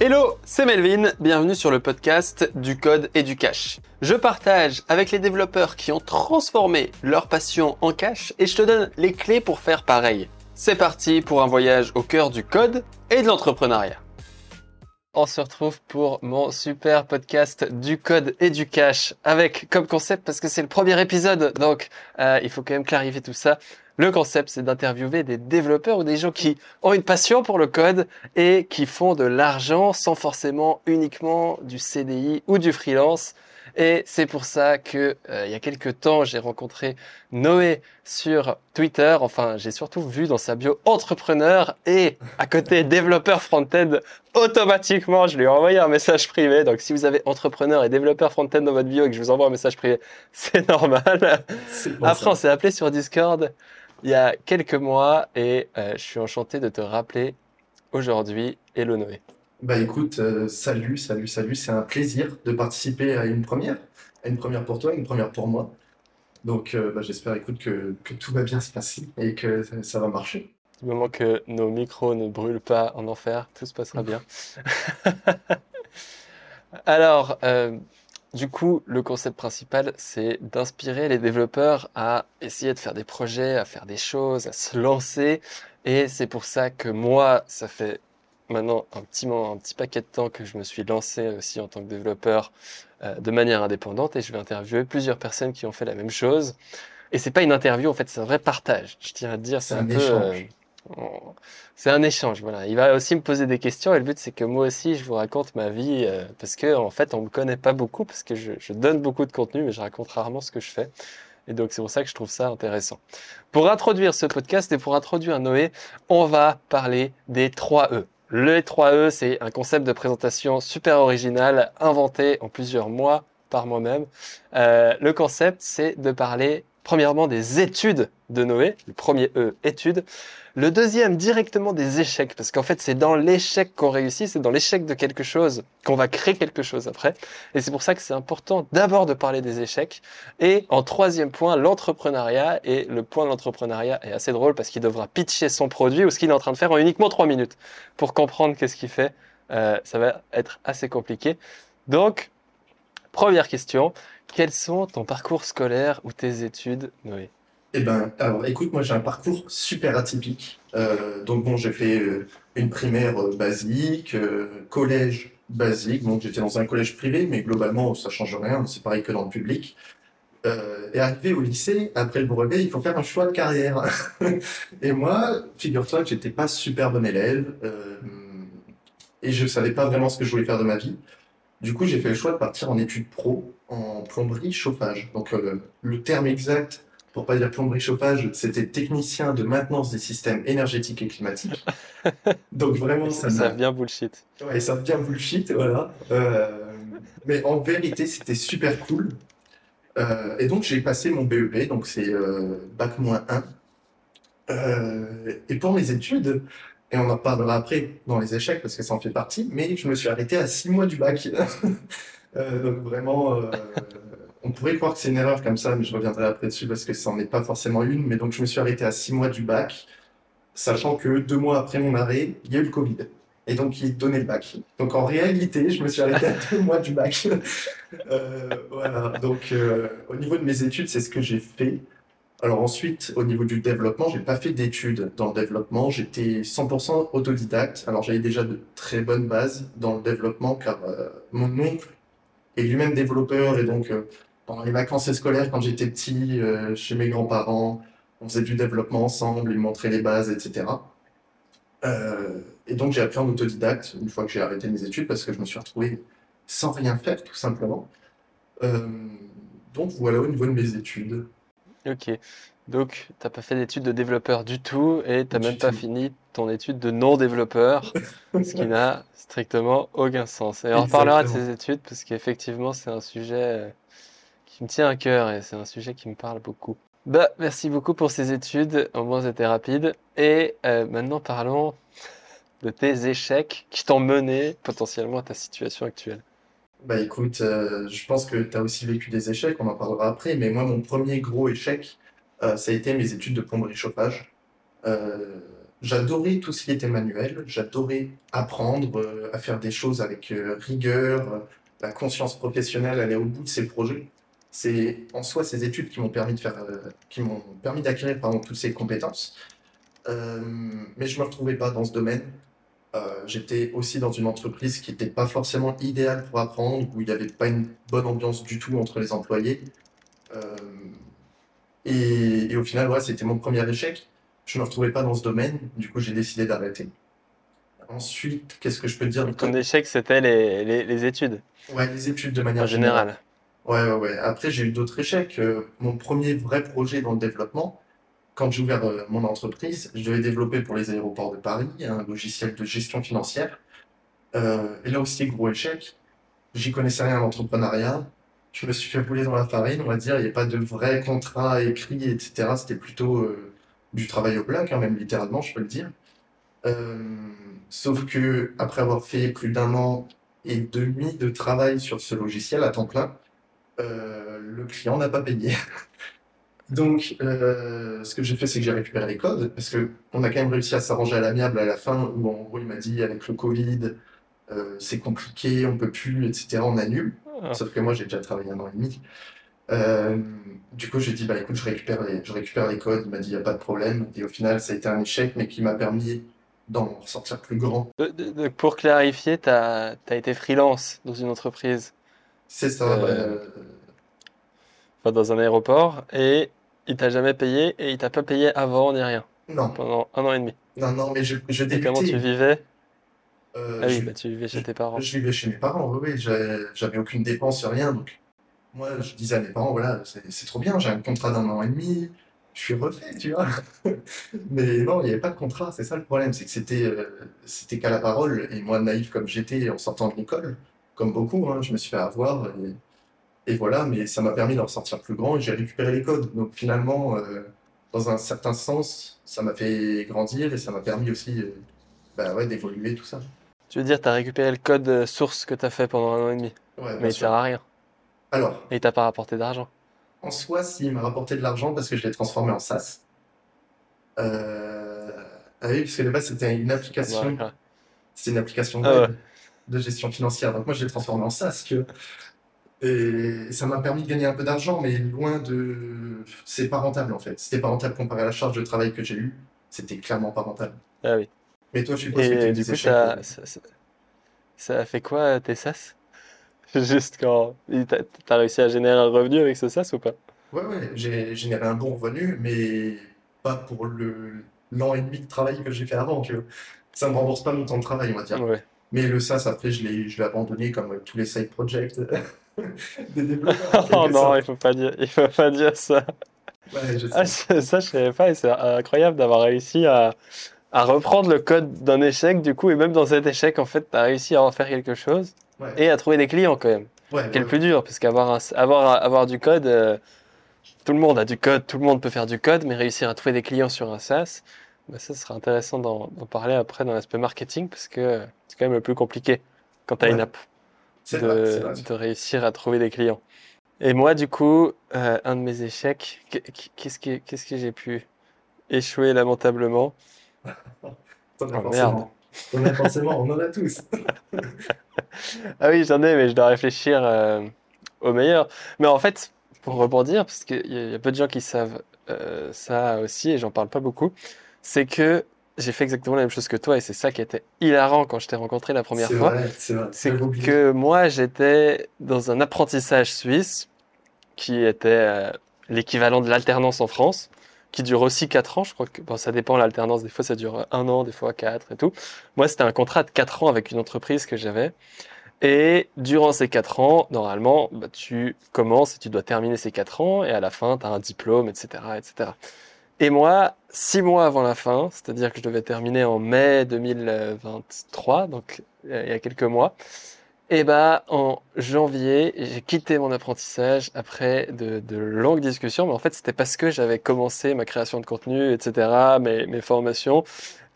Hello, c'est Melvin, bienvenue sur le podcast du code et du cash. Je partage avec les développeurs qui ont transformé leur passion en cash et je te donne les clés pour faire pareil. C'est parti pour un voyage au cœur du code et de l'entrepreneuriat. On se retrouve pour mon super podcast du code et du cash avec comme concept parce que c'est le premier épisode donc euh, il faut quand même clarifier tout ça. Le concept, c'est d'interviewer des développeurs ou des gens qui ont une passion pour le code et qui font de l'argent sans forcément uniquement du CDI ou du freelance. Et c'est pour ça que euh, il y a quelques temps, j'ai rencontré Noé sur Twitter. Enfin, j'ai surtout vu dans sa bio entrepreneur et à côté développeur front-end. Automatiquement, je lui ai envoyé un message privé. Donc, si vous avez entrepreneur et développeur front-end dans votre bio et que je vous envoie un message privé, c'est normal. Après, on s'est appelé sur Discord il y a quelques mois et euh, je suis enchanté de te rappeler aujourd'hui. Hello Noé. Bah écoute, euh, salut, salut, salut. C'est un plaisir de participer à une première, à une première pour toi, une première pour moi. Donc euh, bah, j'espère écoute que, que, tout va bien se passer et que ça va marcher. Du moment que nos micros ne brûlent pas en enfer, tout se passera bien. Alors, du coup, le concept principal, c'est d'inspirer les développeurs à essayer de faire des projets, à faire des choses, à se lancer. Et c'est pour ça que moi, ça fait maintenant un petit, un petit paquet de temps que je me suis lancé aussi en tant que développeur euh, de manière indépendante et je vais interviewer plusieurs personnes qui ont fait la même chose. Et c'est pas une interview, en fait, c'est un vrai partage. Je tiens à te dire, c'est un, peu. Euh, c'est un échange. Il va aussi me poser des questions et le but c'est que moi aussi je vous raconte ma vie euh, parce que en fait on me connaît pas beaucoup parce que je, je, donne beaucoup de contenu mais je raconte rarement ce que je fais. Et donc c'est pour ça que je trouve ça intéressant. Pour introduire ce podcast et pour introduire Noé, on va parler des 3 E. Le 3 E, c'est un concept de présentation super original, inventé en plusieurs mois par moi-même. Euh, le concept, c'est de parler premièrement des études de Noé, le premier E, études. Le deuxième, directement des échecs, parce qu'en fait, c'est dans l'échec qu'on réussit, c'est dans l'échec de quelque chose qu'on va créer quelque chose après. Et c'est pour ça que c'est important d'abord de parler des échecs. Et en troisième point, l'entrepreneuriat. Et le point de l'entrepreneuriat est assez drôle parce qu'il devra pitcher son produit ou ce qu'il est en train de faire en uniquement trois minutes. Pour comprendre qu'est-ce qu'il fait, euh, ça va être assez compliqué. Donc, première question, quels sont ton parcours scolaire ou tes études, Noé? Eh ben, alors, écoute, moi j'ai un parcours super atypique. Euh, donc bon, j'ai fait euh, une primaire euh, basique, collège basique. Donc j'étais dans un collège privé, mais globalement ça change rien. C'est pareil que dans le public. et arrivé au lycée, après le brevet, il faut faire un choix de carrière. et moi, figure-toi que j'étais pas super bon élève et je savais pas vraiment ce que je voulais faire de ma vie. Du coup, j'ai fait le choix de partir en études pro en plomberie chauffage. Donc le terme exact pour pas dire plomberie chauffage, c'était technicien de maintenance des systèmes énergétiques et climatiques. Donc vraiment, ça, ça bullshit. Ouais, ça bien bullshit, voilà. Euh, mais en vérité, c'était super cool. Euh, et donc j'ai passé mon BEP, donc c'est euh, bac moins 1. et pour mes études, et on en parlera après dans les échecs parce que ça en fait partie, mais je me suis arrêté à 6 mois du bac. donc vraiment on pourrait croire que c'est une erreur comme ça, mais je reviendrai après dessus parce que ça n'en est pas forcément une. Mais donc, je me suis arrêté à six mois du bac, sachant que deux mois après mon arrêt, il y a eu le Covid. Et donc, il donnait le bac. Donc, en réalité, je me suis arrêté à deux mois du bac. Euh, voilà. Donc, euh, au niveau de mes études, c'est ce que j'ai fait. Alors ensuite, au niveau du développement, j'ai pas fait d'études dans le développement. J'étais 100% autodidacte. Alors j'avais déjà de très bonnes bases dans le développement car euh, mon oncle est lui-même développeur et donc pendant les vacances scolaires, quand j'étais petit, euh, chez mes grands-parents, on faisait du développement ensemble, ils montraient les bases, etc. Euh, et donc j'ai appris en autodidacte une fois que j'ai arrêté mes études parce que je me suis retrouvé sans rien faire, tout simplement. Euh, donc voilà au niveau de mes études. Ok. Donc, tu n'as pas fait d'études de développeur du tout et tu n'as même pas fini ton étude de non-développeur, ce qui n'a strictement aucun sens. Et on reparlera de ces études parce qu'effectivement, c'est un sujet qui me tient à cœur et c'est un sujet qui me parle beaucoup. Bah, merci beaucoup pour ces études. Au moins, c'était rapide. Et euh, maintenant, parlons de tes échecs qui t'ont mené potentiellement à ta situation actuelle. Bah écoute, euh, je pense que tu as aussi vécu des échecs, on en parlera après, mais moi, mon premier gros échec, euh, ça a été mes études de plomberie chauffage. j'adorais tout ce qui était manuel, j'adorais apprendre euh, à faire des choses avec euh, rigueur, euh, la conscience professionnelle, aller au bout de ses projets. C'est en soi ces études qui m'ont permis de faire, euh, qui m'ont permis d'acquérir pardon, toutes ces compétences. Euh, mais je me retrouvais pas dans ce domaine. Euh, j'étais aussi dans une entreprise qui n'était pas forcément idéale pour apprendre, où il n'y avait pas une bonne ambiance du tout entre les employés. Euh, et, et au final, ouais, c'était mon premier échec. Je ne me retrouvais pas dans ce domaine, du coup j'ai décidé d'arrêter. Ensuite, qu'est-ce que je peux te dire? Donc, ton échec, c'était les, les, les études, Ouais, les études de en manière générale. général. Ouais, ouais, ouais. Après, j'ai eu d'autres échecs. Euh, mon premier vrai projet dans le développement, quand j'ai ouvert euh, mon entreprise, je devais développer pour les aéroports de Paris un logiciel de gestion financière. Euh, et là aussi, gros échec. J'y connaissais rien en entrepreneuriat. Je me suis fait rouler dans la farine, on va dire. Il n'y a pas de vrai contrat écrit, etc. C'était plutôt euh, du travail au black, hein, même littéralement, je peux le dire. Sauf que après avoir fait plus d'un an et demi de travail sur ce logiciel à temps plein, le client n'a pas payé. Donc, euh, ce que j'ai fait, c'est que j'ai récupéré les codes, parce que on a quand même réussi à s'arranger à l'amiable à la fin, où en gros il m'a dit avec le Covid, euh, c'est compliqué, on peut plus, etc. On annule. Ah. Sauf que moi j'ai déjà travaillé un an et demi. Euh, du coup, j'ai dit bah écoute, je récupère les, je récupère les codes. Il m'a dit il y a pas de problème. Et au final, ça a été un échec, mais qui m'a permis d'en ressortir plus grand. De- de- de- pour clarifier, tu as, été freelance dans une entreprise, C'est ça. bah, euh, enfin, dans un aéroport, et il t'a jamais payé, et il t'a pas payé avant ni rien, non, pendant un an et demi. non, non, mais je, je Et comment tu débutais. vivais? Euh, Ah oui, je, bah tu vivais je, chez tes parents. je vivais chez mes parents. Oui, oui, j'avais aucune dépense, rien. Donc moi, je disais à mes parents voilà, c'est c'est trop bien. J'ai un contrat d'un an et demi. Je suis refait, tu vois. Mais non, il n'y avait pas de contrat. C'est ça le problème, c'est que c'était euh, c'était qu'à la parole. Et moi, naïf comme j'étais en sortant de l'école, comme beaucoup, hein, je me suis fait avoir. Et, et voilà, mais ça m'a permis d'en sortir plus grand et j'ai récupéré les codes. Donc finalement, euh, dans un certain sens, ça m'a fait grandir et ça m'a permis aussi euh, bah, ouais, d'évoluer, tout ça. Tu veux dire, tu as récupéré le code euh, source que tu as fait pendant un an et demi, Ouais, mais il sûr. sert à rien, Alors, et il t'a pas rapporté d'argent. en soi, s'il m'a rapporté de l'argent parce que je l'ai transformé en SaaS. Euh... Ah oui, parce que de base, c'était une application, Ouais. c'est une application Ah de gestion financière. Donc moi, je l'ai transformé en SaaS, vois. Et ça m'a permis de gagner un peu d'argent, mais loin de... C'est pas rentable, en fait. C'était pas rentable comparé à la charge de travail que j'ai eue. C'était clairement pas rentable. Ah oui. Mais toi, je que tu Et du coup, ça, ça, ça- ça a fait quoi tes SaaS? Juste quand t'as réussi à générer un revenu avec ce SaaS ou pas? Ouais, ouais, j'ai généré un bon revenu, mais pas pour le l'an et demi de travail que j'ai fait avant, tu vois. Ça me rembourse pas mon temps de travail, on va dire. Ouais. Mais le SaaS, après, je l'ai, abandonné comme tous les side projects des développeurs, Oh non, il faut pas dire, il faut pas dire ça. Ouais, je Ah, sais. ça, ça, je savais pas, et c'est incroyable d'avoir réussi à, à reprendre le code d'un échec, du coup, et même dans cet échec, en fait, tu as réussi à en faire quelque chose Ouais, et à trouver des clients quand même. ouais, Quel ouais, plus dur, parce qu'avoir avoir, avoir du code, euh, tout le monde a du code, tout le monde peut faire du code, mais réussir à trouver des clients sur un SaaS, bah, ça sera intéressant d'en parler après dans l'aspect marketing, parce que c'est quand même le plus compliqué quand tu as une app, Vrai, de, vrai. de réussir à trouver des clients. Et moi, du coup, euh, un de mes échecs, qu'est- qu'est-ce que, qu'est-ce que j'ai pu échouer lamentablement? Oh merde. forcément. T'en as forcément, on en a tous. Ah oui, j'en ai, mais je dois réfléchir euh, au meilleur. Mais en fait, pour rebondir, parce qu'il y, a y a peu de gens qui savent euh, ça aussi, et j'en parle pas beaucoup, c'est que j'ai fait exactement la même chose que toi, et c'est ça qui était hilarant quand je t'ai rencontré la première fois. c'est que moi, j'étais dans un apprentissage suisse qui était euh, l'équivalent de l'alternance en France, qui dure aussi 4 ans. Je crois que bon, ça dépend l'alternance. Des fois, ça dure un an, des fois 4 et tout. Moi, c'était un contrat de 4 ans avec une entreprise que j'avais. Et durant ces 4 ans, normalement, bah, tu commences et tu dois terminer ces 4 ans. Et à la fin, tu as un diplôme, etc., etc. Et moi, 6 mois avant la fin, c'est-à-dire que je devais terminer en mai 2023, donc euh, il y a quelques mois, et bah, en janvier, j'ai quitté mon apprentissage après de, longues discussions, mais en fait, c'était parce que j'avais commencé ma création de contenu, etc., mes, mes formations,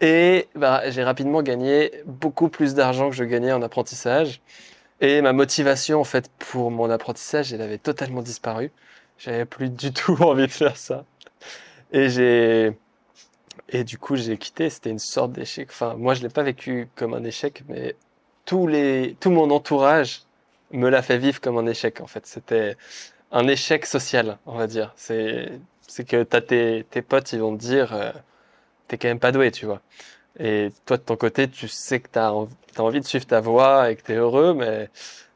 et bah, j'ai rapidement gagné beaucoup plus d'argent que je gagnais en apprentissage. Et ma motivation, en fait, pour mon apprentissage, elle avait totalement disparu. J'avais plus du tout envie de faire ça. Et j'ai, Et du coup, j'ai quitté. C'était une sorte d'échec. Enfin, moi, je l'ai pas vécu comme un échec, mais tous les, tout mon entourage me l'a fait vivre comme un échec. En fait, c'était un échec social, on va dire. C'est, c'est que t'as tes, tes potes, ils vont te dire, euh, t'es quand même pas doué, tu vois. Et toi, de ton côté, tu sais que t'as, as envie de suivre ta voie et que t'es heureux, mais,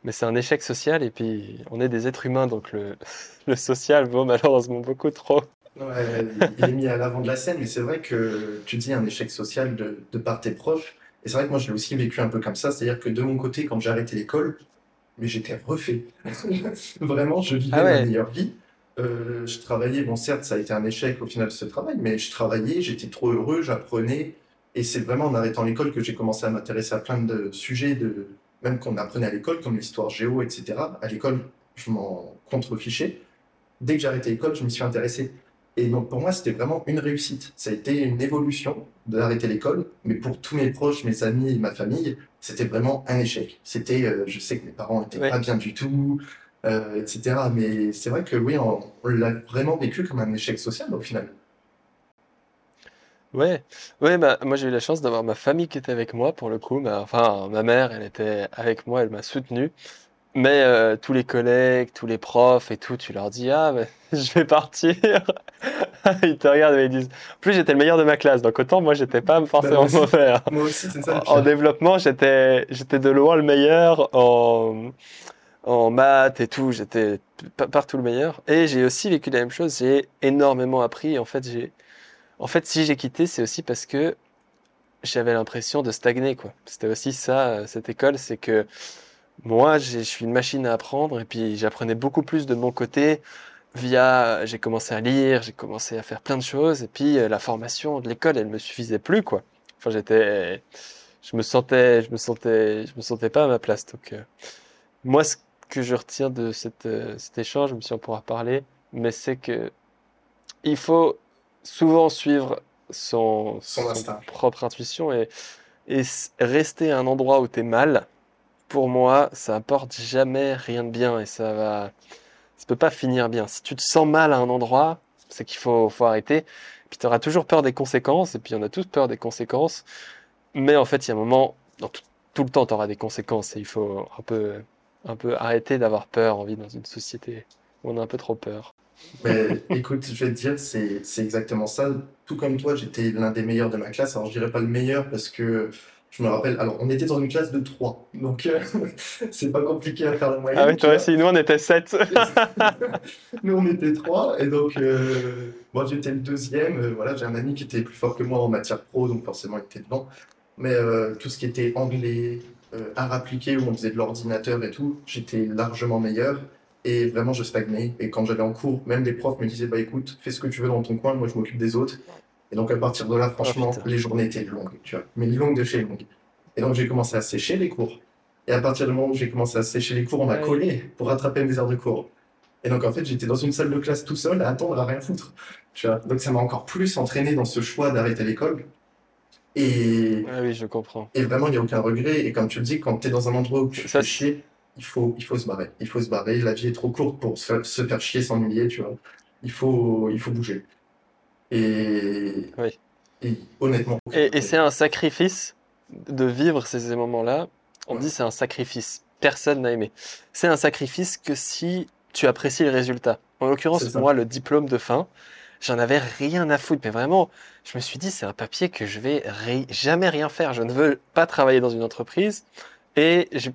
mais c'est un échec social. Et puis, on est des êtres humains, donc le, le social vaut malheureusement beaucoup trop. Ouais, il est mis à l'avant de la scène, mais c'est vrai que tu dis un échec social de, de par tes proches. Et c'est vrai que moi, je l'ai aussi vécu un peu comme ça. C'est-à-dire que de mon côté, quand j'ai arrêté l'école, mais j'étais refait. Vraiment, je vivais Ah ma meilleure vie. Euh, je travaillais, bon, certes, ça a été un échec au final ce travail, mais je travaillais, j'étais trop heureux, j'apprenais. Et c'est vraiment en arrêtant l'école que j'ai commencé à m'intéresser à plein de sujets, de, même qu'on apprenait à l'école, comme l'histoire géo, etc. À l'école, je m'en contrefichais. Dès que j'ai arrêté l'école, je m'y suis intéressé. Et donc pour moi, c'était vraiment une réussite. Ça a été une évolution d'arrêter l'école, mais pour tous mes proches, mes amis, ma famille, c'était vraiment un échec. C'était, euh, je sais que mes parents étaient pas bien du tout, euh, etc. Mais c'est vrai que oui, on, on l'a vraiment vécu comme un échec social au final. ouais, ouais. Bah, moi, j'ai eu la chance d'avoir ma famille qui était avec moi pour le coup. Ma, enfin, ma mère, elle était avec moi, elle m'a soutenu. Mais euh, tous les collègues, tous les profs et tout, tu leur dis, ah, mais je vais partir. Ils te regardent et ils disent. En plus, j'étais le meilleur de ma classe, donc autant moi, j'étais pas Bah, forcément aussi, mauvais. hein. moi aussi, c'est ça En, en développement, j'étais, j'étais de loin le meilleur. En, en maths et tout, j'étais pa- partout le meilleur. Et j'ai aussi vécu la même chose. J'ai énormément appris. En fait, j'ai, en fait, si j'ai quitté, c'est aussi parce que j'avais l'impression de stagner, quoi. C'était aussi ça, euh, cette école, c'est que moi, je suis une machine à apprendre et puis j'apprenais beaucoup plus de mon côté via, j'ai commencé à lire, j'ai commencé à faire plein de choses et puis euh, la formation de l'école, elle me suffisait plus, quoi. Enfin, j'étais, je me sentais, je me sentais, je me sentais pas à ma place. Donc, euh, moi, ce que je retiens de cette, euh, cet échange, même si on pourra parler, mais c'est que il faut souvent suivre son, Son propre intuition et, et rester à un endroit où tu es mal, pour moi, ça apporte jamais rien de bien et ça va, ça peut pas finir bien. Si tu te sens mal à un endroit, c'est qu'il faut, faut arrêter. Puis tu auras toujours peur des conséquences, et puis on a tous peur des conséquences. Mais en fait, il y a un moment, tout, le temps, tu auras des conséquences et il faut un peu, un peu arrêter d'avoir peur. On vit dans une société où on a un peu trop peur. Mais écoute, je vais te dire, c'est c'est exactement ça. Tout comme toi, j'étais l'un des meilleurs de ma classe. Alors, je dirais pas le meilleur parce que je me rappelle. Alors, on était dans une classe de 3. Donc, euh, c'est pas compliqué à faire la Ah moyenne, oui, tu toi aussi, nous on était sept. Nous, on était trois. Et donc, euh, moi, j'étais le deuxième. Euh, voilà, j'ai un ami qui était plus fort que moi en matière pro. Donc, forcément, il était dedans. Mais tout ce qui était anglais, art appliqué, où on faisait de l'ordinateur et tout, j'étais largement meilleur. Et vraiment, je stagnais. Et quand j'allais en cours, même les profs me disaient, bah écoute, fais ce que tu veux dans ton coin, moi je m'occupe des autres. Et donc à partir de là, Oh franchement, putain. les journées étaient longues, tu vois. Mais longues de chez longues. Et donc j'ai commencé à sécher les cours. Et à partir du moment où j'ai commencé à sécher les cours, on m'a oui. collé pour rattraper mes heures de cours. Et donc en fait, j'étais dans une salle de classe tout seul à attendre à rien foutre. Tu vois. Donc ça m'a encore plus entraîné dans ce choix d'arrêter l'école. Et Ah oui, je comprends. et vraiment, il n'y a aucun regret. Et comme tu le dis, quand tu es dans un endroit où tu Ça, fais chier, il faut, il faut se barrer. Il faut se barrer. La vie est trop courte pour se faire, se faire chier, s'ennuyer, tu vois. Il faut, il faut bouger. Et, oui. et honnêtement, Et, c'est un sacrifice de vivre ces moments-là. On Ouais. dit c'est un sacrifice. Personne n'a aimé. C'est un sacrifice que si tu apprécies le résultat. En l'occurrence, moi, le diplôme de fin, j'en avais rien à foutre. Mais vraiment, je me suis dit, c'est un papier que je vais ri- jamais rien faire. Je ne veux pas travailler dans une entreprise et je-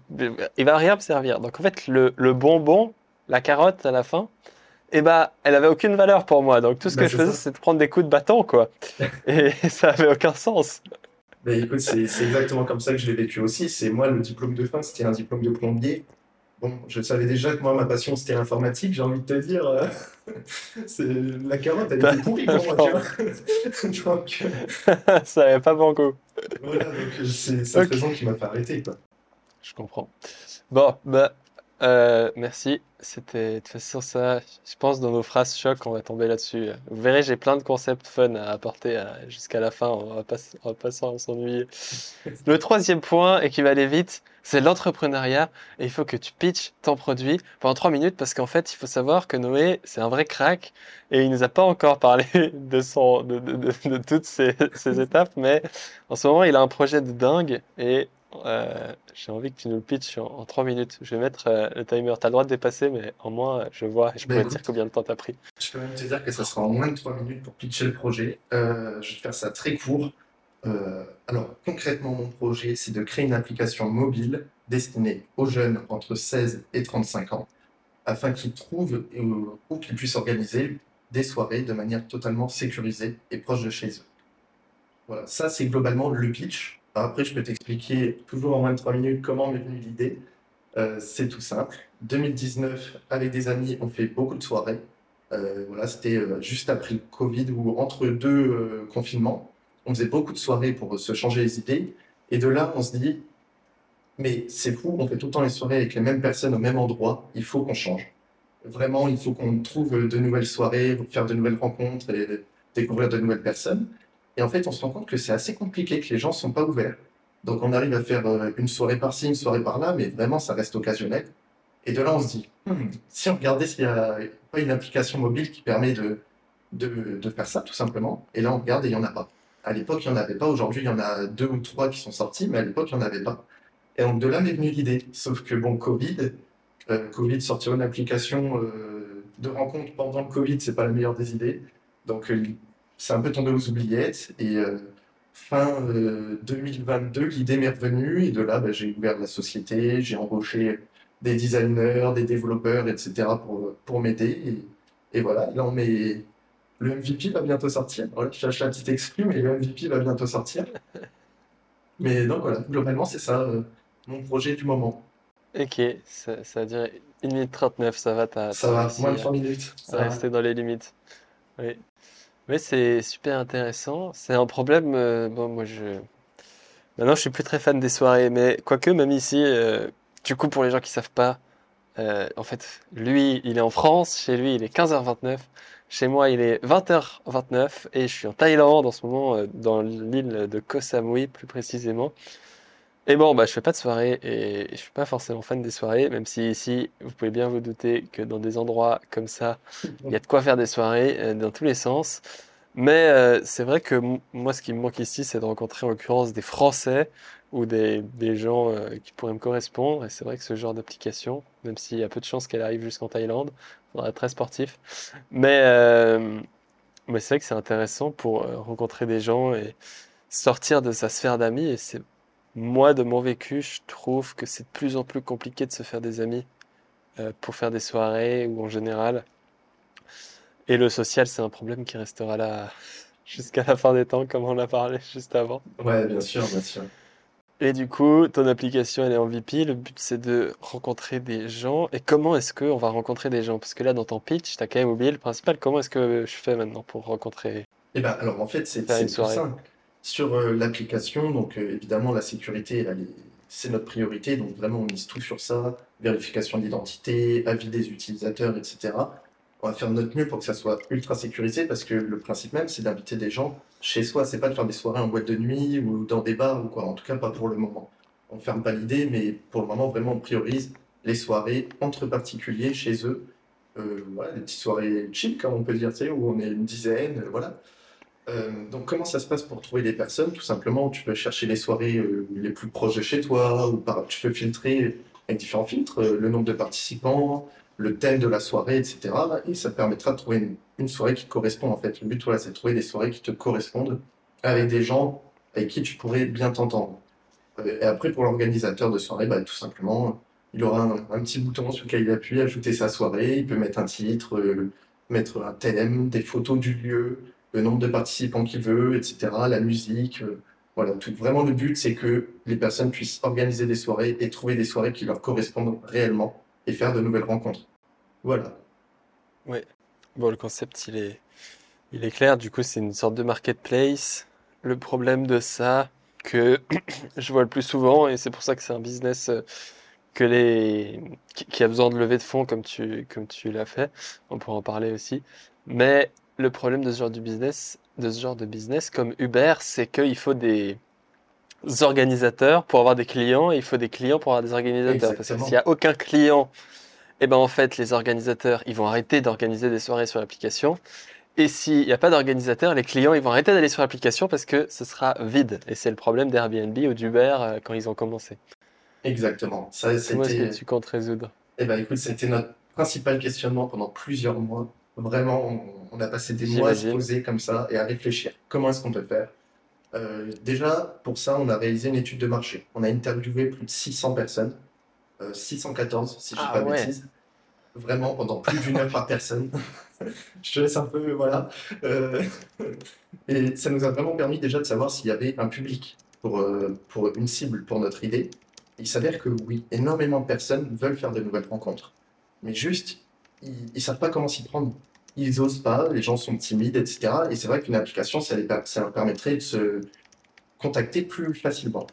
il va rien me servir. Donc en fait, le, le bonbon, la carotte à la fin, eh ben, elle avait aucune valeur pour moi. Donc tout ce Bah, que je faisais, c'est de prendre des coups de bâton, quoi. Et ça avait aucun sens. Mais écoute, c'est exactement comme ça que je l'ai vécu aussi. C'est moi, le diplôme de fin, c'était un diplôme de plombier. Bon, je savais déjà que moi, ma passion, c'était l'informatique, j'ai envie de te dire. euh, c'est la carotte, elle était pourrie pour moi, tu vois. Donc, ça avait pas bon goût. voilà, donc c'est cette Ok. raison qui m'a fait arrêter, quoi. Je comprends. Bon, bah, Euh, merci. C'était de toute façon ça. Je pense dans nos phrases choc, on va tomber là-dessus. Vous verrez, j'ai plein de concepts fun à apporter euh, jusqu'à la fin. On va pas, on va pas s'ennuyer. Le troisième point et qui va aller vite, c'est l'entrepreneuriat. Et il faut que tu pitches ton produit pendant trois minutes parce qu'en fait, il faut savoir que Noé, c'est un vrai crack et il nous a pas encore parlé de son, de, de, de, de toutes ces, ces étapes, mais en ce moment, il a un projet de dingue et euh, j'ai envie que tu nous le pitches en, trois minutes. Je vais mettre euh, le timer. Tu as le droit de dépasser, mais en moins, je vois, je pourrais te dire combien de temps tu as pris. Je peux même te dire que ça sera en moins de trois minutes pour pitcher le projet. Euh, je vais faire ça très court. alors, concrètement, mon projet, c'est de créer une application mobile destinée aux jeunes entre 16 et 35 ans, afin qu'ils trouvent ou qu'ils puissent organiser des soirées de manière totalement sécurisée et proche de chez eux. Voilà, ça c'est globalement le pitch. Après, je peux t'expliquer, toujours en moins de 3 minutes, comment m'est venue l'idée. Euh, c'est tout simple. 2019, avec des amis, on fait beaucoup de soirées. Euh, voilà, c'était euh, juste après le Covid ou entre deux confinements. On faisait beaucoup de soirées pour se changer les idées. Et de là, on se dit, mais c'est fou, on fait tout le temps les soirées avec les mêmes personnes au même endroit. Il faut qu'on change. Vraiment, il faut qu'on trouve de nouvelles soirées, faire de nouvelles rencontres et découvrir de nouvelles personnes. Et en fait, on se rend compte que c'est assez compliqué, que les gens ne sont pas ouverts. Donc on arrive à faire euh, une soirée par-ci, une soirée par-là, mais vraiment, ça reste occasionnel. Et de là, on se dit, hmm, si on regardait s'il n'y a pas une application mobile qui permet de, de, faire ça, tout simplement. Et là, on regarde et il n'y en a pas. À l'époque, il n'y en avait pas. Aujourd'hui, il y en a deux ou trois qui sont sortis, mais à l'époque, il n'y en avait pas. Et donc de là m'est venue l'idée. Sauf que, bon, Covid, euh, Covid, sortir une application euh, de rencontre pendant le Covid, c'est pas la meilleure des idées. Donc c'est un peu tombé aux oubliettes. Et euh, fin 2022, euh, l'idée m'est revenue. Et de là, bah, j'ai ouvert la société, j'ai embauché des designers, des développeurs, etc. pour, pour m'aider. Et, voilà, là, on met. Le MVP va bientôt sortir. Voilà, je cherche un petit exclu, mais le MVP va bientôt sortir. Mais donc voilà, globalement, c'est ça euh, mon projet du moment. Ok, ça, ça a duré 1 minute 39, ça va, Ça va, moins de 3 minutes. Ça va rester dans les limites. Oui. Oui, c'est super intéressant. C'est un problème. Euh, bon, moi, je. Maintenant, je suis plus très fan des soirées, mais quoique, même ici, euh, du coup, pour les gens qui savent pas, euh, en fait, lui, il est en France. Chez lui, il est 15h29. Chez moi, il est 20h29 et je suis en Thaïlande en ce moment, dans l'île de Koh Samui, plus précisément. Et bon, bah, je fais pas de soirée et je suis pas forcément fan des soirées, même si ici, vous pouvez bien vous douter que dans des endroits comme ça, il y a de quoi faire des soirées euh, dans tous les sens. Mais euh, c'est vrai que moi, ce qui me manque ici, c'est de rencontrer en l'occurrence des Français ou des, des gens euh, qui pourraient me correspondre. Et c'est vrai que ce genre d'application, même s'il y a peu de chances qu'elle arrive jusqu'en Thaïlande, il faudra être très sportif. Mais, mais c'est vrai que c'est intéressant pour rencontrer des gens et sortir de sa sphère d'amis. Et c'est moi, de mon vécu, je trouve que c'est de plus en plus compliqué de se faire des amis euh, pour faire des soirées ou en général. Et le social, c'est un problème qui restera là jusqu'à la fin des temps, comme on a parlé juste avant. Ouais, bien sûr, bien sûr. Et du coup, ton application, elle est en VP. Le but, c'est de rencontrer des gens. Et comment est-ce qu'on va rencontrer des gens? Parce que là, dans ton pitch, tu as quand même oublié le principal. Comment est-ce que je fais maintenant pour rencontrer Eh bien, alors en fait, c'est tout simple sur euh, l'application. Donc euh, évidemment, la sécurité, c'est notre priorité. Donc vraiment, on mise tout sur ça. Vérification d'identité, avis des utilisateurs, etc. On va faire notre mieux pour que ça soit ultra sécurisé parce que le principe même, c'est d'inviter des gens chez soi. C'est pas de faire des soirées en boîte de nuit ou dans des bars ou quoi. En tout cas, pas pour le moment. On ferme pas l'idée, mais pour le moment, vraiment, on priorise les soirées entre particuliers chez eux. Euh, voilà, des petites soirées chill, comme on peut dire, tu sais, où on est une dizaine, voilà. Euh, donc, comment ça se passe pour trouver des personnes Tout simplement, tu peux chercher les soirées euh, les plus proches de chez toi, ou par, tu peux filtrer avec différents filtres euh, le nombre de participants, le thème de la soirée, etc. Et ça te permettra de trouver une, soirée qui correspond en fait. Le but, voilà, c'est de trouver des soirées qui te correspondent avec des gens avec qui tu pourrais bien t'entendre. Et après, pour l'organisateur de soirée, bah, tout simplement, il aura un, petit bouton sur lequel il appuie, ajouter sa soirée, il peut mettre un titre, mettre un thème, des photos du lieu, le nombre de participants qu'il veut, etc., la musique. Euh, voilà, tout, vraiment le but, c'est que les personnes puissent organiser des soirées et trouver des soirées qui leur correspondent réellement et faire de nouvelles rencontres. Voilà. Oui. Bon, le concept, il est, il est clair. Du coup, c'est une sorte de marketplace. Le problème de ça, que je vois le plus souvent, et c'est pour ça que c'est un business euh, que les, qui, a besoin de lever de fonds comme tu, comme tu l'as fait. On pourra en parler aussi. Mais le problème de ce genre de business, de ce genre de business comme Uber, c'est qu'il faut des organisateurs pour avoir des clients et il faut des clients pour avoir des organisateurs. Parce que s'il n'y a aucun client, eh ben en fait, les organisateurs, ils vont arrêter d'organiser des soirées sur l'application. Et s'il n'y a pas d'organisateur, les clients, ils vont arrêter d'aller sur l'application parce que ce sera vide. Et c'est le problème d'Airbnb ou d'Uber euh, quand ils ont commencé. Exactement. Ça, Comment est-ce que tu comptes résoudre Eh ben, écoute, c'était notre principal questionnement pendant plusieurs mois. Vraiment, on, a passé des mois à se poser comme ça et à réfléchir. Comment est-ce qu'on peut faire euh, Déjà, pour ça, on a réalisé une étude de marché. On a interviewé plus de 600 personnes, 614 euh, si je ne dis ah pas de bêtises. Vraiment, pendant plus d'une heure par personne. je te laisse un peu, voilà. Euh, et ça nous a vraiment permis déjà de savoir s'il y avait un public pour, pour une cible pour notre idée il s'avère que oui, énormément de personnes veulent faire de nouvelles rencontres. Mais juste, ils ne savent pas comment s'y prendre. Ils n'osent pas, les gens sont timides, etc. Et c'est vrai qu'une application, ça, leur permettrait de se contacter plus facilement.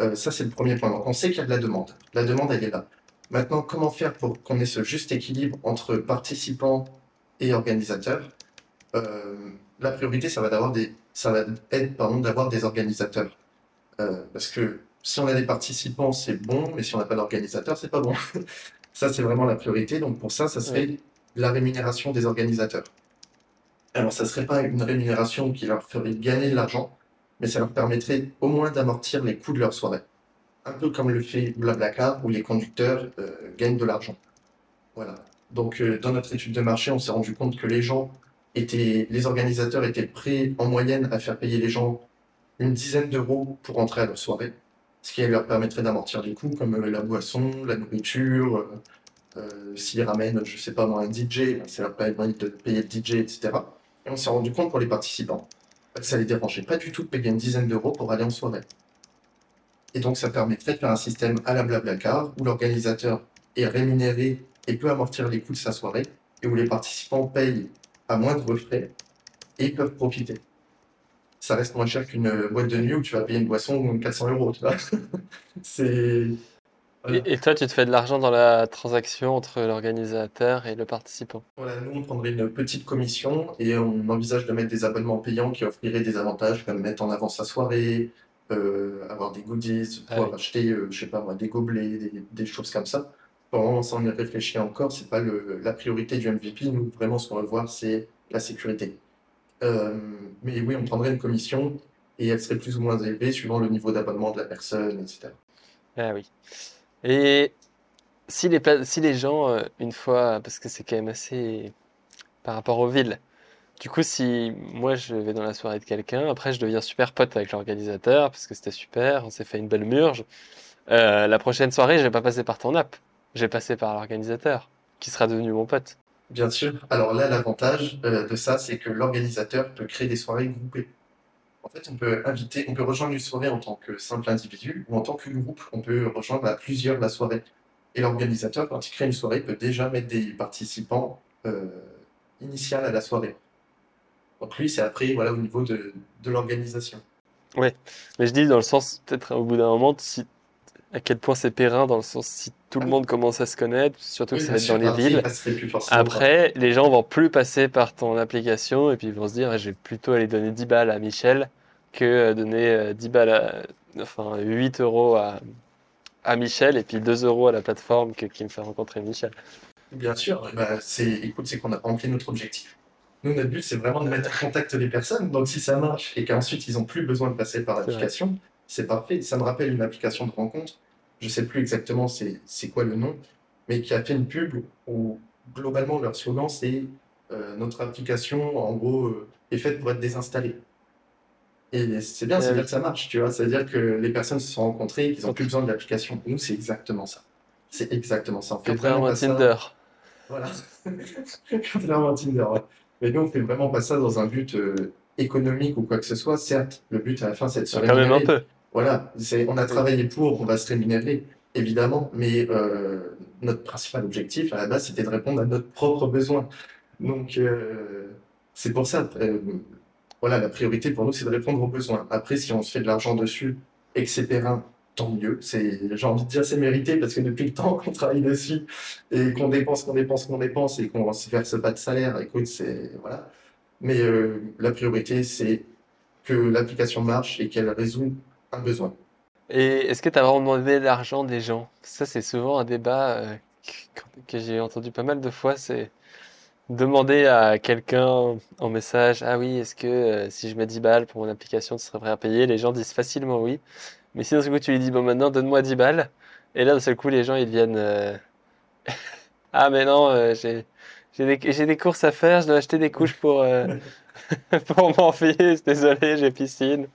Euh, ça, c'est le premier point. Donc, on sait qu'il y a de la demande. La demande, elle est là. Maintenant, comment faire pour qu'on ait ce juste équilibre entre participants et organisateurs? Euh, La priorité, ça va, d'avoir des, ça va être d'avoir des organisateurs. Euh, parce que si on a des participants, c'est bon, mais si on n'a pas d'organisateur, c'est pas bon. ça, c'est vraiment la priorité. Donc pour ça, ça serait la rémunération des organisateurs. Alors, ça serait pas une rémunération qui leur ferait gagner de l'argent, mais ça leur permettrait au moins d'amortir les coûts de leur soirée. Un peu comme le fait Blablacar, où les conducteurs euh, gagnent de l'argent. Voilà. Donc, euh, dans notre étude de marché, on s'est rendu compte que les gens étaient, les organisateurs étaient prêts en moyenne à faire payer les gens une dizaine d'euros pour entrer à leur soirée ce qui leur permettrait d'amortir des coûts comme euh, la boisson, la nourriture, euh, s'ils ramènent, je sais pas moi, un DJ, ça leur permet de payer le DJ, etc. Et on s'est rendu compte pour les participants que ça les dérangeait pas du tout de payer une dizaine d'euros pour aller en soirée. Et donc ça permettrait de faire un système à la Blablacar où l'organisateur est rémunéré et peut amortir les coûts de sa soirée et où les participants payent à moindre frais et peuvent profiter ça reste moins cher qu'une boîte de nuit où tu vas payer une boisson 400 euros, tu vois. C'est. Et, toi, tu te fais de l'argent dans la transaction entre l'organisateur et le participant Voilà, nous, on prendrait une petite commission et on envisage de mettre des abonnements payants qui offriraient des avantages comme mettre en avant sa soirée, euh, avoir des goodies, ah pouvoir acheter, euh, je sais pas moi, des gobelets, des, choses comme ça. Pour ça, on y réfléchit encore, c'est pas le, la priorité du MVP. Nous, vraiment, ce qu'on veut voir, c'est la sécurité. Euh, mais oui, on prendrait une commission et elle serait plus ou moins élevée suivant le niveau d'abonnement de la personne, etc. Ah oui. Et si les, si les gens, euh, une fois, parce que c'est quand même assez par rapport aux villes, du coup, si moi je vais dans la soirée de quelqu'un, après je deviens super pote avec l'organisateur parce que c'était super, on s'est fait une belle murge. Euh, la prochaine soirée, je vais pas passer par ton app, je vais par l'organisateur qui sera devenu mon pote. Bien sûr. Alors là, l'avantage euh, de ça, c'est que l'organisateur peut créer des soirées groupées. En fait, on peut inviter, on peut rejoindre une soirée en tant que simple individu ou en tant que groupe. On peut rejoindre à plusieurs la soirée. Et l'organisateur, quand il crée une soirée, peut déjà mettre des participants euh, à la soirée. Donc lui, c'est après, voilà, au niveau de, de l'organisation. Ouais, mais je dis dans le sens, peut-être au bout d'un moment, si à quel point c'est périn dans le sens si tout le monde commence à se connaître, surtout que ça va être dans les villes. Après, les gens vont plus passer par ton application et puis ils vont se dire je vais plutôt aller donner 10 balles à Michel que euh, donner 10 euh, balles, à, enfin 8 euros à, à Michel et puis 2 euros à la plateforme qui me fait rencontrer Michel. Bien sûr, bah, c'est, écoute, c'est qu'on a rempli notre objectif. Nous, notre but, c'est vraiment de mettre en contact les personnes. Donc, si ça marche et qu'ensuite ils n'ont plus besoin de passer par l'application, c'est parfait. Ça me rappelle une application de rencontre, je sais plus exactement c'est quoi le nom, mais qui a fait une pub où globalement leur slogan c'est euh, notre application en gros euh, est faite pour être désinstallée. Et c'est bien, c'est-à-dire que ça marche, tu vois. C'est-à-dire que les personnes se sont rencontrées, qu'ils n'ont plus besoin de l'application. Nous, c'est exactement ça. C'est exactement ça. On fait vraiment Tinder. Voilà. Contrairement à Tinder, ouais. Mais nous, on fait vraiment pas ça dans un but euh, économique ou quoi que ce soit. Certes, le but à la fin, c'est de se rémunérer. Quand même un peu. Voilà, on a travaillé pour, on va se rémunérer, évidemment, mais euh, notre principal objectif à la base, c'était de répondre à notre propre besoin. Donc, euh, c'est pour ça, euh, voilà, la priorité pour nous, c'est de répondre aux besoins. Après, si on se fait de l'argent dessus et que c'est périn, tant mieux. J'ai envie de dire, c'est mérité parce que depuis le temps qu'on travaille dessus et qu'on dépense, qu'on dépense, qu'on dépense et qu'on se verse pas de salaire, écoute, c'est, voilà. Mais la priorité, c'est que l'application marche et qu'elle résout un besoin. Et est-ce que tu as vraiment demandé l'argent des gens? Ça, c'est souvent un débat euh, que, j'ai entendu pas mal de fois. C'est demander à quelqu'un en message, ah oui, est-ce que euh, si je mets 10 balles pour mon application, tu serais prêt à payer? Les gens disent facilement oui. Mais si d'un seul coup tu lui dis, bon maintenant donne-moi 10 balles, et là d'un seul coup les gens ils viennent, euh, ah mais non, euh, j'ai des, courses à faire, je dois acheter des couches pour, pour mon fils, désolé, j'ai piscine.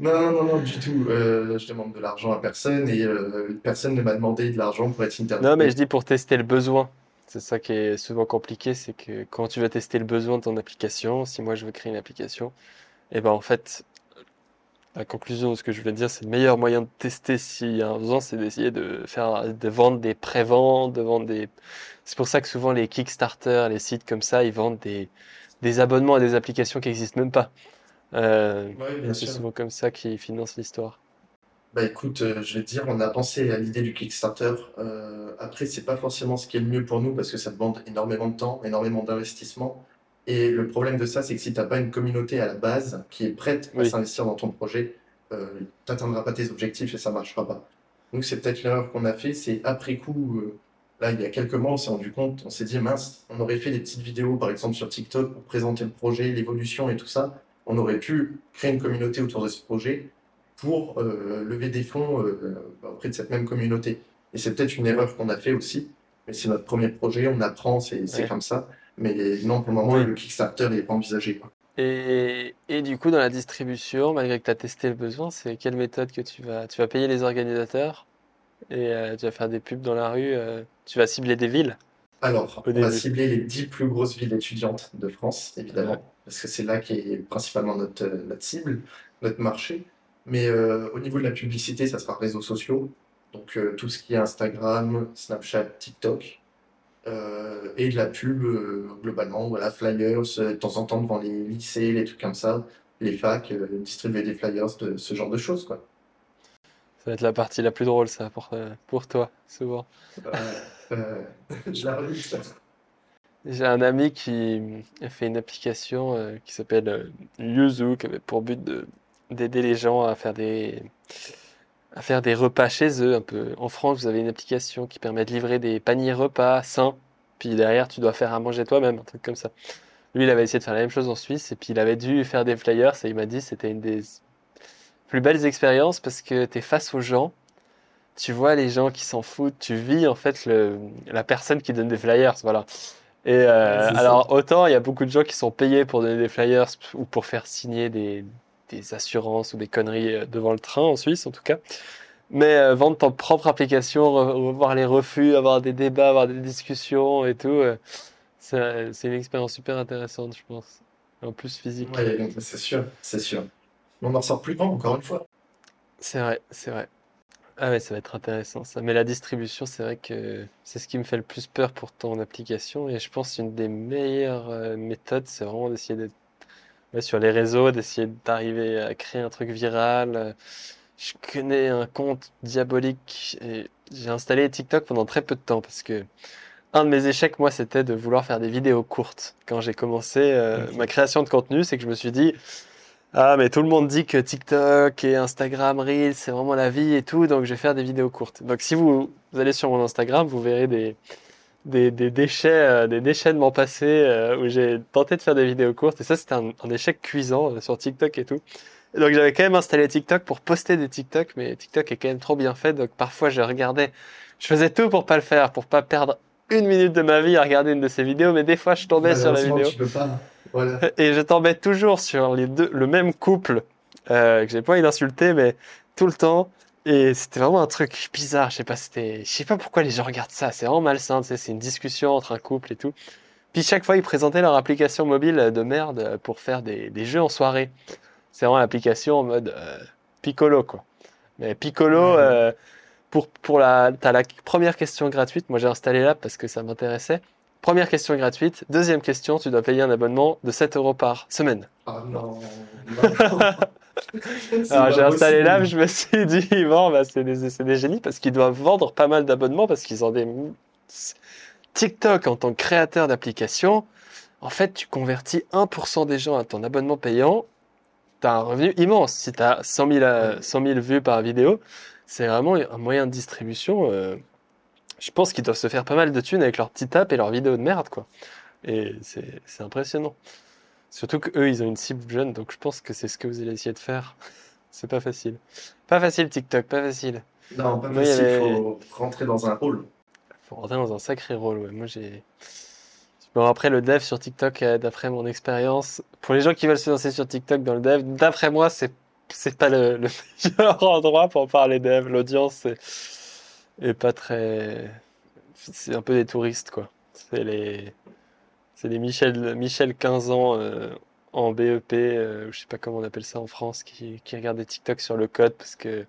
Non, non, non, du tout. Euh, je demande de l'argent à personne et euh, personne ne m'a demandé de l'argent pour être Non, mais je interviewé. dis pour tester le besoin. C'est ça qui est souvent compliqué, c'est que quand tu vas tester le besoin de ton application, si moi je veux créer une application, et ben en fait, la conclusion de ce que je voulais dire, c'est le meilleur moyen de tester s'il y a un besoin, c'est d'essayer de faire, de vendre des pré-ventes, de vendre des... C'est pour ça que souvent les Kickstarter, les sites comme ça, ils vendent des, des abonnements à des applications qui n'existent même pas. Euh, bien c'est souvent comme ça qu'ils financent l'histoire. Bah écoute, euh, je vais te dire, on a pensé à l'idée du Kickstarter. Euh, après, c'est pas forcément ce qui est le mieux pour nous parce que ça demande énormément de temps, énormément d'investissement. Et le problème de ça, c'est que si t'as pas une communauté à la base qui est prête à Oui, s'investir dans ton projet, euh, t'atteindras pas tes objectifs et ça marchera pas. Donc c'est peut-être l'erreur qu'on a fait, c'est après coup, euh, là il y a quelques mois, on s'est rendu compte, on s'est dit mince, on aurait fait des petites vidéos par exemple sur TikTok pour présenter le projet, l'évolution et tout ça. On aurait pu créer une communauté autour de ce projet pour euh, lever des fonds euh, bah, auprès de cette même communauté. Et c'est peut-être une erreur qu'on a fait aussi, mais c'est notre premier projet, on apprend, c'est ouais, comme ça. Mais non, pour le moment, le Kickstarter n'est pas envisagé, quoi. Et, et du coup, dans la distribution, malgré que tu as testé le besoin, c'est quelle méthode que tu vas, tu vas payer les organisateurs et euh, tu vas faire des pubs dans la rue, tu vas cibler des villes? Alors, on va cibler les 10 plus grosses villes étudiantes de France, Ouais. évidemment, parce que c'est là qui est principalement notre, euh, notre cible, notre marché. Mais euh, au niveau de la publicité, ça sera réseaux sociaux, donc euh, tout ce qui est Instagram, Snapchat, TikTok. Euh, et de la pub globalement, voilà, flyers, de temps en temps devant les lycées, les trucs comme ça, les facs, distribuer des flyers, de ce genre de choses, quoi. Ça va être la partie la plus drôle, ça, pour, pour toi, souvent. Euh, euh. J'ai un ami qui a fait une application euh, qui s'appelle euh, Yuzu, qui avait pour but de d'aider les gens à faire des à faire des repas chez eux un peu. En France, vous avez une application qui permet de livrer des paniers repas sains, puis derrière tu dois faire à manger toi-même, un truc comme ça. Lui, il avait essayé de faire la même chose en Suisse et puis il avait dû faire des flyers et il m'a dit que c'était une des plus belles expériences parce que tu es face aux gens, tu vois les gens qui s'en foutent, tu vis en fait le, la personne qui donne des flyers, voilà. Et euh, ça. alors autant il y a beaucoup de gens qui sont payés pour donner des flyers ou pour faire signer des, des assurances ou des conneries euh, devant le train en Suisse en tout cas. Mais euh, vendre ton propre application, re- revoir les refus, avoir des débats, avoir des discussions et tout, euh, c'est une expérience super intéressante, je pense. En plus physique. Ouais, c'est sûr, c'est sûr. On en sort plus grand, encore une fois. C'est vrai, c'est vrai. Ah ouais, ça va être intéressant ça. Mais la distribution, c'est vrai que c'est ce qui me fait le plus peur pour ton application. Et je pense une des meilleures euh, méthodes, c'est vraiment d'essayer d'être ouais, sur les réseaux, d'essayer d'arriver à créer un truc viral. Je connais un compte diabolique et j'ai installé TikTok pendant très peu de temps parce que un de mes échecs, moi, c'était de vouloir faire des vidéos courtes. Quand j'ai commencé euh, ma création de contenu, c'est que je me suis dit, ah, mais tout le monde dit que TikTok et Instagram Reels, c'est vraiment la vie et tout, donc je vais faire des vidéos courtes. Donc si vous, vous allez sur mon Instagram, vous verrez des, des, des déchets, euh, des déchets de mon passé euh, où j'ai tenté de faire des vidéos courtes. Et ça, c'était un, un échec cuisant euh, sur TikTok et tout. Et donc j'avais quand même installé TikTok pour poster des TikTok, mais TikTok est quand même trop bien fait, donc parfois je regardais, je faisais tout pour pas le faire, pour pas perdre une minute de ma vie à regarder une de ces vidéos, mais des fois je tombais sur la vidéo tu peux pas. Voilà. et je tombais toujours sur les deux, le même couple euh, que j'ai pas envie d'insulter, mais tout le temps. Et c'était vraiment un truc bizarre. Je sais pas, c'était, je sais pas pourquoi les gens regardent ça. C'est vraiment malsain. Tu sais, c'est une discussion entre un couple et tout. Puis chaque fois, ils présentaient leur application mobile de merde pour faire des, des jeux en soirée. C'est vraiment l'application en mode euh, Piccolo, quoi. Mais Piccolo, euh, pour, pour la, t'as la première question gratuite. Moi, j'ai installé l'app parce que ça m'intéressait. Première question gratuite. Deuxième question, tu dois payer un abonnement de 7 euros par semaine. Ah non, non. C'est Alors pas j'ai installé là, je me suis dit, bon, bah, c'est des, génies parce qu'ils doivent vendre pas mal d'abonnements parce qu'ils ont des. TikTok en tant que créateur d'application, en fait, tu convertis 1% des gens à ton abonnement payant, tu as un revenu immense. Si tu as 100 000, euh, 100 000 vues par vidéo, c'est vraiment un moyen de distribution. euh, je pense qu'ils doivent se faire pas mal de thunes avec leurs petits apps et leurs vidéos de merde, quoi. Et c'est c'est impressionnant. Surtout qu'eux, ils ont une cible jeune, donc je pense que c'est ce que vous allez essayer de faire. C'est pas facile. Pas facile TikTok, pas facile. Non, pas Moi, il avait- faut rentrer dans un rôle. Faut rentrer dans un sacré rôle, ouais. Moi, j'ai. Bon, après, le dev sur TikTok, euh, d'après mon expérience, pour les gens qui veulent se lancer sur TikTok dans le dev, d'après moi, c'est c'est pas le, le meilleur endroit pour parler dev. L'audience est, est pas très. C'est un peu des touristes, quoi. C'est les. C'est les Michel, Michel 15 ans euh, en BEP, euh, je sais pas comment on appelle ça en France, qui, qui regardent des TikTok sur le code parce que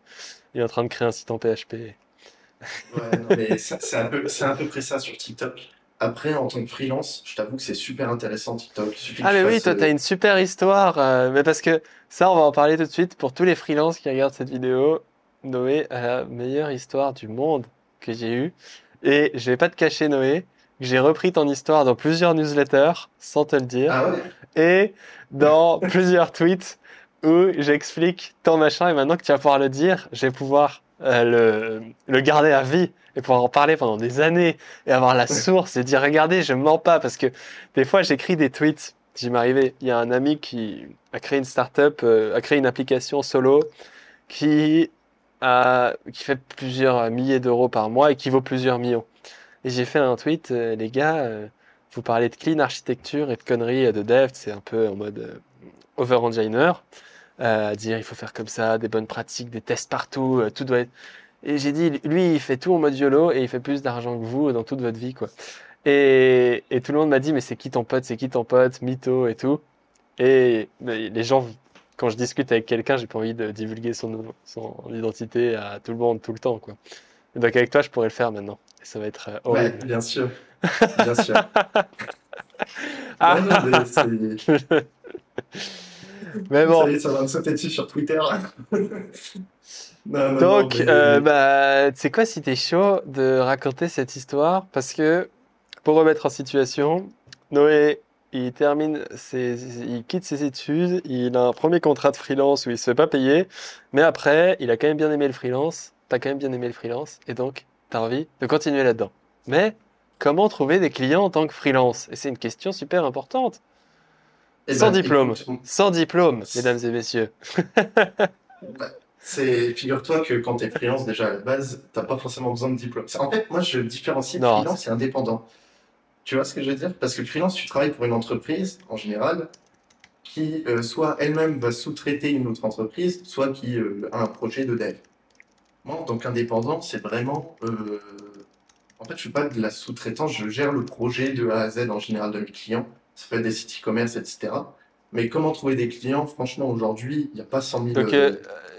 il est en train de créer un site en PHP. Ouais, non, mais c'est un peu, c'est à peu près ça sur TikTok. Après, en tant que freelance, je t'avoue que c'est super intéressant TikTok. Ah mais oui, toi euh, t'as une super histoire, euh, mais parce que ça on va en parler tout de suite pour tous les freelances qui regardent cette vidéo. Noé a la meilleure histoire du monde que j'ai eue. Et je vais pas te cacher Noé, que j'ai repris ton histoire dans plusieurs newsletters sans te le dire. Ah ouais? et dans plusieurs tweets où j'explique ton machin. Et maintenant que tu vas pouvoir le dire, je vais pouvoir euh, le, le garder à vie et pouvoir en parler pendant des années et avoir la source et dire regardez, je mens pas. Parce que des fois j'écris des tweets, j'y m'arrivais, il y a un ami qui a créé une startup, euh, a créé une application solo qui qui fait plusieurs milliers d'euros par mois et qui vaut plusieurs millions. Et j'ai fait un tweet, euh, les gars, euh, vous parlez de clean architecture et de conneries de dev, c'est un peu en mode euh, over-engineer, dire il faut faire comme ça, des bonnes pratiques, des tests partout, tout doit être. Et j'ai dit, lui, il fait tout en mode YOLO et il fait plus d'argent que vous dans toute votre vie, quoi. Et, et tout le monde m'a dit, mais c'est qui ton pote, c'est qui ton pote, mytho et tout. Et les gens, quand je discute avec quelqu'un, j'ai pas envie de divulguer son, son identité à tout le monde tout le temps, quoi. Et donc avec toi, je pourrais le faire maintenant. Et ça va être euh, Ouais, horrible. bien sûr. Bien sûr. Ah. Non, mais mais bon. Ça y est, ça va me sauter dessus sur Twitter. Non, non, Donc, mais- euh, bah, tu sais quoi, si t'es chaud de raconter cette histoire, parce que pour remettre en situation, Noé, il termine ses, il quitte ses études, il a un premier contrat de freelance où il se fait pas payer, mais après, il a quand même bien aimé le freelance, t'as quand même bien aimé le freelance, et donc, t'as envie de continuer là-dedans. Mais, comment trouver des clients en tant que freelance? Et c'est une question super importante. Eh Sans ben, diplôme. écoute, Sans diplôme, mesdames et messieurs. C'est, figure-toi que quand tu es freelance, déjà à la base, t'as pas forcément besoin de diplôme. En fait, moi, je différencie Non, freelance et indépendant. Tu vois ce que je veux dire? Parce que freelance, tu travailles pour une entreprise, en général, qui euh, soit elle-même va sous-traiter une autre entreprise, soit qui euh, a un projet de dev. Moi, en tant qu'indépendant, c'est vraiment... euh, En fait, je fais pas de la sous-traitance, je gère le projet de A à Z en général de mes clients. Ça peut être des sites e-commerce, etc. Mais comment trouver des clients? Franchement, aujourd'hui, il n'y a pas 100 000... Donc, euh,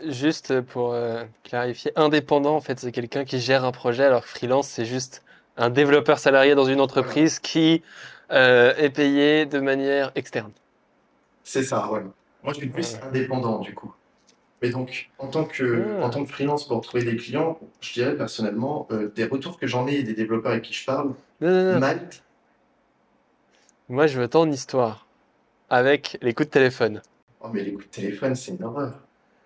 juste pour euh, clarifier, indépendant, en fait, c'est quelqu'un qui gère un projet, alors que freelance, c'est juste un développeur salarié dans une entreprise qui euh, est payé de manière externe. C'est ça, ouais. Moi, je suis plus indépendant, du coup. Mais donc, en tant que, Ah. en tant que freelance pour trouver des clients, je dirais personnellement, euh, des retours que j'en ai et des développeurs avec qui je parle, Non, non, non. Malte, Moi, je veux ton histoire avec les coups de téléphone. oh, mais les coups de téléphone, c'est une horreur.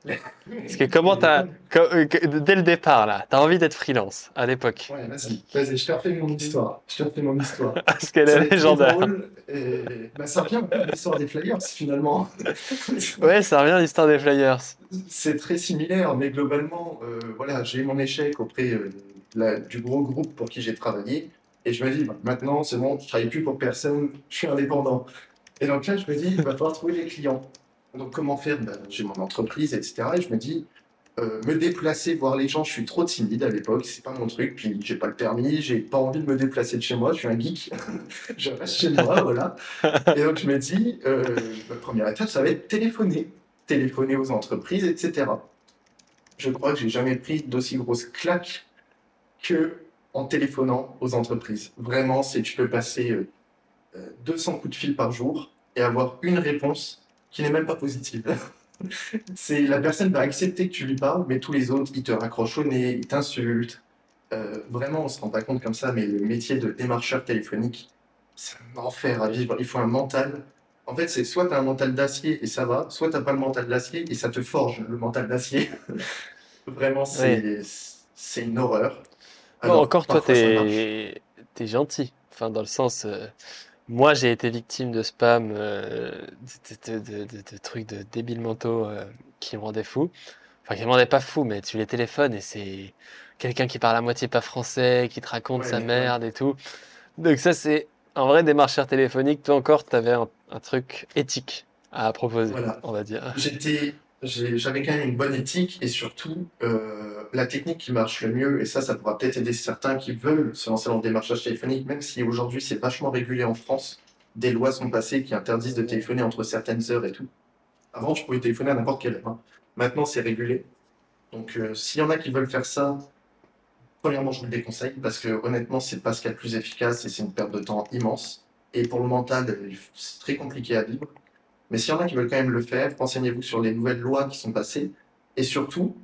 Parce que comment t'as, euh, dès le départ, là, t'as envie d'être freelance à l'époque. Ouais, vas-y, vas-y, je te refais mon histoire. Je te refais mon histoire. Parce qu'elle est légendaire. et... bah, ça revient à l'histoire des Flyers, finalement. Ouais, ça revient à l'histoire des Flyers. C'est très similaire, mais globalement, euh, voilà, j'ai eu mon échec auprès euh, la- du gros groupe pour qui j'ai travaillé. Et je me dis, bah, maintenant, c'est bon, je travaille plus pour personne, je suis indépendant. Et donc là, je me dis, il va falloir trouver des clients. Donc, comment faire Bah, J'ai mon entreprise, etc. Et je me dis, euh, me déplacer, voir les gens, je suis trop timide à l'époque, c'est pas mon truc. Puis, j'ai pas le permis, j'ai pas envie de me déplacer de chez moi, je suis un geek. je reste chez moi, voilà. Et donc, je me dis, euh, la première étape, ça va être téléphoner. Téléphoner aux entreprises, etc. Je crois que j'ai jamais pris d'aussi grosse claque que en téléphonant aux entreprises. Vraiment, c'est tu peux passer 200 coups de fil par jour et avoir une réponse qui n'est même pas positive. c'est la personne va accepter que tu lui parles, mais tous les autres, ils te raccrochent au nez, ils t'insultent. Euh, vraiment, on se rend pas compte comme ça, mais le métier de démarcheur téléphonique, c'est un enfer à vivre. Il faut un mental. En fait, c'est soit tu as un mental d'acier et ça va, soit tu pas le mental d'acier et ça te forge le mental d'acier. Vraiment, c'est c'est une horreur. encore, toi, tu es... gentil. Enfin, dans le sens. Euh, moi, j'ai été victime de spam, euh, de, trucs de débiles mentaux euh, qui me rendaient fou. Enfin, qui me rendaient pas fou, mais tu les téléphones et c'est quelqu'un qui parle à moitié pas français, qui te raconte sa merde et tout. Donc ça, c'est en vrai des marcheurs téléphoniques. Toi encore, tu avais un, truc éthique à proposer, on va dire. J'étais, j'avais quand même une bonne éthique et surtout euh, la technique qui marche le mieux. Et ça, ça pourra peut-être aider certains qui veulent se lancer dans le démarchage téléphonique, même si aujourd'hui c'est vachement régulé en France. Des lois sont passées qui interdisent de téléphoner entre certaines heures et tout. Avant, tu pouvais téléphoner à n'importe quelle heure. Hein. Maintenant, c'est régulé. Donc, euh, s'il y en a qui veulent faire ça, premièrement, je vous le déconseille parce que honnêtement, c'est pas ce qu'il y a de plus efficace et c'est une perte de temps immense. Et pour le mental, c'est très compliqué à vivre. Mais s'il y en a qui veulent quand même le faire, renseignez-vous sur les nouvelles lois qui sont passées. Et surtout,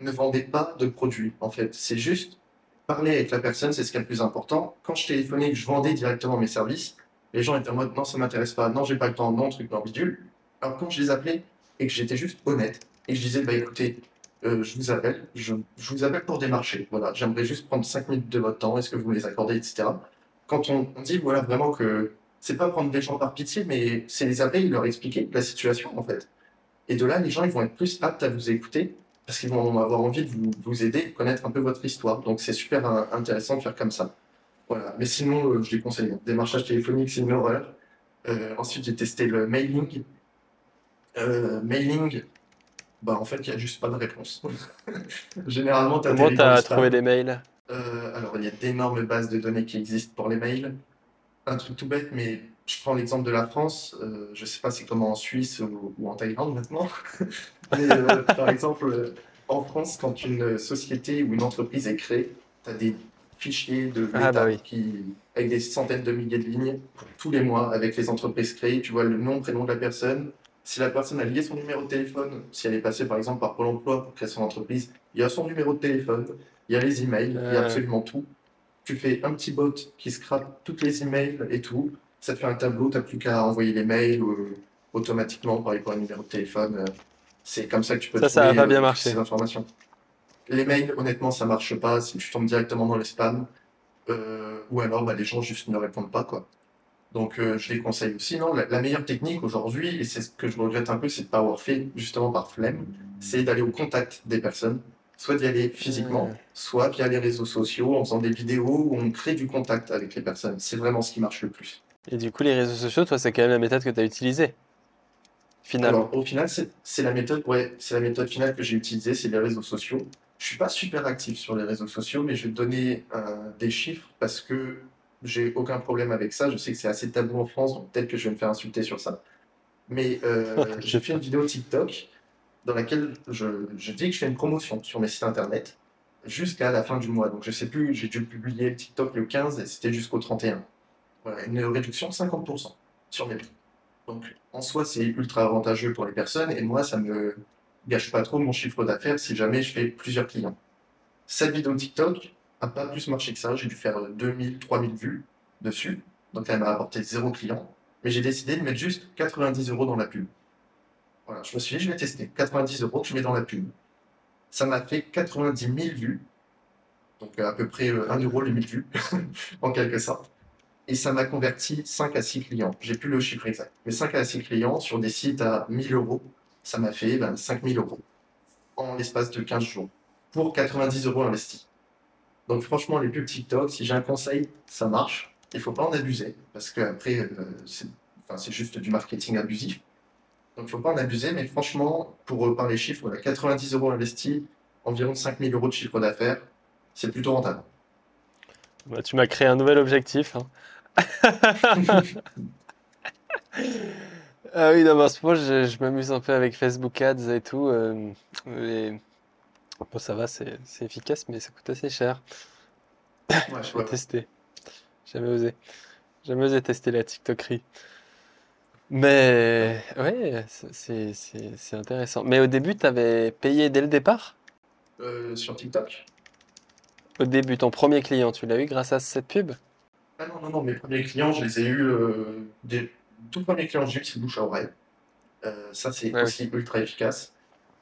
ne vendez pas de produits, en fait. C'est juste parler avec la personne, c'est ce qui est le plus important. Quand je téléphonais, je vendais directement mes services, les gens étaient en mode non, ça m'intéresse pas, non, j'ai pas le temps, non, truc, non, bidule. Alors quand je les appelais et que j'étais juste honnête et que je disais, bah écoutez, euh, je vous appelle, je, je, vous appelle pour démarcher. Voilà, j'aimerais juste prendre 5 minutes de votre temps, est-ce que vous me les accordez, etc. Quand on, on dit, voilà, vraiment que c'est pas prendre les gens par pitié, mais c'est les appeler leur expliquer la situation, en fait. Et de là, les gens, ils vont être plus aptes à vous écouter parce qu'ils vont avoir envie de vous, vous aider, connaître un peu votre histoire. Donc, c'est super intéressant de faire comme ça. Voilà. Mais sinon, euh, je les conseille. Démarchage téléphonique, c'est une horreur. Euh, ensuite, j'ai testé le mailing. Euh, mailing, bah, en fait, il n'y a juste pas de réponse. Généralement, tu as Comment tu as trouvé des mails? Alors, il y a d'énormes bases de données qui existent pour les mails un truc tout bête, mais je prends l'exemple de la France. Euh, je ne sais pas c'est comment en Suisse ou, en Thaïlande maintenant. mais euh, par exemple, euh, en France, quand une société ou une entreprise est créée, tu as des fichiers de ah, bah qui, avec des centaines de milliers de lignes tous les mois avec les entreprises créées. Tu vois le nom, prénom de la personne. Si la personne a lié son numéro de téléphone, si elle est passée par exemple par Pôle emploi pour créer son entreprise, il y a son numéro de téléphone, il y a les emails, il y a absolument tout tu fais un petit bot qui scrape toutes les emails et tout. Ça te fait un tableau, tu n'as plus qu'à envoyer les mails euh, automatiquement par rapport à un numéro de téléphone. Euh, c'est comme ça que tu peux ça, trouver ça bien euh, ces informations. Les mails, honnêtement, ça marche pas si tu tombes directement dans les spams. ou alors, bah, les gens juste ne répondent pas. quoi. Donc, je les conseille aussi. Non, la, meilleure technique aujourd'hui, et c'est ce que je regrette un peu, c'est de pas avoir fait justement par flemme, c'est d'aller au contact des personnes soit d'y aller physiquement, soit via les réseaux sociaux, en faisant des vidéos où on crée du contact avec les personnes. C'est vraiment ce qui marche le plus. Et du coup, les réseaux sociaux, toi, c'est quand même la méthode que tu as utilisée Finalement. Alors, au final, c'est la méthode, ouais, c'est la méthode finale que j'ai utilisée, c'est les réseaux sociaux. Je suis pas super actif sur les réseaux sociaux, mais je vais te donner euh, des chiffres parce que j'ai aucun problème avec ça. Je sais que c'est assez tabou en France, donc peut-être que je vais me faire insulter sur ça. Mais euh, j'ai fait une vidéo TikTok dans laquelle je, dis que je fais une promotion sur mes sites internet jusqu'à la fin du mois. Donc je sais plus, j'ai dû publier le TikTok le 15 et c'était jusqu'au 31. Voilà, une réduction de 50% sur mes prix. Donc en soi, c'est ultra avantageux pour les personnes et moi, ça me gâche pas trop mon chiffre d'affaires si jamais je fais plusieurs clients. Cette vidéo TikTok a pas plus marché que ça. J'ai dû faire 2000, 3000 vues dessus. Donc elle m'a apporté zéro client. Mais j'ai décidé de mettre juste 90 euros dans la pub. Voilà, je me suis dit, je vais tester. 90 euros que je mets dans la pub. Ça m'a fait 90 000 vues. Donc à peu près 1 euh, euro les 1000 vues, en quelque sorte. Et ça m'a converti 5 à 6 clients. J'ai plus le chiffre exact. Mais 5 à 6 clients sur des sites à 1000 euros, ça m'a fait ben, 5000 euros en l'espace de 15 jours. Pour 90 euros investis. Donc franchement, les pubs TikTok, si j'ai un conseil, ça marche. Il faut pas en abuser. Parce qu'après, euh, c'est juste du marketing abusif. Donc, il ne faut pas en abuser, mais franchement, pour parler chiffres, 90 euros investis, environ 5000 euros de chiffre d'affaires, c'est plutôt rentable. Bah, tu m'as créé un nouvel objectif. Hein. ah oui, d'abord, moi, je, je m'amuse un peu avec Facebook Ads et tout. Euh, bon, ça va, c'est efficace, mais ça coûte assez cher. Ouais, Je ouais, vais ouais. tester. Jamais osé. Jamais osé tester la TikTokerie. Mais ouais, c'est c'est- c'est- c'est intéressant. Mais au début, tu avais payé dès le départ? Euh, sur TikTok? Au début, ton premier client, tu l'as eu grâce à cette pub? Ah non, non, non, mes premiers clients, je les ai eus. Euh, des tout premiers clients que j'ai eu, c'est bouche à oreille. Euh, ça, c'est Ouais, oui. aussi ultra efficace.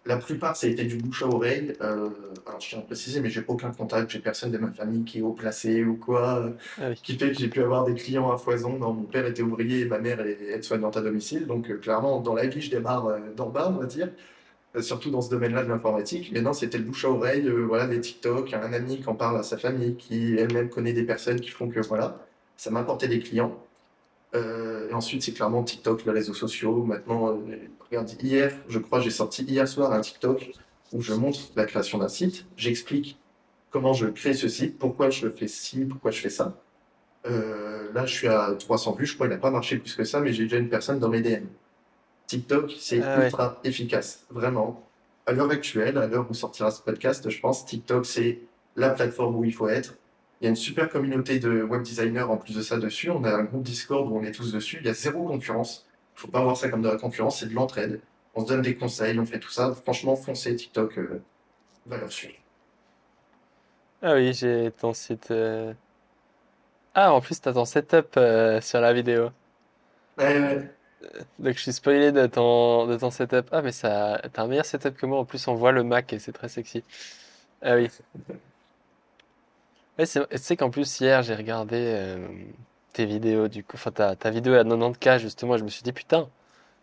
La plupart, ça a été du bouche à oreille. Euh, alors, je tiens à préciser, mais j'ai aucun contact, j'ai personne de ma famille qui est haut placé ou quoi, euh, Ah oui. qui fait que j'ai pu avoir des clients à foison. Non, mon père était ouvrier et ma mère est aide-soignante à domicile. Donc, euh, clairement, dans la vie, je démarre euh, d'en bas, on va dire. Surtout dans ce domaine-là de l'informatique. Mais non, c'était le bouche à oreille, voilà, des TikTok, un ami qui en parle à sa famille, qui elle-même connaît des personnes qui font que, voilà, ça m'apportait des clients. Euh, et ensuite, c'est clairement TikTok, les réseaux sociaux. Maintenant, euh, regarde, hier, je crois, j'ai sorti hier soir un TikTok où je montre la création d'un site. J'explique comment je crée ce site, pourquoi je fais ci, pourquoi je fais ça. Euh, là, je suis à 300 vues. Je crois qu'il n'a pas marché plus que ça, mais j'ai déjà une personne dans mes DM. TikTok, c'est Ah ouais. ultra efficace, vraiment. À l'heure actuelle, à l'heure où sortira ce podcast, je pense TikTok, c'est la plateforme où il faut être. Il y a une super communauté de web designers en plus de ça dessus. On a un groupe Discord où on est tous dessus. Il y a zéro concurrence. Il faut pas voir ça comme de la concurrence, c'est de l'entraide. On se donne des conseils, on fait tout ça. Franchement, foncez TikTok, euh, valeur sûre. Ah oui, j'ai ton site. euh, Ah, en plus, t'as ton setup euh, sur la vidéo. Ouais, ouais. Donc, je suis spoilé de ton, de ton setup. Ah, mais ça, t'as un meilleur setup que moi. En plus, on voit le Mac et c'est très sexy. Ah oui. Ouais, tu sais qu'en plus, hier, j'ai regardé euh, tes vidéos. Du coup, enfin, ta, ta vidéo à 90K, justement. Je me suis dit, putain,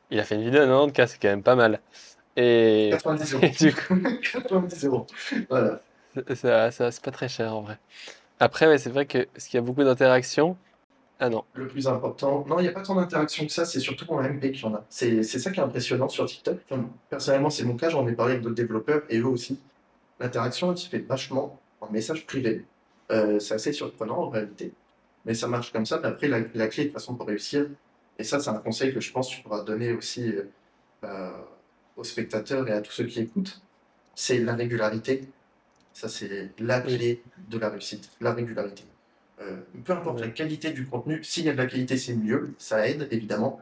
il a fait une vidéo à 90K, c'est quand même pas mal. Et, 90 et euros. du coup, 90 euros. Voilà. ça, ça, c'est pas très cher en vrai. Après, ouais, c'est vrai que ce qu'il y a beaucoup d'interactions? Ah non. Le plus important, non, il n'y a pas tant d'interaction que ça, c'est surtout en MP qu'il y en a. C'est c'est ça qui est impressionnant sur TikTok. Enfin, personnellement, c'est mon cas, j'en ai parlé avec d'autres développeurs et eux aussi. L'interaction, elle se fait vachement en message privé. Euh, c'est assez surprenant en réalité, mais ça marche comme ça. Mais après, la, la clé de toute façon pour réussir, et ça, c'est un conseil que je pense que tu pourras donner aussi euh, bah, aux spectateurs et à tous ceux qui écoutent, c'est la régularité. Ça, c'est la clé de la réussite, la régularité. Euh, peu importe la qualité du contenu, s'il y a de la qualité, c'est mieux, ça aide évidemment.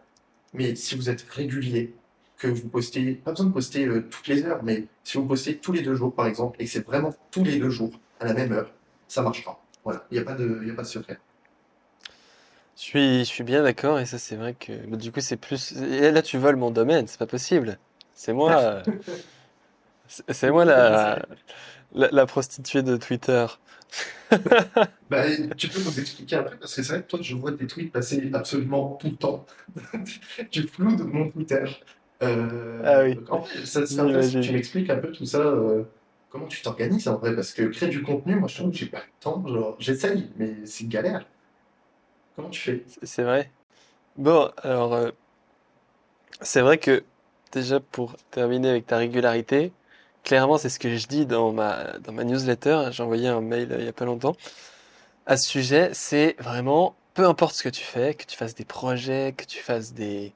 Mais si vous êtes régulier, que vous postez, pas besoin de poster euh, toutes les heures, mais si vous postez tous les deux jours par exemple, et que c'est vraiment tous les deux jours à la même heure, ça marchera. Voilà, il n'y a pas de, y a pas de secret. Je suis, je suis bien d'accord et ça c'est vrai que bah, du coup c'est plus et là tu voles mon domaine, c'est pas possible. C'est moi c'est moi la, la la prostituée de Twitter. Bah, tu peux nous expliquer après, parce que c'est vrai que toi, je vois tes tweets passer absolument tout le temps. tu floues mon Twitter. Euh, Ah oui. en fait, ça tu m'expliques un peu tout ça. euh, comment tu t'organises en vrai? Parce que créer du contenu, moi, je trouve que j'ai pas le temps. J'essaye, mais c'est une galère. Comment tu fais? C'est vrai. Bon, alors euh, c'est vrai que déjà pour terminer avec ta régularité, clairement c'est ce que je dis dans ma dans ma newsletter, j'ai envoyé un mail euh, il y a pas longtemps à ce sujet, c'est vraiment peu importe ce que tu fais, que tu fasses des projets, que tu fasses des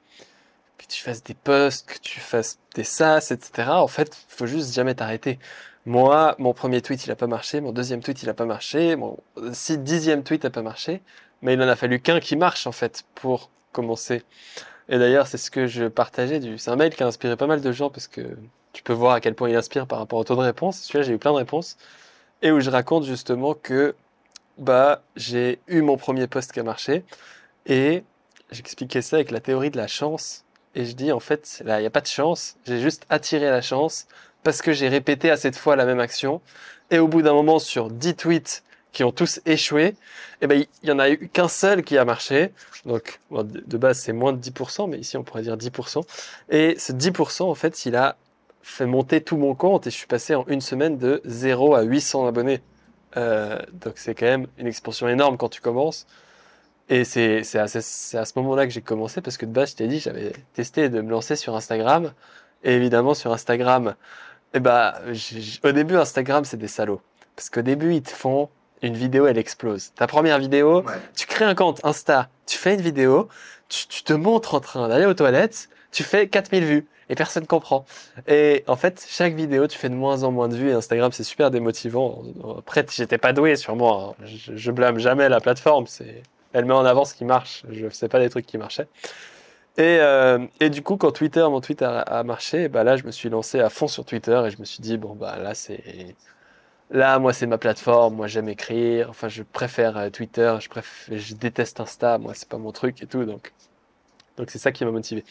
que tu fasses des posts, que tu fasses des SaaS, etc. En fait, faut juste jamais t'arrêter. Moi, mon premier tweet, il a pas marché, mon deuxième tweet, il a pas marché, mon si dixième tweet a pas marché, mais il en a fallu qu'un qui marche en fait pour commencer. Et d'ailleurs, c'est ce que je partageais du. C'est un mail qui a inspiré pas mal de gens parce que tu peux voir à quel point il inspire par rapport au taux de réponse. Celui-là, j'ai eu plein de réponses. Et où je raconte justement que bah j'ai eu mon premier post qui a marché. Et j'expliquais ça avec la théorie de la chance. Et je dis en fait là il n'y a pas de chance, j'ai juste attiré la chance parce que j'ai répété assez de fois la même action et au bout d'un moment sur 10 tweets qui ont tous échoué, eh ben il y en a eu qu'un seul qui a marché. Donc de base c'est moins de 10%, mais ici on pourrait dire 10%. Et ce 10% en fait il a fait monter tout mon compte et je suis passé en une semaine de 0 à 800 abonnés. Euh, donc c'est quand même une expansion énorme quand tu commences. Et c'est c'est à, ce- c'est à ce moment-là que j'ai commencé parce que de base, je t'ai dit, j'avais testé de me lancer sur Instagram. Et évidemment, sur Instagram, eh j- au début, Instagram, c'est des salauds. Parce qu'au début, ils te font une vidéo, elle explose. Ta première vidéo, Ouais. tu crées un compte Insta, tu fais une vidéo, tu, tu te montres en train d'aller aux toilettes, tu fais 4000 vues et personne comprend. Et en fait, chaque vidéo, tu fais de moins en moins de vues et Instagram, c'est super démotivant. Après, j'étais pas doué sur moi. Hein. Je, blâme jamais la plateforme. C'est, elle met en avant ce qui marche. Je sais pas des trucs qui marchaient. Et, euh, et, du coup, quand Twitter, mon tweet a, marché, bah là, je me suis lancé à fond sur Twitter et je me suis dit, bon, bah là, c'est. Là, moi, c'est ma plateforme. Moi, j'aime écrire. Enfin, je préfère euh, Twitter. Je, préfère, je déteste Insta. Moi, c'est pas mon truc et tout. Donc, donc c'est ça qui m'a motivé.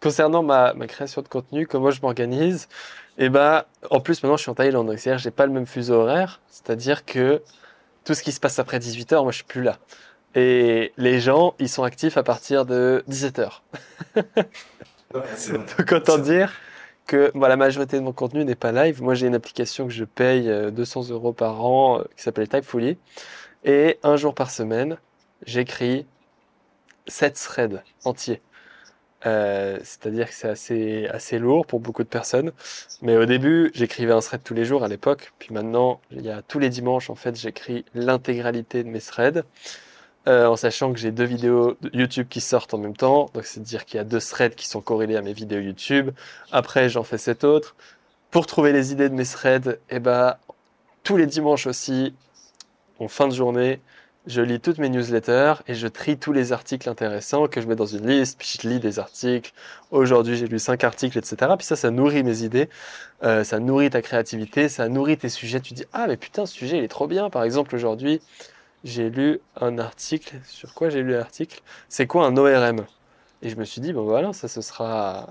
Concernant ma, ma, création de contenu, comment je m'organise, et eh ben, en plus, maintenant, je suis en Thaïlande. Donc, c'est-à-dire, j'ai pas le même fuseau horaire. C'est-à-dire que tout ce qui se passe après 18h, moi, je suis plus là. Et les gens, ils sont actifs à partir de 17h. Donc autant dire que la majorité de mon contenu n'est pas live. Moi, j'ai une application que je paye 200 euh, euros par an euh, qui s'appelle Typefully. Et un jour par semaine, j'écris 7 threads entiers. Euh, c'est-à-dire que c'est assez, assez lourd pour beaucoup de personnes. Mais au début, j'écrivais un thread tous les jours à l'époque. Puis maintenant, il y a tous les dimanches, en fait, j'écris l'intégralité de mes threads. Euh, en sachant que j'ai deux vidéos YouTube qui sortent en même temps. Donc, c'est-à-dire qu'il y a deux threads qui sont corrélés à mes vidéos YouTube. Après, j'en fais sept autres. Pour trouver les idées de mes threads, eh ben, tous les dimanches aussi, en fin de journée, je lis toutes mes newsletters et je trie tous les articles intéressants que je mets dans une liste, puis je lis des articles. Aujourd'hui, j'ai lu cinq articles, etc. Puis ça, ça nourrit mes idées, euh, ça nourrit ta créativité, ça nourrit tes sujets. Tu dis, ah, mais putain, ce sujet, il est trop bien. Par exemple, aujourd'hui, j'ai lu un article. Sur quoi j'ai lu l'article C'est quoi un ORM Et je me suis dit, bon voilà, ça ce sera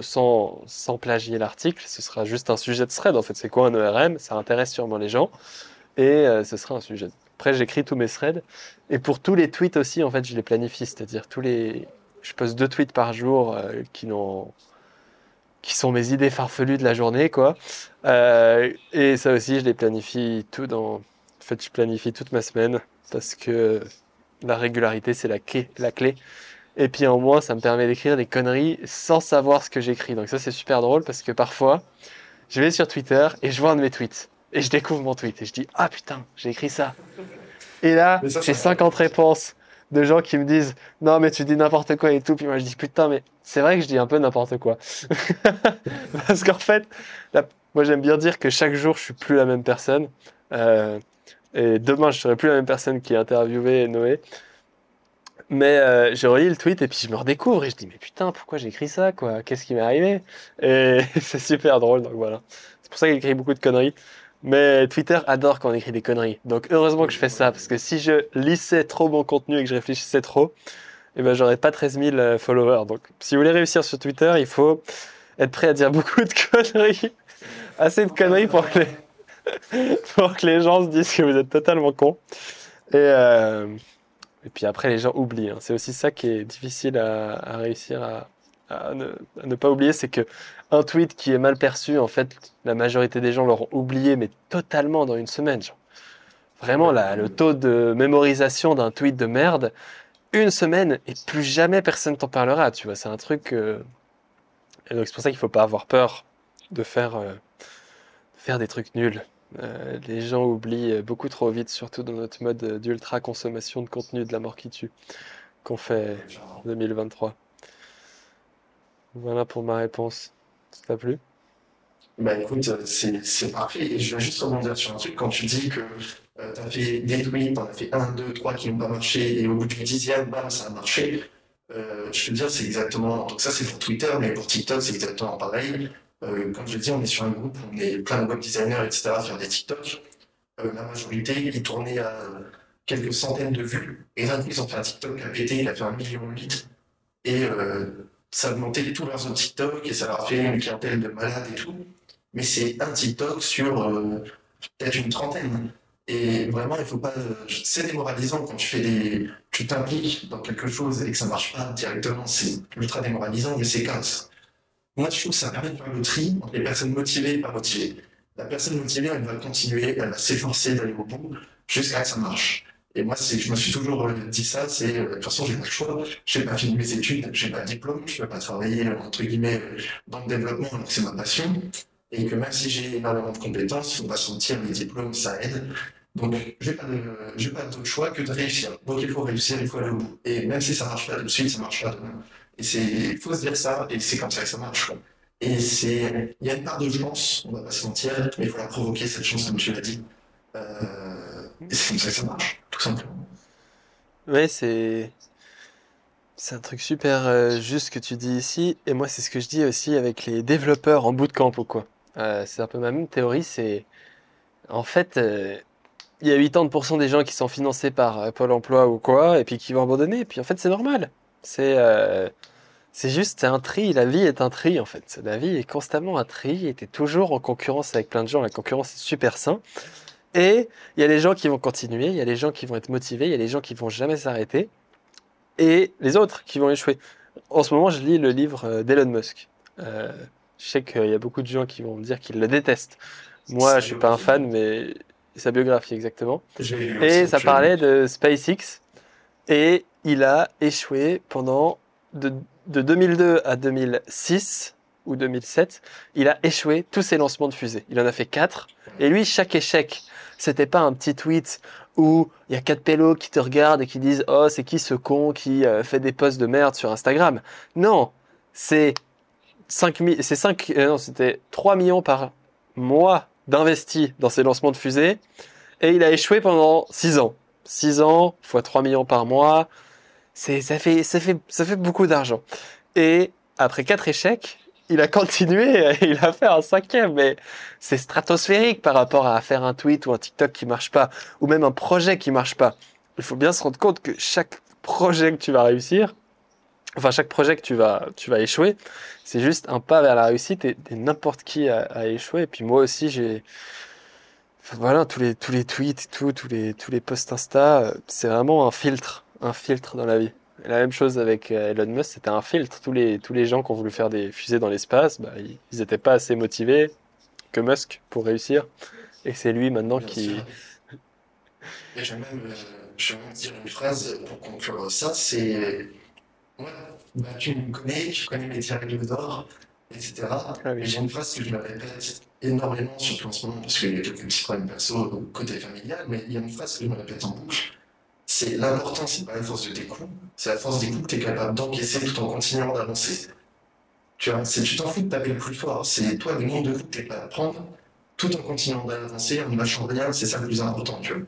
sans, sans plagier l'article, ce sera juste un sujet de thread. En fait, c'est quoi un ORM Ça intéresse sûrement les gens. Et euh, ce sera un sujet. Après, j'écris tous mes threads. Et pour tous les tweets aussi, en fait, je les planifie. C'est-à-dire, tous les. Je poste deux tweets par jour euh, qui n'ont qui sont mes idées farfelues de la journée, quoi. Euh, et ça aussi, je les planifie tout dans, fait, je planifie toute ma semaine parce que la régularité, c'est la clé, la clé. Et puis en moins, ça me permet d'écrire des conneries sans savoir ce que j'écris. Donc ça, c'est super drôle parce que parfois, je vais sur Twitter et je vois un de mes tweets. Et je découvre mon tweet et je dis Ah putain, j'ai écrit ça. Et là, j'ai 50 réponses de gens qui me disent Non, mais tu dis n'importe quoi et tout. Puis moi, je dis Putain, mais c'est vrai que je dis un peu n'importe quoi. parce qu'en fait, moi, j'aime bien dire que chaque jour, je suis plus la même personne. Euh, et demain, je serai plus la même personne qui a interviewé Noé. Mais euh, je relis le tweet et puis je me redécouvre et je dis mais putain pourquoi j'ai écrit ça quoi? Qu'est-ce qui m'est arrivé? Et c'est super drôle donc voilà. C'est pour ça qu'il écrit beaucoup de conneries. Mais Twitter adore quand on écrit des conneries. Donc heureusement que je fais ça parce que si je lissais trop mon contenu et que je réfléchissais trop, eh ben j'aurais pas 13 000 euh, followers. Donc si vous voulez réussir sur Twitter, il faut être prêt à dire beaucoup de conneries, assez de conneries pour que les pour que les gens se disent que vous êtes totalement con. Et, euh, et puis après, les gens oublient. Hein. C'est aussi ça qui est difficile à, réussir à, ne, pas oublier, c'est que un tweet qui est mal perçu, en fait, la majorité des gens l'auront oublié, mais totalement dans une semaine. Vraiment, le taux de mémorisation d'un tweet de merde, une semaine, et plus jamais personne t'en parlera. Tu vois, c'est un truc. Euh, et donc c'est pour ça qu'il faut pas avoir peur de faire, euh, faire des trucs nuls. Euh, les gens oublient beaucoup trop vite, surtout dans notre mode d'ultra consommation de contenu de la mort qui tue qu'on fait en 2023. Voilà pour ma réponse. Ça t'a plu? Bah écoute, c'est parfait. Et je vais juste rebondir sur un truc. Quand tu dis que euh, tu as fait des tweets, t'en as fait un, deux, trois qui n'ont pas marché, et au bout du dixième, bam, ça a marché. Euh, je peux te dire, c'est exactement. Donc ça, c'est pour Twitter, mais pour TikTok, c'est exactement pareil. Euh, comme je dis, on est sur un groupe, on est plein de web designers, etc., à faire des TikTok. Euh, la majorité, ils tournaient à quelques centaines de vues. Et d'un coup, ils ont fait un TikTok a pété, il a fait un million huit. Et euh, ça a augmenté tous leurs autres TikTok et ça leur a fait une clientèle de malades et tout. Mais c'est un TikTok sur peut-être une trentaine. Et vraiment, il faut pas. C'est démoralisant quand tu fais des. Tu t'impliques dans quelque chose et que ça marche pas directement. C'est ultra démoralisant, mais c'est 15. Moi, je trouve que ça permet de faire le tri entre les personnes motivées et pas motivées. La personne motivée, elle va continuer, elle va s'efforcer d'aller au bout jusqu'à ce que ça marche. Et moi, je me suis toujours euh, dit ça, c'est, euh, de toute façon, j'ai pas le choix, j'ai pas fini mes études, j'ai pas de diplôme, je peux pas travailler, entre guillemets, dans le développement alors c'est ma passion. Et que même si j'ai énormément de compétences, faut pas sentir les diplômes, ça aide. Donc, j'ai pas pas d'autre choix que de réussir. Donc, il faut réussir, il faut aller au bout. Et même si ça marche pas tout de suite, ça marche pas demain. Il faut se dire ça, et c'est comme ça que ça marche. Et c'est, il y a une part de chance, on va pas se mentir, mais il faut la provoquer, cette chance, comme tu l'as dit. Euh, et c'est comme ça que ça marche, tout simplement. Ouais, c'est c'est un truc super euh, juste que tu dis ici. Et moi, c'est ce que je dis aussi avec les développeurs en bootcamp ou quoi. Euh, c'est un peu ma même théorie. C'est en fait, il y a 80% des gens qui sont financés par Pôle Emploi ou quoi, et puis qui vont abandonner. Et puis en fait, c'est normal. C'est c'est juste c'est un tri. La vie est un tri en fait. La vie est constamment un tri. Et t'es toujours en concurrence avec plein de gens. La concurrence est super sain. Et il y a les gens qui vont continuer, il y a les gens qui vont être motivés, il y a les gens qui vont jamais s'arrêter, et les autres qui vont échouer. En ce moment, je lis le livre euh, d'Elon Musk. Euh, je sais qu'il y a beaucoup de gens qui vont me dire qu'ils le détestent. Moi, je suis pas un fan, mais sa biographie exactement. Et ça parlait de SpaceX, et il a échoué pendant de, de 2002 à 2006 ou 2007. Il a échoué tous ses lancements de fusées. Il en a fait quatre. Et lui, chaque échec, c'était pas un petit tweet où il y a quatre pélos qui te regardent et qui disent Oh, c'est qui ce con qui euh, fait des posts de merde sur Instagram? Non, c'est 5 mi- c'est 5, euh, non, c'était 3 millions par mois d'investis dans ses lancements de fusées et il a échoué pendant 6 ans. 6 ans fois 3 millions par mois, c'est ça fait ça fait ça fait beaucoup d'argent. Et après quatre échecs, il a continué, il a fait un cinquième, mais c'est stratosphérique par rapport à faire un tweet ou un TikTok qui marche pas, ou même un projet qui marche pas. Il faut bien se rendre compte que chaque projet que tu vas réussir, enfin chaque projet que tu vas, tu vas échouer, c'est juste un pas vers la réussite et, n'importe qui a, échoué. Et puis moi aussi, j'ai, voilà, tous les, tous les tweets, et tout, tous les, tous les posts Insta, euh, c'est vraiment un filtre, un filtre dans la vie. Et la même chose avec euh, Elon Musk, c'était un filtre. Tous les, tous les gens qui ont voulu faire des fusées dans l'espace, bah, ils, ils étaient pas assez motivés que Musk pour réussir. Et c'est lui maintenant Bien qui, sûr. Et je vais même, euh, je vais même dire une phrase pour conclure ça, c'est ouais, bah, tu me connais, tu connais mes règles d'or, etc. Ah oui. Et j'ai une phrase que je me répète énormément, surtout en ce moment, parce qu'il y a quelques petits problèmes perso côté familial, mais il y a une phrase que je me répète en boucle. C'est l'important, c'est pas la force de tes coups, c'est la force des coups que tu es capable d'encaisser tout en continuant d'avancer. Tu vois, c'est tu t'en fous de taper le plus fort, c'est toi le nombre de coups que tu es capable de prendre, tout en continuant d'avancer, en ne lâchant rien, c'est ça le plus important, tu vois.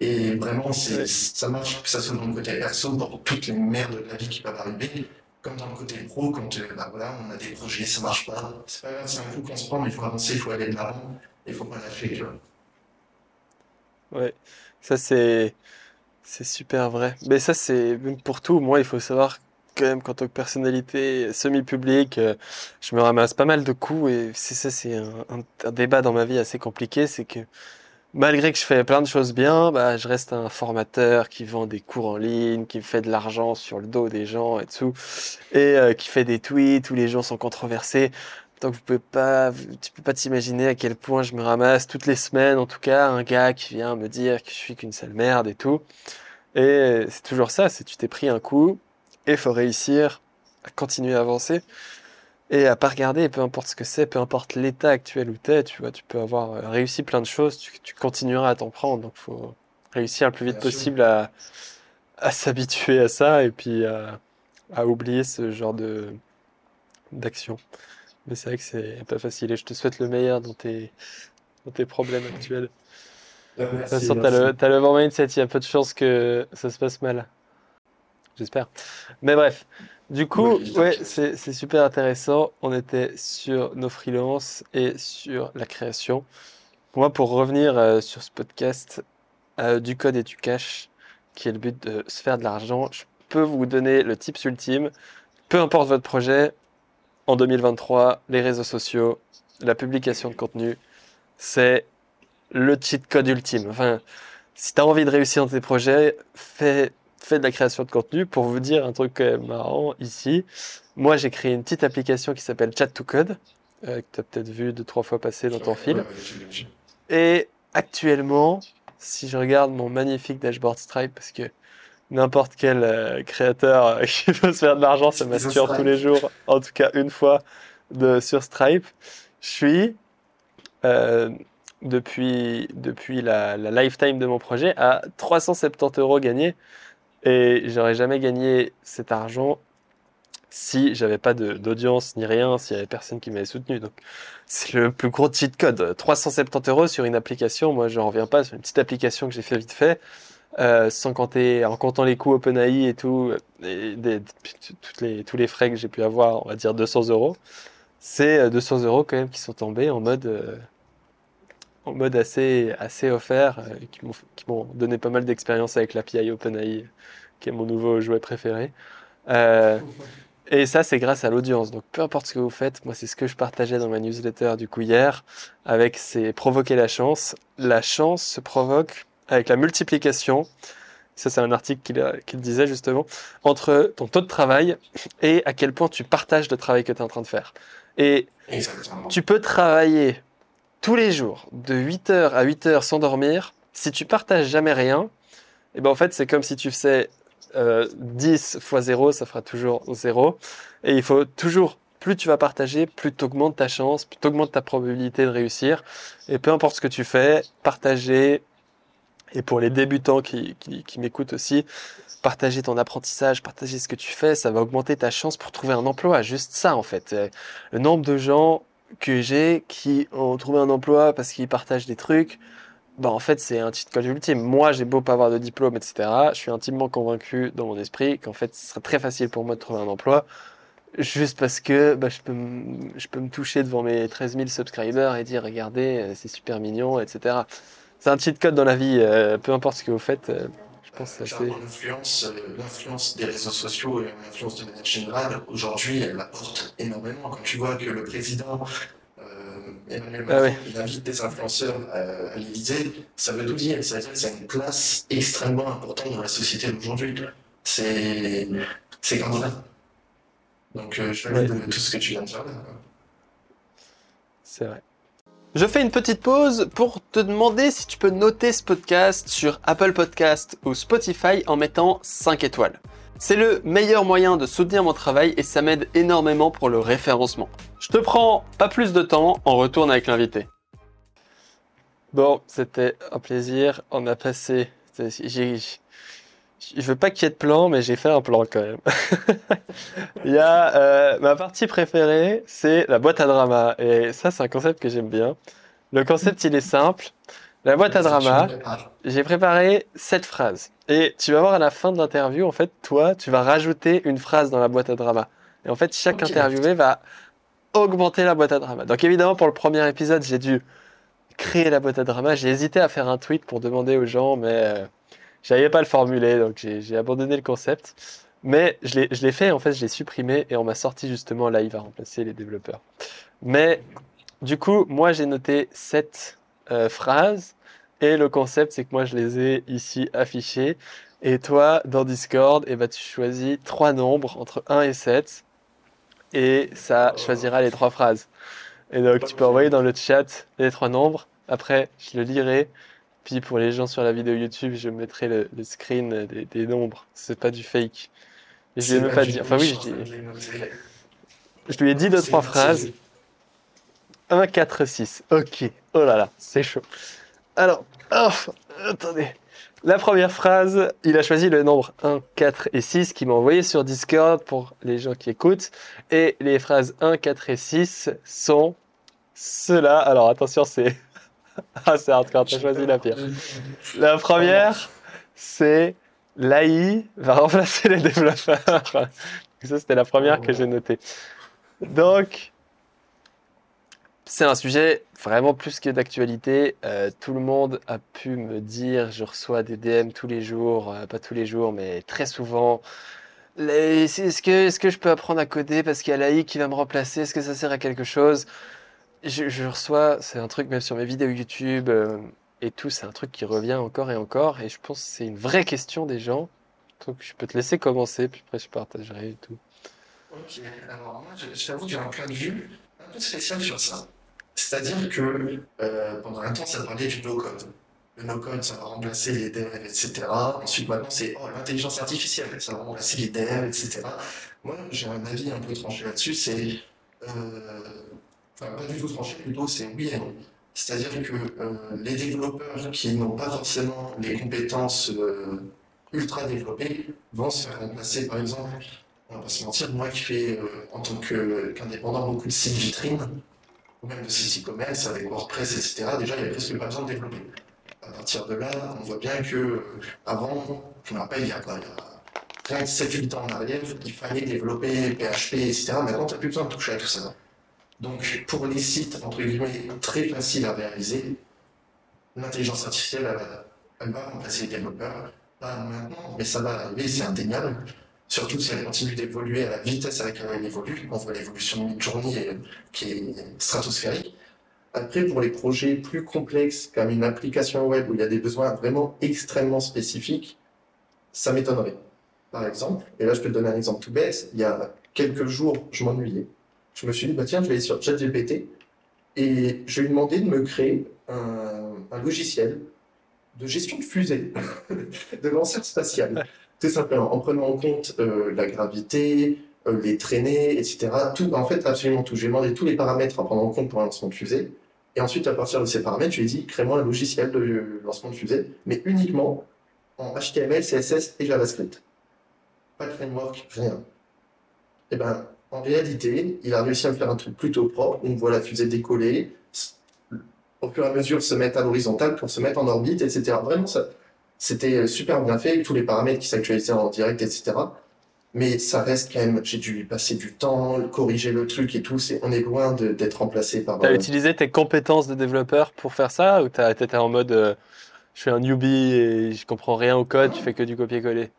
Et vraiment, c'est, ça marche, que ça soit dans le côté perso, pour toutes les merdes de la vie qui peuvent arriver, comme dans le côté pro, quand euh, bah voilà, on a des projets, ça marche pas, c'est pas grave, c'est un coup qu'on se prend, mais il faut avancer, il faut aller de l'avant, il faut pas lâcher, tu vois. Ouais, ça c'est c'est super vrai. Mais ça c'est pour tout. Moi, il faut savoir quand même qu'en tant que personnalité semi-publique, euh, je me ramasse pas mal de coups et c'est ça c'est un débat dans ma vie assez compliqué, c'est que malgré que je fais plein de choses bien, bah je reste un formateur qui vend des cours en ligne, qui fait de l'argent sur le dos des gens et tout, et euh, qui fait des tweets où les gens sont controversés. Donc vous pouvez pas, tu peux pas t'imaginer à quel point je me ramasse toutes les semaines, en tout cas, un gars qui vient me dire que je suis qu'une sale merde et tout. Et c'est toujours ça, c'est tu t'es pris un coup et faut réussir à continuer à avancer et à pas regarder, peu importe ce que c'est, peu importe l'état actuel où t'es, tu vois, tu peux avoir euh, réussi plein de choses, tu, tu continueras à t'en prendre, donc faut réussir le plus vite Bien sûr. possible à, à s'habituer à ça et puis à, à oublier ce genre de d'action. Mais c'est vrai que c'est pas facile et je te souhaite le meilleur dans tes, dans tes problèmes actuels. Euh, De toute façon, t'as le, t'as le bon mindset, il y a peu de chances que ça se passe mal. J'espère. Mais bref, du coup, Oui, ouais, c'est super intéressant. On était sur nos freelances et sur la création. Moi, pour revenir euh, sur ce podcast euh, du code et du cash, qui est le but de se faire de l'argent, je peux vous donner le tips ultime. Peu importe votre projet, en 2023, les réseaux sociaux, la publication de contenu, c'est le cheat code ultime. Enfin, si tu as envie de réussir dans tes projets, fais, fais de la création de contenu. Pour vous dire un truc quand même marrant ici, moi j'ai créé une petite application qui s'appelle Chat to Code, euh, que tu as peut-être vu deux, trois fois passer dans ton fil. Et actuellement, si je regarde mon magnifique dashboard Stripe, parce que n'importe quel euh, créateur euh, qui veut se faire de l'argent se masturbe tous les jours, en tout cas une fois de, sur Stripe, je suis euh, depuis, depuis la, la lifetime de mon projet à 370 euros gagnés. Et j'aurais jamais gagné cet argent si j'avais pas d'audience ni rien, s'il y avait personne qui m'avait soutenu. Donc, c'est le plus gros cheat code. 370 euros sur une application, moi, je reviens pas. Sur une petite application que j'ai fait vite fait, euh, sans compter, en comptant les coûts OpenAI et tout, toutes les, tous les frais que j'ai pu avoir, on va dire 200 euros. C'est 200 euros quand même qui sont tombés en mode, en mode assez, assez offert, qui m'ont donné pas mal d'expérience avec l'API OpenAI, qui est mon nouveau jouet préféré. Euh, et ça, c'est grâce à l'audience. Donc, peu importe ce que vous faites, moi, c'est ce que je partageais dans ma newsletter du coup hier, avec c'est provoquer la chance. La chance se provoque avec la multiplication. Ça, c'est un article qu'il disait justement, entre ton taux de travail et à quel point tu partages le travail que tu es en train de faire. Et tu peux travailler tous les jours, de 8h à 8h sans dormir. Si tu partages jamais rien, et eh ben en fait, c'est comme si tu faisais 10 euh, fois 0, ça fera toujours 0. Et il faut toujours, plus tu vas partager, plus tu augmentes ta chance, plus tu augmentes ta probabilité de réussir. Et peu importe ce que tu fais, partager, et pour les débutants qui, m'écoutent aussi, partager ton apprentissage, partager ce que tu fais, ça va augmenter ta chance pour trouver un emploi. Juste ça, en fait. Le nombre de gens que j'ai qui ont trouvé un emploi parce qu'ils partagent des trucs, bah, en fait, c'est un cheat code ultime. Moi, j'ai beau pas avoir de diplôme, etc. Je suis intimement convaincu dans mon esprit qu'en fait, ce serait très facile pour moi de trouver un emploi juste parce que bah, je, peux je peux me toucher devant mes 13 000 subscribers et dire regardez, euh, c'est super mignon, etc. C'est un cheat code dans la vie, euh, peu importe ce que vous faites. Euh, je pense que c'est L'influence des réseaux sociaux et l'influence de manière générale, aujourd'hui, elle apporte énormément. Quand tu vois que le président Emmanuel ah Macron, il invite des influenceurs à, l'Élysée, ça veut tout dire. Ça veut dire que c'est une place extrêmement importante dans la société d'aujourd'hui. C'est, c'est comme ça. Donc, euh, je valide ouais. tout ce que tu viens de dire C'est vrai. Je fais une petite pause pour te demander si tu peux noter ce podcast sur Apple Podcast ou Spotify en mettant 5 étoiles. C'est le meilleur moyen de soutenir mon travail et ça m'aide énormément pour le référencement. Je te prends pas plus de temps, on retourne avec l'invité. Bon, c'était un plaisir. On a passé. Je veux pas qu'il y ait de plan, mais j'ai fait un plan quand même. Il y a euh, ma partie préférée, c'est la boîte à drama. Et ça, c'est un concept que j'aime bien. Le concept, il est simple. La boîte à drama, j'ai préparé sept phrases. Et tu vas voir à la fin de l'interview, en fait, toi, tu vas rajouter une phrase dans la boîte à drama. Et en fait, chaque interviewé va augmenter la boîte à drama. Donc évidemment, pour le premier épisode, j'ai dû créer la boîte à drama. J'ai hésité à faire un tweet pour demander aux gens, mais euh, j'arrivais pas à le formuler, donc j'ai abandonné le concept. Mais je l'ai fait, en fait, je l'ai supprimé et on m'a sorti justement là, il va remplacer les développeurs. Mais du coup, moi, j'ai noté sept euh, phrases. Et le concept, c'est que moi, je les ai ici affichées. Et toi, dans Discord, eh ben, tu choisis trois nombres entre 1 et 7. Et ça choisira les trois phrases. Et donc, tu peux envoyer dans le chat les trois nombres. Après, je le lirai. Puis pour les gens sur la vidéo YouTube, je mettrai le, screen des, des nombres. C'est pas du fake. Et je vais même pas dire. Enfin, oui, je, dis... je lui ai dit deux, trois phrases. 1, 4, 6. Ok. Oh là là, c'est chaud. Alors, oh, attendez. La première phrase, il a choisi le nombre 1, 4 et 6 qui m'a envoyé sur Discord pour les gens qui écoutent. Et les phrases 1, 4 et 6 sont ceux-là. Alors attention, c'est... ah, c'est hardcore, t'as choisi la pire. La première, c'est l'AI va remplacer les développeurs. Ça, c'était la première que j'ai notée. Donc, c'est un sujet vraiment plus que d'actualité. Euh, tout le monde a pu me dire, je reçois des DM tous les jours, euh, pas tous les jours, mais très souvent. Est-ce que, est que je peux apprendre à coder parce qu'il y a l'AI qui va me remplacer? Est-ce que ça sert à quelque chose? Je, reçois, c'est un truc même sur mes vidéos YouTube euh, et tout, c'est un truc qui revient encore et encore. Et je pense que c'est une vraie question des gens. Donc je peux te laisser commencer, puis après je partagerai et tout. Ok, alors moi j'avoue que j'ai un point de vue un peu spécial sur ça. C'est-à-dire que euh, pendant un temps, ça parlait du no-code. Le no-code, ça va remplacer les devs, etc. Ensuite, maintenant, c'est oh, l'intelligence artificielle, ça va remplacer les devs, etc. Moi, j'ai un avis un peu tranché là-dessus. C'est. Euh, enfin, pas du tout tranché, plutôt, c'est oui et non. C'est-à-dire que euh, les développeurs qui n'ont pas forcément les compétences ultra développées vont se faire remplacer, par exemple, on va pas se mentir, moi qui fais euh, en tant qu'indépendant beaucoup de sites vitrines, ou même de sites e-commerce avec WordPress, etc., déjà il n'y avait presque pas besoin de développer. À partir de là, on voit bien que euh, avant, je me rappelle, il y a quoi, il y a rien que 7-8 ans en arrière, il fallait développer PHP, etc. Maintenant, tu n'as plus besoin de toucher à tout ça. Donc, pour les sites, entre guillemets, très faciles à réaliser, l'intelligence artificielle, elle, va- remplacer les développeurs. Pas maintenant, mais ça va arriver, c'est indéniable. Surtout si elle continue d'évoluer à la vitesse avec laquelle elle évolue. On voit l'évolution de Midjourney euh, qui est stratosphérique. Après, pour les projets plus complexes, comme une application web où il y a des besoins vraiment extrêmement spécifiques, ça m'étonnerait. Par exemple, et là je peux te donner un exemple tout bête, il y a quelques jours, je m'ennuyais. Je me suis dit, bah tiens, je vais aller sur ChatGPT et je lui demander de me créer un, logiciel de gestion de fusée, de lanceur spatial, tout simplement, en prenant en compte euh, la gravité, euh, les traînées, etc. Tout, en fait, absolument tout. J'ai demandé tous les paramètres à prendre en compte pour un lancement de fusée. Et ensuite, à partir de ces paramètres, je lui ai dit, crée-moi un logiciel de lancement de fusée, mais uniquement en HTML, CSS et JavaScript. Pas de framework, rien. Et ben, en réalité, il a réussi à me faire un truc plutôt propre. On voit la fusée décoller, au fur et à mesure se mettre à l'horizontale pour se mettre en orbite, etc. Vraiment, ça, c'était super bien fait, tous les paramètres qui s'actualisaient en direct, etc. Mais ça reste quand même, j'ai dû passer du temps, corriger le truc et tout. C'est, on est loin de- d'être remplacé par. Tu as euh, utilisé tes compétences de développeur pour faire ça ou tu étais en mode euh, je suis un newbie et je comprends rien au code, tu fais que du copier-coller?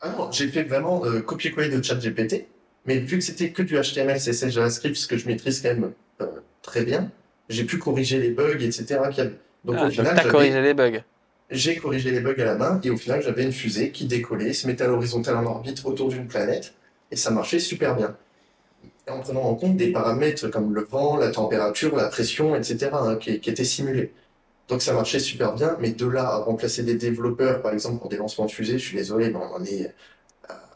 Ah non, j'ai fait vraiment euh, copier-coller de ChatGPT, mais vu que c'était que du HTML, CSS, JavaScript, ce que je maîtrise quand même euh, très bien, j'ai pu corriger les bugs, etc. Donc Ah, au final, t'as corrigé les bugs. j'ai corrigé les bugs à la main, et au final, j'avais une fusée qui décollait, se mettait à l'horizontale en orbite autour d'une planète, et ça marchait super bien. En prenant en compte des paramètres comme le vent, la température, la pression, etc., hein, qui, qui étaient simulés. Donc ça marchait super bien, mais de là à remplacer des développeurs, par exemple, pour des lancements de fusée, je suis désolé, mais on en est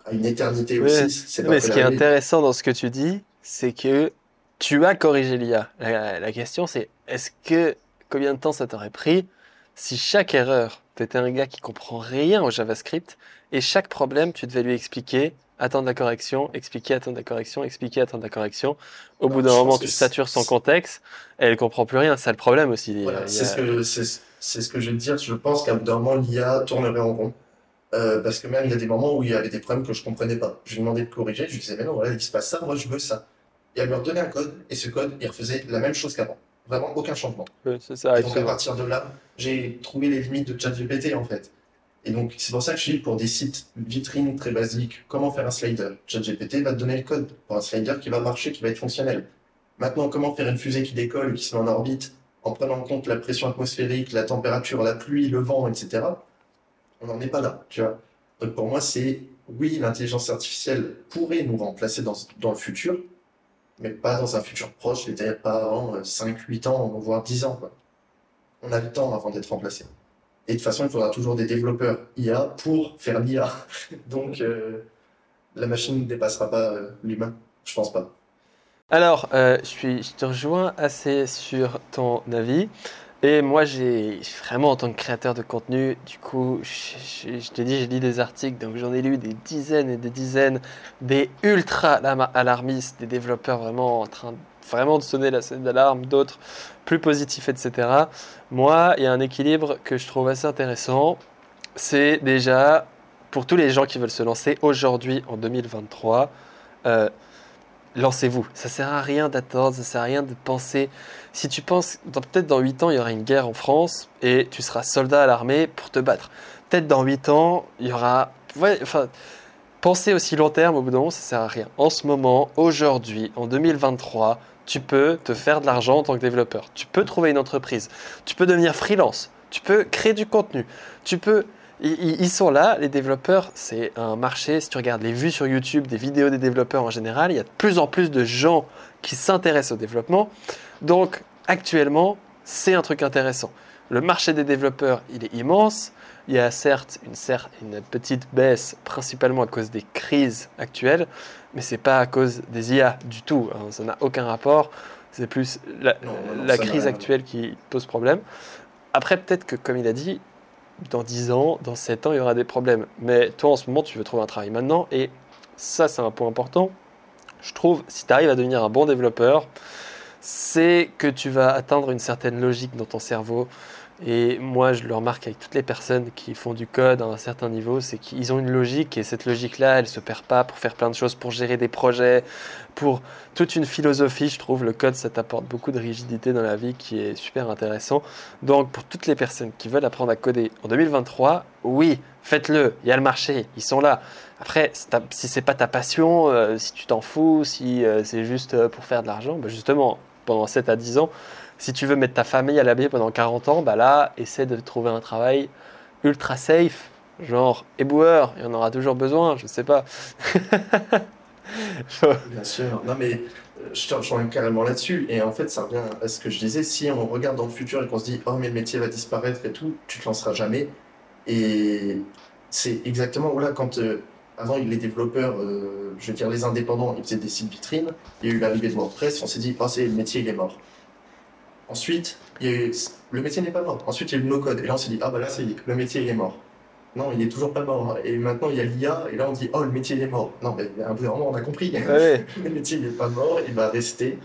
à- une éternité aussi. C'est Mais ce qui est intéressant dans ce que tu dis, c'est que tu as corrigé l'IA. La, la question, c'est est-ce que combien de temps ça t'aurait pris si chaque erreur, tu étais un gars qui comprend rien au JavaScript et chaque problème, tu devais lui expliquer, attendre la correction, expliquer, attendre la correction, expliquer, attendre la correction. Au Non, bout d'un je moment, tu satures son c'est- contexte et elle comprend plus rien. C'est le problème aussi. Voilà, a- c'est ce que c'est c'est ce que je veux dire. Je pense qu'à bout d'un moment, l'IA tournerait en rond. Euh, parce que même il y a des moments où il y avait des problèmes que je comprenais pas. Je lui demandais de corriger, je lui disais, mais non, voilà, il se passe ça, moi je veux ça. Et elle me redonnait un code, et ce code, il refaisait la même chose qu'avant. Vraiment aucun changement. Ça, ça Et arrive donc à partir de là, j'ai trouvé les limites de ChatGPT en fait. Et donc c'est pour ça que je dis pour des sites vitrines très basiques, comment faire un slider? ChatGPT va te donner le code pour un slider qui va marcher, qui va être fonctionnel. Maintenant, comment faire une fusée qui décolle, qui se met en orbite, en prenant en compte la pression atmosphérique, la température, la pluie, le vent, etc. On n'en est pas là, tu vois. Donc pour moi, c'est oui, l'intelligence artificielle pourrait nous remplacer dans, dans le futur, mais pas dans un futur proche, c'est-à-dire pas avant 5, 8 ans, voire 10 ans. On a le temps avant d'être remplacé. Et de toute façon, il faudra toujours des développeurs IA pour faire l'IA. Donc euh, la machine ne dépassera pas euh, l'humain, je pense pas. Alors, euh, je, suis, je te rejoins assez sur ton avis. Et moi, j'ai vraiment, en tant que créateur de contenu, du coup, je, te dis, j'ai lu des articles, donc j'en ai lu des dizaines et des dizaines, des ultra alarmistes, des développeurs vraiment en train vraiment de sonner la sonnette d'alarme, d'autres plus positifs, etc. Moi, il y a un équilibre que je trouve assez intéressant. C'est déjà, pour tous les gens qui veulent se lancer aujourd'hui, en 2023, euh, lancez-vous. Ça sert à rien d'attendre, ça sert à rien de penser. Si tu penses, peut-être dans 8 ans, il y aura une guerre en France et tu seras soldat à l'armée pour te battre. Peut-être dans 8 ans, il y aura. Ouais, enfin, penser aussi long terme, au bout d'un moment, ça sert à rien. En ce moment, aujourd'hui, en 2023, tu peux te faire de l'argent en tant que développeur. Tu peux trouver une entreprise. Tu peux devenir freelance. Tu peux créer du contenu. Tu peux. Ils, sont là, les développeurs, c'est un marché. Si tu regardes les vues sur YouTube des vidéos des développeurs en général, il y a de plus en plus de gens qui s'intéressent au développement. Donc, actuellement, c'est un truc intéressant. Le marché des développeurs, il est immense. Il y a certes une, petite baisse, principalement à cause des crises actuelles, mais c'est pas à cause des IA du tout. hein. Ça n'a aucun rapport. C'est plus la, Non, non, la ça n'a crise actuelle qui pose problème. Après, peut-être que, comme il a dit, dans 10 ans, dans 7 ans, il y aura des problèmes. Mais toi, en ce moment, tu veux trouver un travail maintenant. Et ça c'est un point important, je trouve, si tu arrives à devenir un bon développeur, c'est que tu vas atteindre une certaine logique dans ton cerveau. Et moi, je le remarque avec toutes les personnes qui font du code à un certain niveau, c'est qu'ils ont une logique et cette logique-là, elle ne se perd pas pour faire plein de choses, pour gérer des projets, pour toute une philosophie. Je trouve le code, ça t'apporte beaucoup de rigidité dans la vie qui est super intéressant. Donc, pour toutes les personnes qui veulent apprendre à coder en 2023, oui, faites-le. Il y a le marché, ils sont là. Après, si c'est pas ta passion, euh, si tu t'en fous, si euh, c'est juste euh, pour faire de l'argent, bah, justement, pendant 7 à 10 ans, si tu veux mettre ta famille à l'abri pendant 40 ans, bah là, essaie de trouver un travail ultra safe, genre éboueur, il y en aura toujours besoin, je sais pas. Bien sûr, non mais je te rejoins carrément là-dessus. Et en fait, ça revient à ce que je disais. Si on regarde dans le futur et qu'on se dit, oh, mais le métier va disparaître et tout, tu te lanceras jamais. Et c'est exactement, voilà, quand avant, les développeurs, euh, je veux dire les indépendants, ils faisaient des sites vitrines. Il y a eu l'arrivée de WordPress, on s'est dit, oh, c'est le métier, il est mort. Ensuite, il y a eu, le métier n'est pas mort. Ensuite, il y a eu le no-code. Et là, on s'est dit, ah bah là, c'est le métier, il est mort. Non, il est toujours pas mort. Et maintenant, il y a l'IA, et là, on dit, oh, le métier, il est mort. Non, mais un peu, on a compris. le métier, il n'est pas mort, il va rester.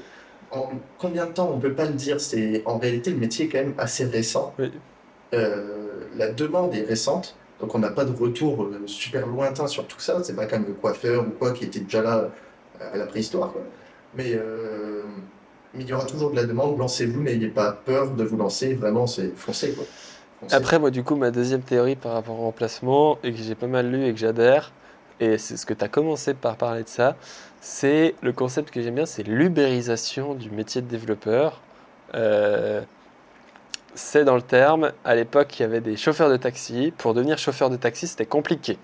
En combien de temps On ne peut pas le dire. C'est En réalité, le métier est quand même assez récent. Euh, la demande est récente. Donc on n'a pas de retour euh, super lointain sur tout ça. C'est pas comme le coiffeur ou quoi qui était déjà là euh, à la préhistoire. Mais, euh, mais, il y aura toujours de la demande. Lancez-vous, n'ayez pas peur de vous lancer. Vraiment, c'est foncez. Après, moi, du coup, ma deuxième théorie par rapport au remplacement, et que j'ai pas mal lu et que j'adhère, et c'est ce que tu as commencé par parler de ça, c'est le concept que j'aime bien, c'est l'ubérisation du métier de développeur. Euh, c'est dans le terme. À l'époque, il y avait des chauffeurs de taxi. Pour devenir chauffeur de taxi, c'était compliqué.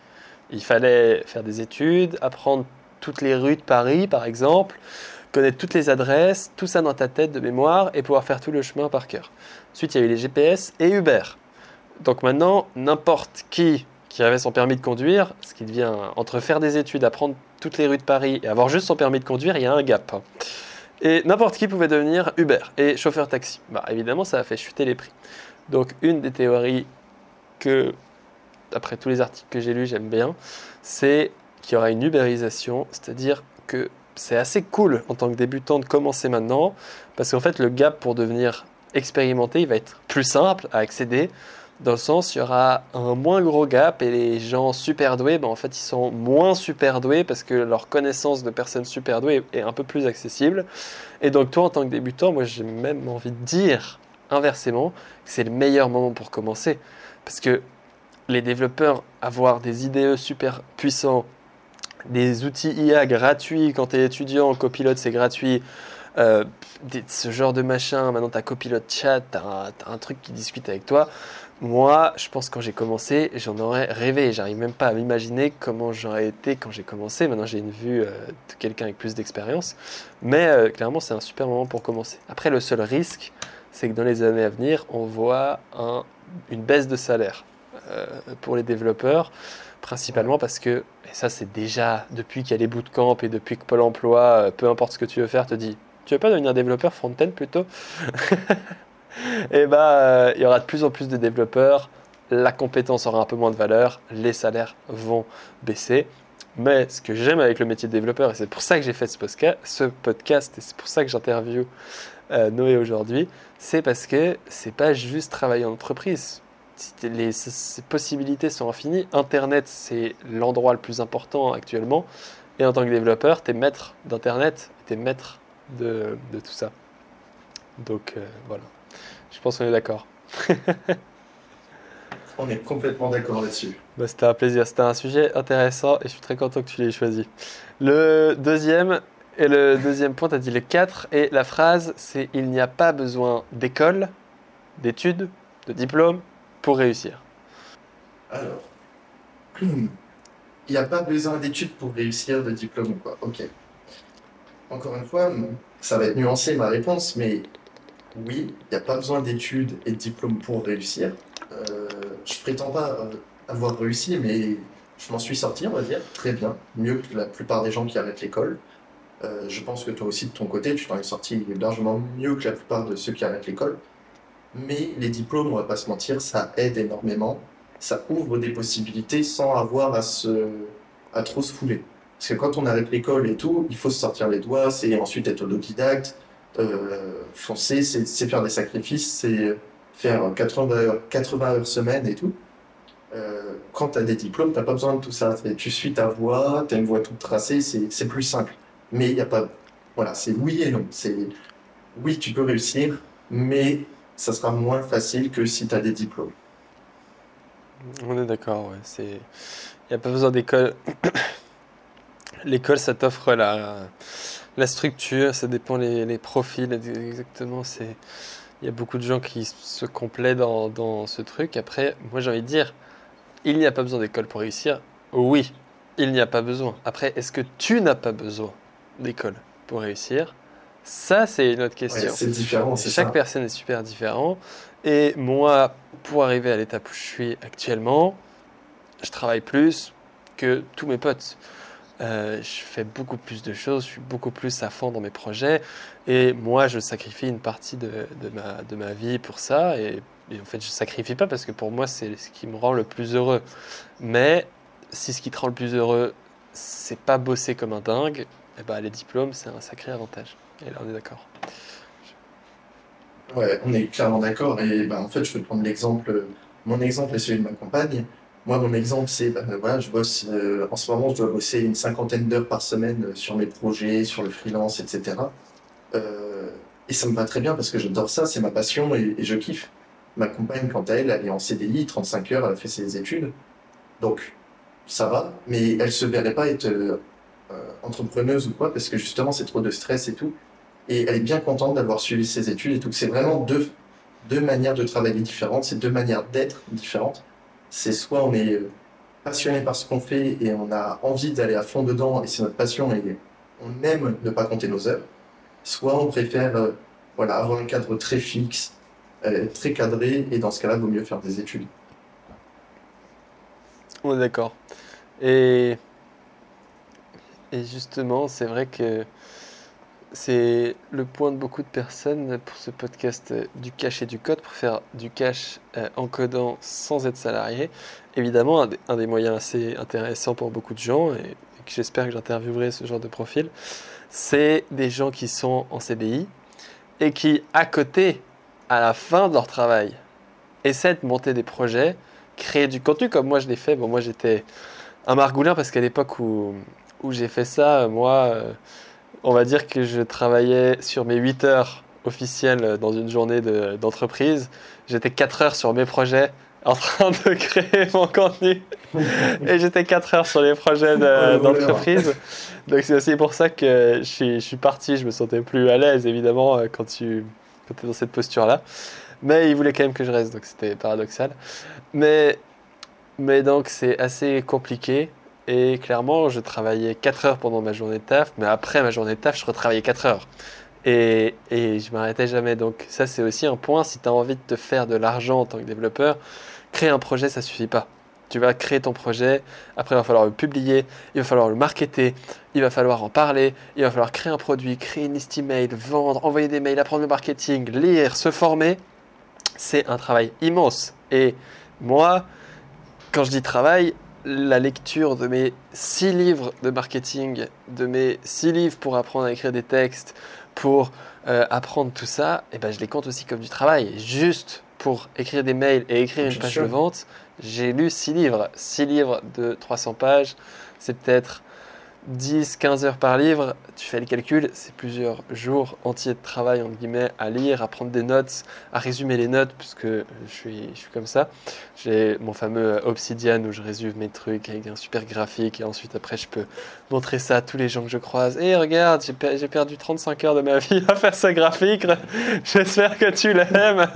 Il fallait faire des études, apprendre toutes les rues de Paris, par exemple, connaître toutes les adresses, tout ça dans ta tête de mémoire et pouvoir faire tout le chemin par cœur. Ensuite, il y a eu les GPS et Uber. Donc maintenant, n'importe qui qui avait son permis de conduire, ce qui devient entre faire des études, apprendre toutes les rues de Paris et avoir juste son permis de conduire, il y a un gap. Et n'importe qui pouvait devenir Uber et chauffeur taxi. Bah, évidemment, ça a fait chuter les prix. Donc, une des théories que, d'après tous les articles que j'ai lus, j'aime bien, c'est qu'il y aura une ubérisation, c'est-à-dire que c'est assez cool en tant que débutant de commencer maintenant, parce qu'en fait, le gap pour devenir expérimenté, il va être plus simple à accéder dans le sens il y aura un moins gros gap et les gens super doués, ben en fait ils sont moins super doués parce que leur connaissance de personnes super douées est un peu plus accessible. Et donc toi en tant que débutant, moi j'ai même envie de dire inversement que c'est le meilleur moment pour commencer parce que les développeurs avoir des IDE super puissants, des outils IA gratuits quand tu es étudiant, copilote c'est gratuit. Euh, ce genre de machin, maintenant tu as copilote chat, tu as, un truc qui discute avec toi. Moi, je pense quand j'ai commencé, j'en aurais rêvé. J'arrive même pas à m'imaginer comment j'aurais été quand j'ai commencé. Maintenant, j'ai une vue euh, de quelqu'un avec plus d'expérience. Mais euh, clairement, c'est un super moment pour commencer. Après, le seul risque, c'est que dans les années à venir, on voit une baisse de salaire pour les développeurs, principalement parce que, et ça c'est déjà depuis qu'il y a les bootcamps et depuis que Pôle emploi, peu importe ce que tu veux faire, te dit, tu veux pas devenir développeur front-end plutôt? Et eh bah, ben, il y aura de plus en plus de développeurs, la compétence aura un peu moins de valeur, les salaires vont baisser. Mais ce que j'aime avec le métier de développeur, et c'est pour ça que j'ai fait ce podcast, et c'est pour ça que j'interviewe euh, Noé aujourd'hui, c'est parce que c'est pas juste travailler en entreprise. Les, possibilités sont infinies. Internet, c'est l'endroit le plus important actuellement. Et en tant que développeur, tu es maître d'Internet, tu es maître de, tout ça. Donc euh, voilà. Je pense qu'on est d'accord. On est complètement d'accord là-dessus. Bah, c'était un plaisir. C'était un sujet intéressant et je suis très content que tu l'aies choisi. Le deuxième, et le deuxième point, tu as dit le 4, et la phrase, c'est Il n'y a pas besoin d'école, d'études, de diplôme pour réussir. Alors, il n'y a pas besoin d'études pour réussir, de diplôme ou quoi. Ok. Encore une fois, ça va être nuancé ma réponse, mais oui, il n'y a pas besoin d'études et de diplômes pour réussir. Euh, je prétends pas euh, avoir réussi, mais je m'en suis sorti, on va dire, très bien, mieux que la plupart des gens qui arrêtent l'école. Euh, je pense que toi aussi, de ton côté, tu t'en es sorti largement mieux que la plupart de ceux qui arrêtent l'école. Mais les diplômes, on va pas se mentir, ça aide énormément. Ça ouvre des possibilités sans avoir à, se, à trop se fouler. Parce que quand on arrête l'école et tout, il faut se sortir les doigts, c'est ensuite être autodidacte, euh, foncer, c'est faire des sacrifices, c'est faire 80 heures, 80 heures semaine et tout. Euh, quand tu as des diplômes, tu pas besoin de tout ça. Tu suis ta voie, tu as une voie toute tracée, c'est plus simple. Mais il n'y a pas. Voilà, c'est oui et non. C'est oui, tu peux réussir, mais ça sera moins facile que si tu as des diplômes. On est d'accord, ouais. Il n'y a pas besoin d'école. L'école, ça t'offre la, la structure, ça dépend les, les profils exactement. C'est il y a beaucoup de gens qui se complaient dans, dans ce truc. Après, moi j'ai envie de dire, il n'y a pas besoin d'école pour réussir. Oui, il n'y a pas besoin. Après, est-ce que tu n'as pas besoin d'école pour réussir? Ça, c'est une autre question. c'est différent. Chaque personne est super différent. Et moi, pour arriver à l'étape où je suis actuellement, je travaille plus que tous mes potes. Euh, je fais beaucoup plus de choses, je suis beaucoup plus à fond dans mes projets. Et moi, je sacrifie une partie de, de, ma, de ma, vie pour ça. Et, en fait, je ne sacrifie pas parce que pour moi, c'est ce qui me rend le plus heureux. Mais si ce qui te rend le plus heureux, c'est pas bosser comme un dingue, eh ben, les diplômes, c'est un sacré avantage. Et là, on est d'accord. Ouais, on est clairement d'accord. Et ben, en fait, je vais prendre l'exemple. Mon exemple est celui de ma compagne. Moi, mon exemple, c'est, ben, voilà, je bosse, euh, en ce moment, je dois bosser une cinquantaine d'heures par semaine euh, sur mes projets, sur le freelance, etc. Euh, et ça me va très bien parce que j'adore ça, c'est ma passion et, je kiffe. Ma compagne, quant à elle, elle est en CDI, 35 heures, elle a fait ses études. Donc, ça va, mais elle se verrait pas être entrepreneuse ou quoi parce que justement, c'est trop de stress et tout. Et elle est bien contente d'avoir suivi ses études et tout. C'est vraiment deux, deux manières de travailler différentes, c'est deux manières d'être différentes c'est soit on est passionné par ce qu'on fait et on a envie d'aller à fond dedans et c'est notre passion et on aime ne pas compter nos heures, soit on préfère euh, voilà, avoir un cadre très fixe, euh, très cadré et dans ce cas-là, vaut mieux faire des études. On est d'accord. Et, et justement, c'est vrai que c'est le point de beaucoup de personnes pour ce podcast euh, du cash et du code, pour faire du cash euh, en codant sans être salarié. Évidemment, un des, moyens assez intéressants pour beaucoup de gens, et, que j'espère que j'interviewerai ce genre de profil, c'est des gens qui sont en CDI et qui, à côté, à la fin de leur travail, essaient de monter des projets, créer du contenu comme moi je l'ai fait. Bon, moi j'étais un margoulin parce qu'à l'époque où, où j'ai fait ça, moi... Euh, on va dire que je travaillais sur mes 8 heures officielles dans une journée d'entreprise. j'étais 4 heures sur mes projets en train de créer mon contenu. Et j'étais 4 heures sur les projets d'entreprise. Donc c'est aussi pour ça que je suis, parti. Je me sentais plus à l'aise, évidemment, euh, quand tu es dans cette posture-là. Mais il voulait quand même que je reste, donc c'était paradoxal. Mais, mais donc c'est assez compliqué. Et clairement, je travaillais 4 heures pendant ma journée de taf, mais après ma journée de taf, je retravaillais 4 heures. Et, et je m'arrêtais jamais. Donc ça, c'est aussi un point. Si tu as envie de te faire de l'argent en tant que développeur, créer un projet, ça suffit pas. Tu vas créer ton projet, après il va falloir le publier, il va falloir le marketer, il va falloir en parler, il va falloir créer un produit, créer une liste email, vendre, envoyer des mails, apprendre le marketing, lire, se former. C'est un travail immense. Et moi, quand je dis travail, la lecture de mes six livres de marketing, de mes six livres pour apprendre à écrire des textes, pour euh, apprendre tout ça, et eh ben je les compte aussi comme du travail. Juste pour écrire des mails et écrire une page de vente, j'ai lu six livres. Six livres de 300 pages, c'est peut-être 10, 15 heures par livre, tu fais le calcul, c'est plusieurs jours entiers de travail, entre guillemets, à lire, à prendre des notes, à résumer les notes, puisque je suis, je suis comme ça. J'ai mon fameux Obsidian où je résume mes trucs avec un super graphique, et ensuite après je peux montrer ça à tous les gens que je croise. Et regarde, j'ai perdu 35 heures de ma vie à faire ce graphique, j'espère que tu l'aimes.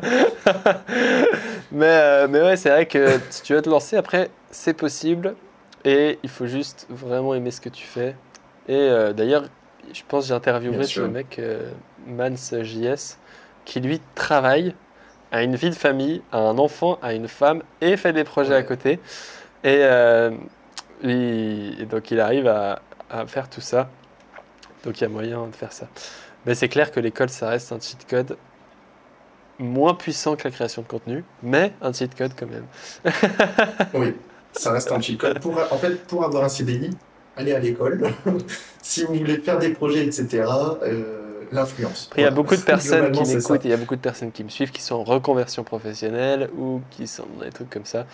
mais, euh, mais ouais, c'est vrai que si tu veux te lancer, après, c'est possible. Et il faut juste vraiment aimer ce que tu fais. Et euh, d'ailleurs, je pense que j'ai interviewé ce mec, euh, Mans.js, qui lui travaille, a une vie de famille, a un enfant, a une femme et fait des projets à côté. Et, euh, donc il arrive à, à, faire tout ça. Donc il y a moyen de faire ça. Mais c'est clair que l'école, ça reste un cheat code moins puissant que la création de contenu, mais un cheat code quand même. oui ça reste un cheat code. Pour, en fait, pour avoir un CDI, allez à l'école. si vous voulez faire des projets, etc., euh, l'influence. Il y a beaucoup de personnes qui m'écoutent, il y a beaucoup de personnes qui me suivent qui sont en reconversion professionnelle ou qui sont dans des trucs comme ça.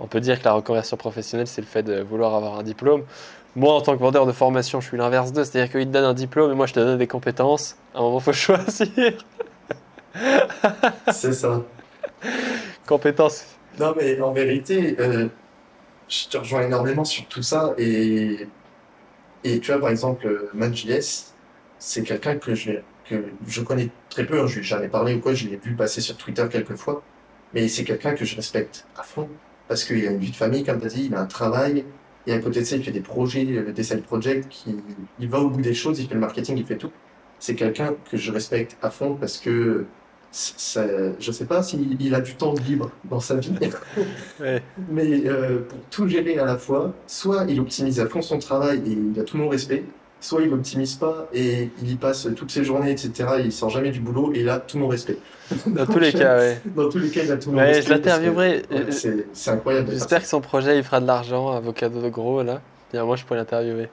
On peut dire que la reconversion professionnelle, c'est le fait de vouloir avoir un diplôme. Moi, en tant que vendeur de formation, je suis l'inverse d'eux, c'est-à-dire qu'ils te donnent un diplôme et moi, je te donne des compétences. À un moment, il faut choisir. C'est ça. compétences. Non, mais en vérité, euh, je te rejoins énormément sur tout ça. Et, et tu vois, par exemple, euh, Matt.js, c'est quelqu'un que je, que je connais très peu. Hein, je lui ai jamais parlé ou quoi. Je l'ai vu passer sur Twitter quelques fois. Mais c'est quelqu'un que je respecte à fond. Parce qu'il a une vie de famille, comme tu as dit, il a un travail. Et à côté de ça, il fait des projets, euh, des side projects. Qui, il va au bout des choses, il fait le marketing, il fait tout. C'est quelqu'un que je respecte à fond parce que ça, je sais pas s'il il a du temps libre dans sa vie. Ouais. Mais euh, pour tout gérer à la fois, soit il optimise à fond son travail et il a tout mon respect, soit il optimise pas et il y passe toutes ses journées, etc. Et il sort jamais du boulot et il a tout mon respect. Dans tous les cas, ouais. Dans tous les cas, il a tout mon Ouais, respect. je l'interviewerai. ouais, c'est incroyable. J'espère que son projet, il fera de l'argent, avocat de gros, là. Bien, moi, je pourrais l'interviewer.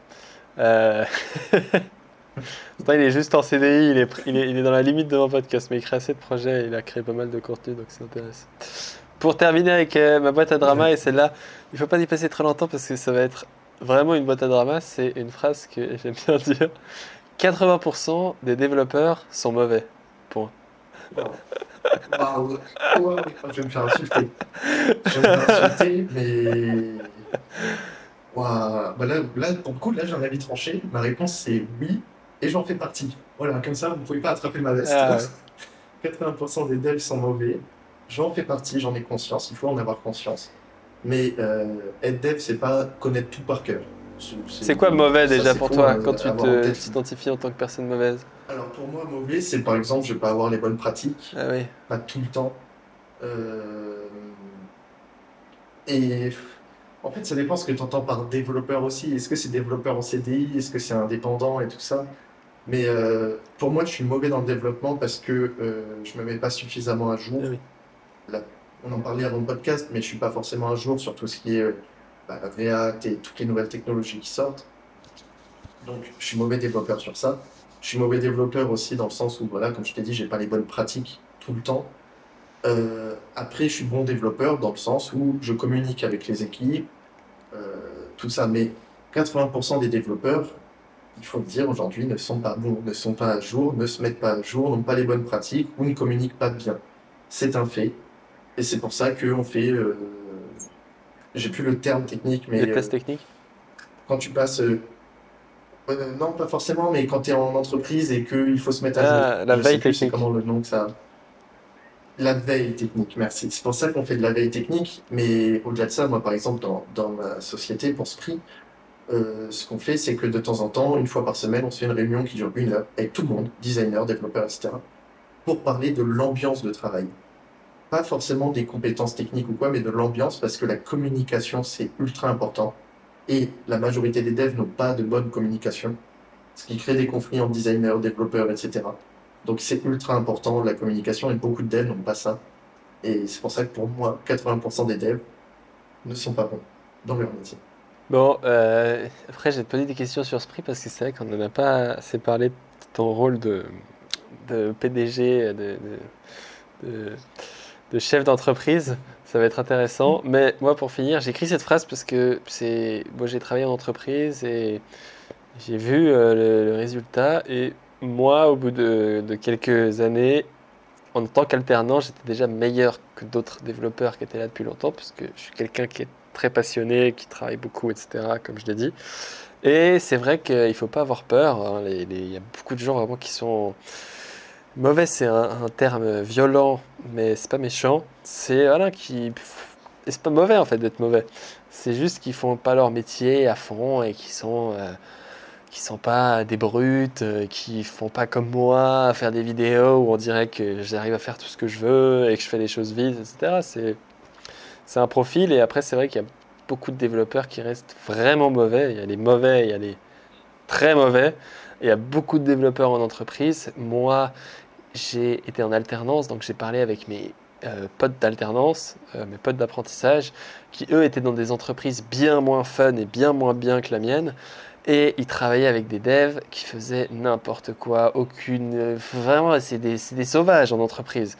Euh... Pourtant, il est juste en CDI, il est, dans la limite de mon podcast, mais il crée assez de projets, il a créé pas mal de contenu, donc ça m'intéresse. Pour terminer avec euh, ma boîte à drama, et celle-là, il faut pas y passer très longtemps parce que ça va être vraiment une boîte à drama, c'est une phrase que j'aime bien dire. 80% des développeurs sont mauvais. Waouh. Je vais me faire insulter. Je vais me faire insulter, mais. Waouh. Bah là, là, pour le coup, là, j'ai un avis tranché. Ma réponse, c'est oui, et j'en fais partie. Voilà, comme ça, vous pouvez pas attraper ma veste. Ah 80% des devs sont mauvais. J'en fais partie, j'en ai conscience. Il faut en avoir conscience. Mais euh, être dev, c'est pas connaître tout par cœur. C'est quoi mauvais ça, déjà pour toi euh, quand tu t'identifies en tant que personne mauvaise? Alors pour moi, mauvais, c'est par exemple, je vais pas avoir les bonnes pratiques. Ah oui. pas tout le temps. Euh, Et en fait, ça dépend ce que tu entends par développeur aussi. Est-ce que c'est développeur en CDI? Est-ce que c'est indépendant et tout ça? Mais euh, pour moi, je suis mauvais dans le développement parce que euh, je me mets pas suffisamment à jour. Ah oui. Là, on en parlait avant le podcast, mais je suis pas forcément à jour sur tout ce qui est euh, bah, React et toutes les nouvelles technologies qui sortent. Donc, je suis mauvais développeur sur ça. Je suis mauvais développeur aussi dans le sens où, voilà, comme je t'ai dit, j'ai pas les bonnes pratiques tout le temps. Euh, après, je suis bon développeur dans le sens où je communique avec les équipes, euh, tout ça. Mais 80% des développeurs, il faut le dire aujourd'hui, ne sont pas bons, ne sont pas à jour, ne se mettent pas à jour, n'ont pas les bonnes pratiques ou ne communiquent pas bien. C'est un fait. Et c'est pour ça qu'on fait, euh, j'ai plus le terme technique, mais Les euh, tests techniques? quand tu passes, euh, euh, non pas forcément, mais quand tu es en entreprise et qu'il faut se mettre à jour. Ah, la Je veille sais plus c'est technique. comment le nom que ça. La veille technique, merci. C'est pour ça qu'on fait de la veille technique, mais au-delà de ça, moi par exemple dans, dans ma société pour Spree, euh, ce qu'on fait c'est que de temps en temps, une fois par semaine, on se fait une réunion qui dure une heure avec tout le monde, designers, développeurs, etc., pour parler de l'ambiance de travail. Pas forcément des compétences techniques ou quoi, mais de l'ambiance parce que la communication c'est ultra important et la majorité des devs n'ont pas de bonne communication, ce qui crée des conflits entre designers, développeurs, etc. Donc c'est ultra important la communication et beaucoup de devs n'ont pas ça. Et c'est pour ça que pour moi, 80% des devs ne sont pas bons dans leur métier. Bon, euh, après, te poser des questions sur Spree parce que c'est vrai qu'on n'en a pas assez parlé de ton rôle de, de PDG, de, de, chef d'entreprise. Ça va être intéressant. Mais moi, pour finir, j'ai écrit cette phrase parce que c'est, j'ai travaillé en entreprise et j'ai vu euh, le, le résultat. Et moi, au bout de, de quelques années, en tant qu'alternant, j'étais déjà meilleur que d'autres développeurs qui étaient là depuis longtemps parce que je suis quelqu'un qui est très passionné, qui travaille beaucoup, etc., comme je l'ai dit. Et c'est vrai qu'il ne faut pas avoir peur. hein. Il y a beaucoup de gens vraiment qui sont mauvais, c'est un, terme violent, mais c'est pas méchant. C'est voilà qui et c'est pas mauvais en fait d'être mauvais. C'est juste qu'ils font pas leur métier à fond et qui sont euh, qui sont pas des brutes, euh, qui font pas comme moi faire des vidéos où on dirait que j'arrive à faire tout ce que je veux et que je fais les choses vite, etc. c'est un profil et après c'est vrai qu'il y a beaucoup de développeurs qui restent vraiment mauvais. Il y a les mauvais, il y a les très mauvais. Il y a beaucoup de développeurs en entreprise. Moi, j'ai été en alternance, donc j'ai parlé avec mes euh, potes d'alternance, euh, mes potes d'apprentissage, qui eux étaient dans des entreprises bien moins fun et bien moins bien que la mienne. Et il travaillait avec des devs qui faisaient n'importe quoi, aucune. Vraiment, c'est des sauvages en entreprise.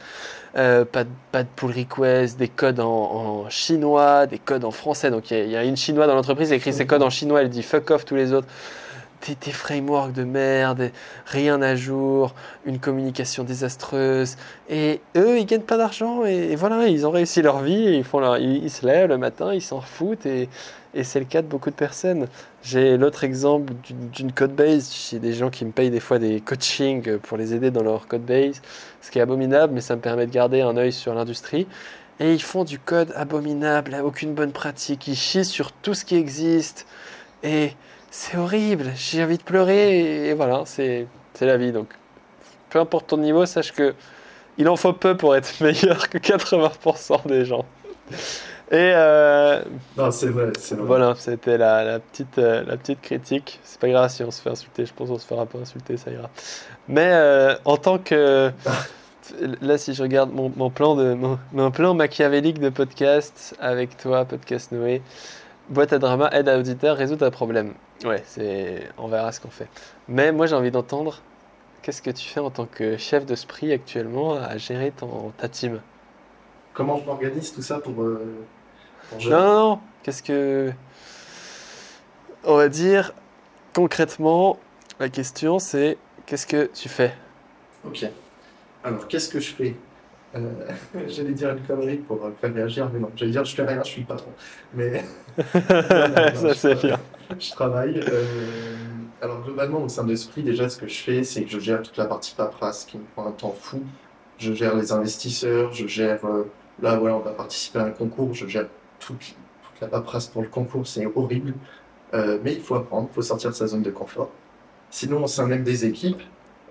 Euh, pas, de, pas pull request, des codes en, chinois, des codes en français. Donc il y, a- une chinois dans l'entreprise, elle écrit ses codes en chinois, elle dit fuck off tous les autres. Des, des frameworks de merde, rien à jour, une communication désastreuse. Et eux, ils gagnent pas d'argent et, voilà, ils ont réussi leur vie, ils, font leur, ils se lèvent le matin, ils s'en foutent et, et c'est le cas de beaucoup de personnes. J'ai l'autre exemple d'une code base. J'ai des gens qui me payent des fois des coachings pour les aider dans leur code base, ce qui est abominable, mais ça me permet de garder un œil sur l'industrie. Et ils font du code abominable, aucune bonne pratique, ils chient sur tout ce qui existe. Et c'est horrible, j'ai envie de pleurer, et voilà, c'est la vie. Donc, peu importe ton niveau, sache que il en faut peu pour être meilleur que 80% des gens. Et euh, Non, c'est vrai, c'est vrai. voilà, c'était la, la petite, euh, la petite critique. C'est pas grave si on se fait insulter, je pense qu'on se fera pas insulter, ça ira. Mais euh, en tant que. Là, si je regarde mon, mon plan, de, mon, mon plan machiavélique de podcast avec toi, Podcast Noé, boîte à drama, aide à auditeur, résout un problème. Ouais, c'est, on verra ce qu'on fait. Mais moi, j'ai envie d'entendre qu'est-ce que tu fais en tant que chef de spree actuellement à gérer ton, ta team? Comment je m'organise tout ça pour, Non, non, non. Qu'est-ce que. On va dire concrètement, la question c'est qu'est-ce que tu fais? Ok. Alors, qu'est-ce que je fais? Euh, J'allais dire une connerie pour euh, faire réagir, mais non. J'allais dire je fais rien, je suis le patron. Mais Ça, c'est je- bien. je travaille. euh, alors, globalement, au sein d'Esprit, déjà, ce que je fais, c'est que je gère toute la partie paperasse qui me prend un temps fou. Je gère les investisseurs, je gère. euh, là, ouais, on va participer à un concours, je gère toute, la paperasse pour le concours, c'est horrible. Euh, mais il faut apprendre, il faut sortir de sa zone de confort. Sinon, au sein même des équipes,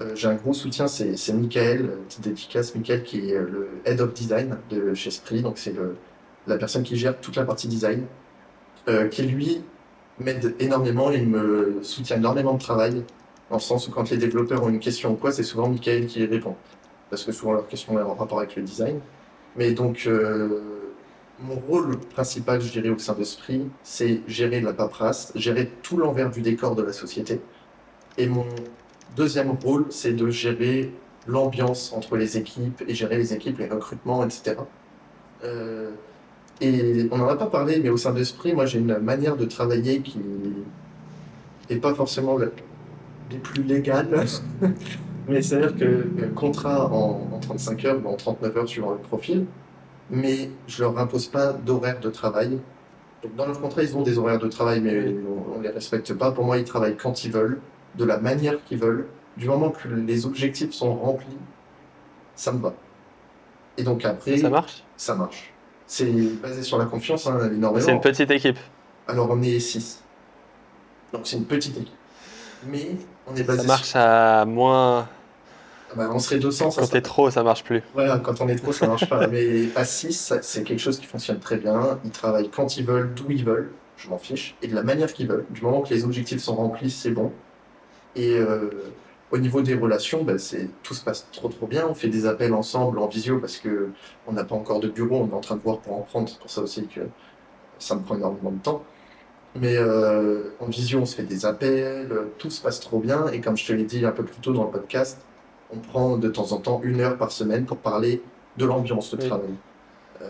euh, j'ai un gros soutien, c'est Michael, euh, petite dédicace, Michael qui est le Head of Design de chez Spree, donc c'est la personne qui gère toute la partie design, euh, qui lui m'aide énormément, il me soutient énormément de travail, dans le sens où quand les développeurs ont une question ou quoi, c'est souvent Michael qui y répond, parce que souvent leurs questions ont en rapport avec le design. Mais donc, mon rôle principal, je dirais, au sein de Spree, c'est gérer la paperasse, gérer tout l'envers du décor de la société. Et mon deuxième rôle, c'est de gérer l'ambiance entre les équipes et gérer les équipes, les recrutements, etc. Euh, et on n'en a pas parlé, mais au sein d'Esprit, moi j'ai une manière de travailler qui n'est pas forcément la- les plus légales. mais c'est-à-dire que euh, contrat en, en 35 heures ou en 39 heures suivant le profil, mais je leur impose pas d'horaire de travail. Donc dans leur contrat, ils ont des horaires de travail, mais on ne les respecte pas. Pour moi, ils travaillent quand ils veulent, de la manière qu'ils veulent. Du moment que les objectifs sont remplis, ça me va. Et donc après, Ça marche? ça marche. C'est basé sur la confiance, hein, énormément. C'est une petite équipe. Alors on est 6. Donc c'est une petite équipe. Mais on est Ça basé marche sur... à moins. Ah bah, on serait 200, ça Quand t'es trop, ça marche plus. Voilà, quand on est trop, ça marche pas. Mais à 6, c'est quelque chose qui fonctionne très bien. Ils travaillent quand ils veulent, d'où ils veulent. Je m'en fiche. Et de la manière qu'ils veulent. Du moment que les objectifs sont remplis, c'est bon. Et euh, au niveau des relations, bah, c'est, tout se passe trop trop bien. On fait des appels ensemble en visio parce que on n'a pas encore de bureau. On est en train de voir pour en prendre. C'est pour ça aussi que ça me prend énormément de temps. Mais euh, en visio, on se fait des appels. Tout se passe trop bien. Et comme je te l'ai dit un peu plus tôt dans le podcast, on prend de temps en temps une heure par semaine pour parler de l'ambiance de Oui. travail. Euh,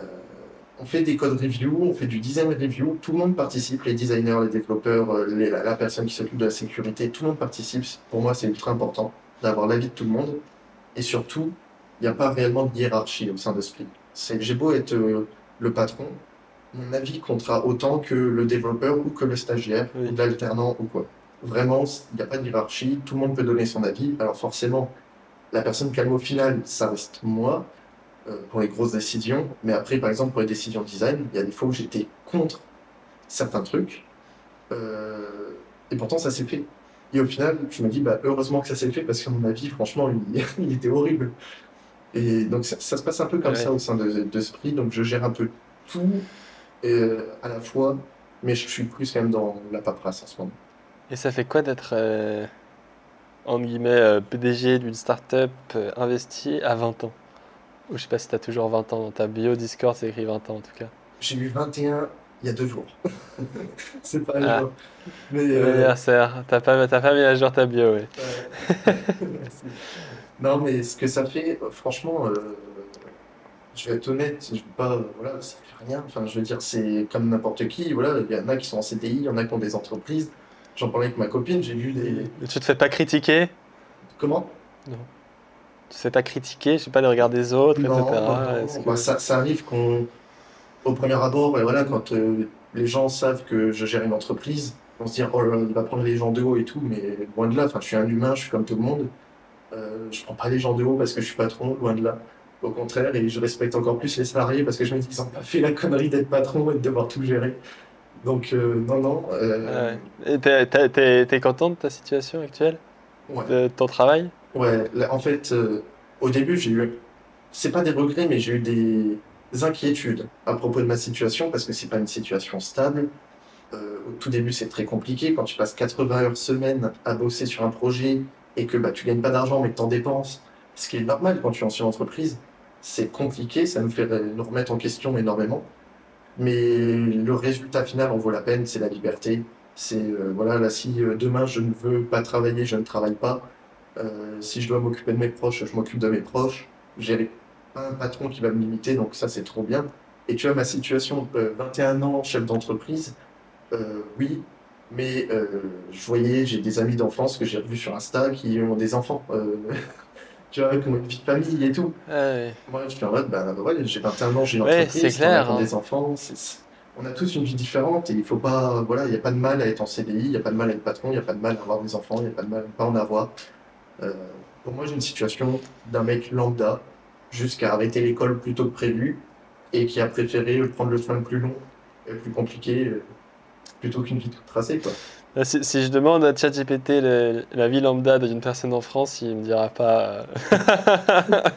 on fait des code review, on fait du design review, tout le monde participe, les designers, les développeurs, euh, les- la, la personne qui s'occupe de la sécurité, tout le monde participe. Pour moi, c'est ultra important d'avoir l'avis de tout le monde. Et surtout, il n'y a pas réellement de hiérarchie au sein de Split. C'est- J'ai beau être euh, le patron, mon avis comptera autant que le développeur ou que le stagiaire Oui. ou l'alternant ou quoi. Vraiment, il n'y a pas de hiérarchie, tout le monde peut donner son avis. Alors forcément, la personne calme au final, ça reste moi euh, pour les grosses décisions. Mais après, par exemple, pour les décisions design, il y a des fois où j'étais contre certains trucs. Euh, et pourtant, ça s'est fait. Et au final, je me dis, bah, heureusement que ça s'est fait parce que mon avis, franchement, il, il était horrible. Et donc, ça, ça se passe un peu comme Ouais. ça au sein de, de. Donc, je gère un peu tout euh, à la fois, mais je suis plus quand même dans la paperasse en ce moment. Et ça fait quoi d'être, entre guillemets, euh, PDG d'une start-up euh, investie à 20 ans Ou je sais pas si t'as toujours 20 ans dans ta bio Discord, c'est écrit 20 ans en tout cas. J'ai eu 21 il y a deux jours. c'est pas Ah. jour. Mais, euh, Anniversaire. T'as pas, t'as pas mis à jour ta bio, oui. Ouais. Non, mais ce que ça fait, euh, franchement, euh, je vais être honnête, je vais pas, voilà, ça fait rien. Enfin, je veux dire, c'est comme n'importe qui. Voilà, il y en a qui sont en CDI, il y en a qui ont des entreprises. J'en parlais avec ma copine, j'ai vu des. Tu te fais pas critiquer Comment? Tu te fais pas critiquer, je sais pas, le regard des autres, Non, etc. non, non. Que- Bah, ça, ça arrive qu'on, au premier abord, et voilà, quand euh, les gens savent que je gère une entreprise, on se dit, oh il va prendre les gens de haut et tout, mais loin de là, enfin, je suis un humain, je suis comme tout le monde. Euh, je prends pas les gens de haut parce que je suis patron, loin de là. Au contraire, et je respecte encore plus les salariés parce que je me dis qu'ils n'ont pas fait la connerie d'être patron et de devoir tout gérer. Donc, euh, non, non. euh, Ouais. Et t'es, content de ta situation actuelle? Ouais. De ton travail? Ouais, là, en fait, euh, au début, j'ai eu, c'est pas des regrets, mais j'ai eu des inquiétudes à propos de ma situation parce que c'est pas une situation stable. Euh, au tout début, c'est très compliqué quand tu passes 80 heures semaine à bosser sur un projet et que bah, tu gagnes pas d'argent mais que tu en dépenses, ce qui est normal quand tu es en entreprise. C'est compliqué, ça me fait nous remettre en question énormément. Mais le résultat final en vaut la peine, c'est la liberté. C'est, euh, voilà, là, si euh, demain je ne veux pas travailler, je ne travaille pas. Euh, si je dois m'occuper de mes proches, je m'occupe de mes proches. J'ai un patron qui va me limiter, donc ça c'est trop bien. Et tu vois, ma situation, euh, 21 ans, chef d'entreprise, euh, oui, mais euh, je voyais, j'ai des amis d'enfance que j'ai revus sur Insta qui ont des enfants, euh, tu vois, ont une vie de famille et tout. Ouais. Moi, je suis en mode, bah ouais, j'ai 21 ans, j'ai une Ouais, entreprise, clair, ont hein. des enfants, c'est- c'est- on a tous une vie différente et il faut pas, voilà, il n'y a pas de mal à être en CDI, il n'y a pas de mal à être patron, il n'y a pas de mal à avoir des enfants, il n'y a pas de mal à pas en avoir. Euh, pour moi, j'ai une situation d'un mec lambda jusqu'à arrêter l'école plus tôt que prévu et qui a préféré prendre le chemin le plus long et le plus compliqué euh, plutôt qu'une vie toute tracée, quoi. Là, Si, si je demande à ChatGPT la vie lambda d'une personne en France, il me dira pas. euh,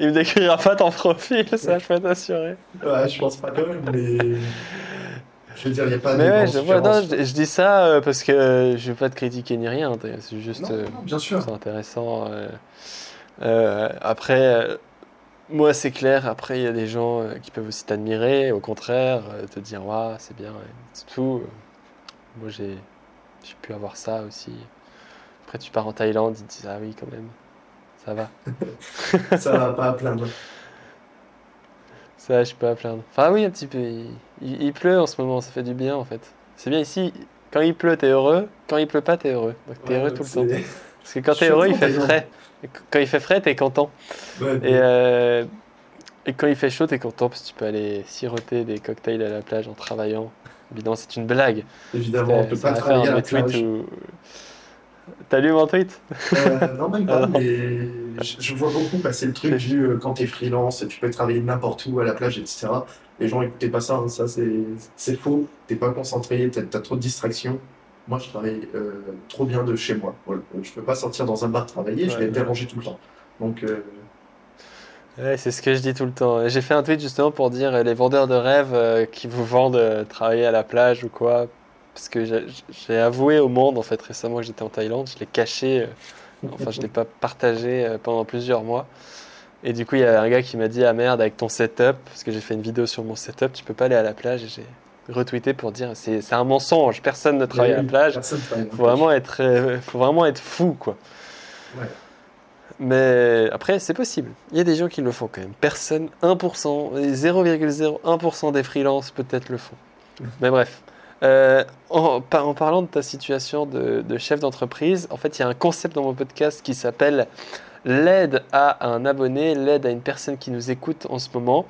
il me décrira pas ton profil, ça, je peux t'assurer. Ouais, je pense pas quand même, mais je veux dire, il n'y a pas de Mais ouais, je, vois, non, je, je dis ça euh, parce que euh, je veux pas te critiquer ni rien, c'est juste. Non, euh, non, bien sûr. C'est intéressant. euh. Euh, après, euh, moi, c'est clair. Après, il y a des gens euh, qui peuvent aussi t'admirer, au contraire, euh, te dire, waouh, c'est bien, et c'est tout. Moi, j'ai j'ai pu avoir ça aussi. Après, tu pars en Thaïlande, ils te disent, ah oui, quand même, ça va. Ça va pas à plaindre. Ça, je peux pas plaindre. Enfin, oui, un petit peu. Il, il- il pleut en ce moment, ça fait du bien, en fait. C'est bien ici. Quand il pleut, t'es heureux. Quand il pleut pas, t'es heureux. Donc, t'es Ouais, heureux tout le temps. Parce que quand t'es heureux, il fait frais. Quand il fait frais, t'es content. Ouais, Et, euh, et quand il fait chaud, t'es content parce que tu peux aller siroter des cocktails à la plage en travaillant. Évidemment, c'est une blague. évidemment, on peut pas travailler à un la où- T'as lu mon tweet? Euh, non, même pas, Alors. mais je, vois beaucoup passer le truc du euh, quand t'es freelance, tu peux travailler n'importe où à la plage, etc. Les gens écoutez pas ça, hein, ça c'est faux. T'es pas concentré, t'as t'as trop de distractions. Moi, je travaille euh, trop bien de chez moi. Voilà. Je peux pas sortir dans un bar travailler, je vais être dérangé tout le temps. Donc, euh, Ouais, c'est ce que je dis tout le temps. J'ai fait un tweet justement pour dire euh, les vendeurs de rêves euh, qui vous vendent euh, travailler à la plage ou quoi. Parce que j'ai avoué au monde en fait récemment que j'étais en Thaïlande. Je l'ai caché, enfin je l'ai pas partagé pendant plusieurs mois. Et du coup, il y a un gars qui m'a dit Ah merde, avec ton setup, parce que j'ai fait une vidéo sur mon setup, tu peux pas aller à la plage. Et j'ai retweeté pour dire C'est un mensonge, personne ne travaille à la plage. la Faut vraiment être, faut vraiment être fou, quoi. Ouais. Mais après, c'est possible. Il y a des gens qui le font quand même. Personne, 1%, et 0,01% des freelances peut-être le font. Mais bref. Euh, en, par- en parlant de ta situation de, de chef d'entreprise, en fait, il y a un concept dans mon podcast qui s'appelle l'aide à un abonné, l'aide à une personne qui nous écoute en ce moment.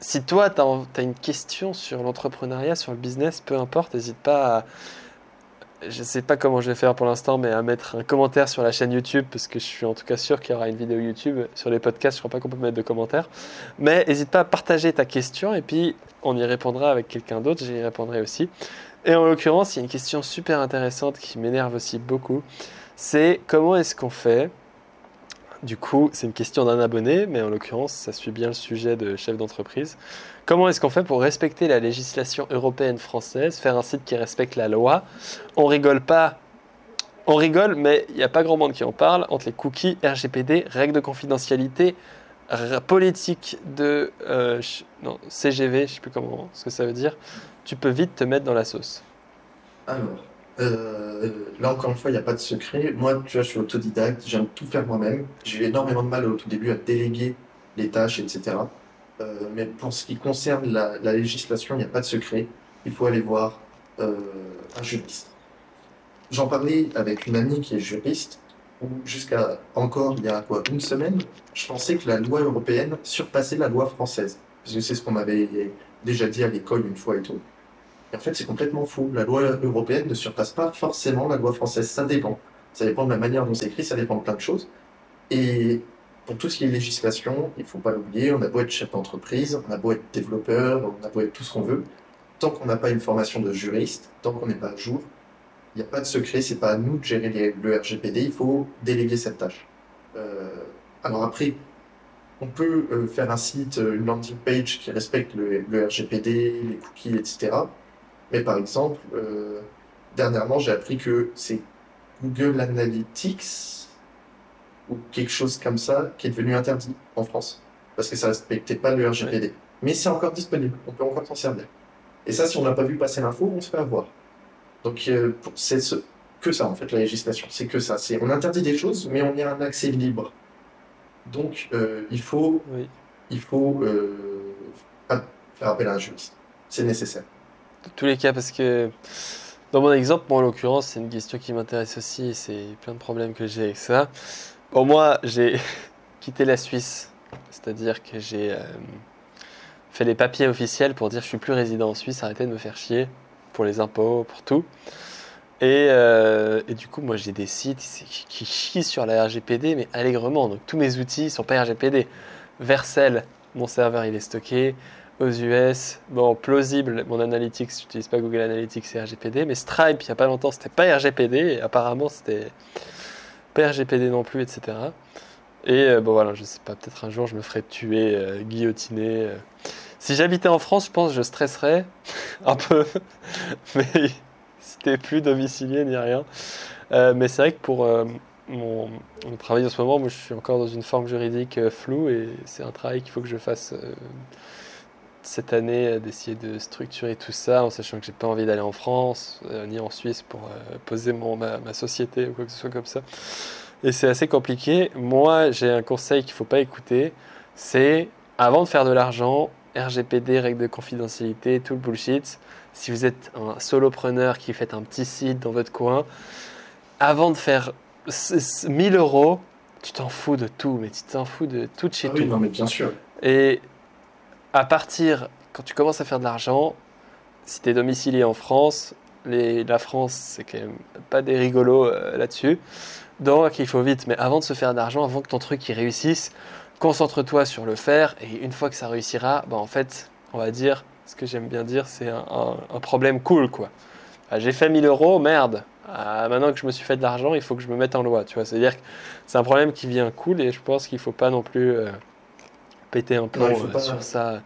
Si toi, tu as, une question sur l'entrepreneuriat, sur le business, peu importe, n'hésite pas à, je sais pas comment je vais faire pour l'instant, mais à mettre un commentaire sur la chaîne YouTube, parce que je suis en tout cas sûr qu'il y aura une vidéo YouTube. Sur les podcasts, je crois pas qu'on peut mettre de commentaires. Mais n'hésite pas à partager ta question, et puis on y répondra avec quelqu'un d'autre, j'y répondrai aussi. Et en l'occurrence, il y a une question super intéressante qui m'énerve aussi beaucoup. C'est comment est-ce qu'on fait? Du coup, c'est une question d'un abonné, mais en l'occurrence, ça suit bien le sujet de chef d'entreprise. Comment est-ce qu'on fait pour respecter la législation européenne française, faire un site qui respecte la loi? On rigole pas. On rigole, mais il n'y a pas grand monde qui en parle entre les cookies, RGPD, règles de confidentialité, politique de euh, non, CGV, je sais plus comment ce que ça veut dire, tu peux vite te mettre dans la sauce. Alors, euh, là encore une fois, il n'y a pas de secret. Moi, tu vois, je suis autodidacte, j'aime tout faire moi-même. J'ai eu énormément de mal au tout début à déléguer les tâches, etc. Euh, mais pour ce qui concerne la, la législation, il n'y a pas de secret. Il faut aller voir euh, un juriste. J'en parlais avec une amie qui est juriste, où jusqu'à encore il y a quoi, une semaine, je pensais que la loi européenne surpassait la loi française. Parce que c'est ce qu'on m'avait déjà dit à l'école une fois et tout. Et en fait, c'est complètement faux. La loi européenne ne surpasse pas forcément la loi française. Ça dépend. Ça dépend de la manière dont c'est écrit, ça dépend de plein de choses. Et pour tout ce qui est législation, il faut pas l'oublier, on a beau être chef d'entreprise, on a beau être développeur, on a beau être tout ce qu'on veut. Tant qu'on n'a pas une formation de juriste, tant qu'on n'est pas à jour, il n'y a pas de secret, c'est pas à nous de gérer le RGPD, il faut déléguer cette tâche. Euh, alors après, on peut euh, faire un site, euh, une landing page qui respecte le, RGPD, les cookies, etc. Mais par exemple, dernièrement, j'ai appris que c'est Google Analytics ou quelque chose comme ça qui est devenu interdit en France parce que ça respectait pas le RGPD. Mais c'est encore disponible, on peut encore s'en servir. Et ça, si on n'a pas vu passer l'info, on se fait avoir. Donc euh, c'est ce, que ça en fait la législation, c'est que ça. C'est on interdit des choses, mais on y a un accès libre. Donc euh, il faut Oui. il faut euh, ah, faire appel à un juriste. C'est nécessaire. De tous les cas, parce que dans mon exemple, moi en l'occurrence, c'est une question qui m'intéresse aussi, et c'est plein de problèmes que j'ai avec ça. Bon, moi, j'ai quitté la Suisse, c'est-à-dire que j'ai euh, fait les papiers officiels pour dire je suis plus résident en Suisse, arrêtez de me faire chier pour les impôts, pour tout. Et, euh, du coup, moi, j'ai des sites qui chient sur la RGPD, mais allègrement. Donc, tous mes outils sont pas RGPD. Vercel, mon serveur, il est stocké aux US. Bon, plausible, mon Analytics, j'utilise pas Google Analytics et RGPD, mais Stripe, il y a pas longtemps, c'était pas RGPD, et apparemment, c'était pas RGPD non plus, etc. Et euh, bon, voilà, je sais pas, peut-être un jour, je me ferai tuer, euh, guillotiner. euh. Si j'habitais en France, je pense que je stresserais un peu, mais c'était plus domicilié ni rien. Mais c'est vrai que pour mon, mon travail en ce moment, moi, je suis encore dans une forme juridique floue et c'est un travail qu'il faut que je fasse cette année, euh, d'essayer de structurer tout ça en sachant que j'ai pas envie d'aller en France euh, ni en Suisse pour euh, poser mon, ma, ma société ou quoi que ce soit comme ça. Et c'est assez compliqué. Moi, j'ai un conseil qu'il faut pas écouter, c'est avant de faire de l'argent, RGPD, règles de confidentialité, tout le bullshit. Si vous êtes un solopreneur qui fait un petit site dans votre coin, avant de faire s- s- 1000 euros, tu t'en fous de tout, mais tu t'en fous de tout de chez Ah oui, non, mais bien sûr. Et à partir, quand tu commences à faire de l'argent, si tu es domicilié en France, la France, c'est quand même pas des rigolos euh, là-dessus. Donc il faut vite, mais avant de se faire de l'argent, avant que ton truc il réussisse, concentre-toi sur le faire. Et une fois que ça réussira, bah, en fait, on va dire, ce que j'aime bien dire, c'est un problème cool. quoi. Ah, J'ai fait 1000 euros, merde. Ah, maintenant que je me suis fait de l'argent, il faut que je me mette en loi. Tu vois, c'est-à-dire que c'est un problème qui vient cool et je pense qu'il faut pas non plus euh, péter un faut euh, pas- sur ça.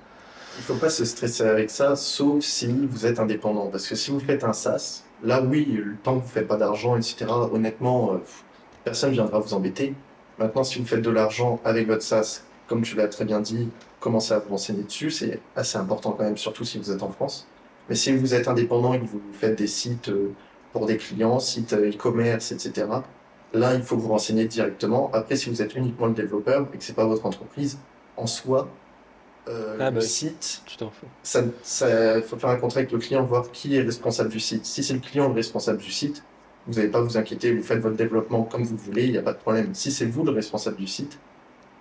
Il faut pas se stresser avec ça, sauf si vous êtes indépendant. Parce que si vous faites un SaaS, là oui, temps que vous faites pas d'argent, etc., honnêtement, euh, personne ne viendra vous embêter. Maintenant, si vous faites de l'argent avec votre SaaS, comme tu l'as très bien dit, commencez à vous renseigner dessus, c'est assez important quand même, surtout si vous êtes en France. Mais si vous êtes indépendant et que vous faites des sites euh, pour des clients, sites e-commerce, etc., là, il faut vous renseigner directement. Après, si vous êtes uniquement le développeur et que c'est pas votre entreprise, en soi, euh, Ah, le bah site, fous. ça, ça, faut faire un contrat avec le client, voir qui est responsable du site. Si c'est le client le responsable du site, vous n'avez pas à vous inquiéter, vous faites votre développement comme vous voulez, il n'y a pas de problème. Si c'est vous le responsable du site,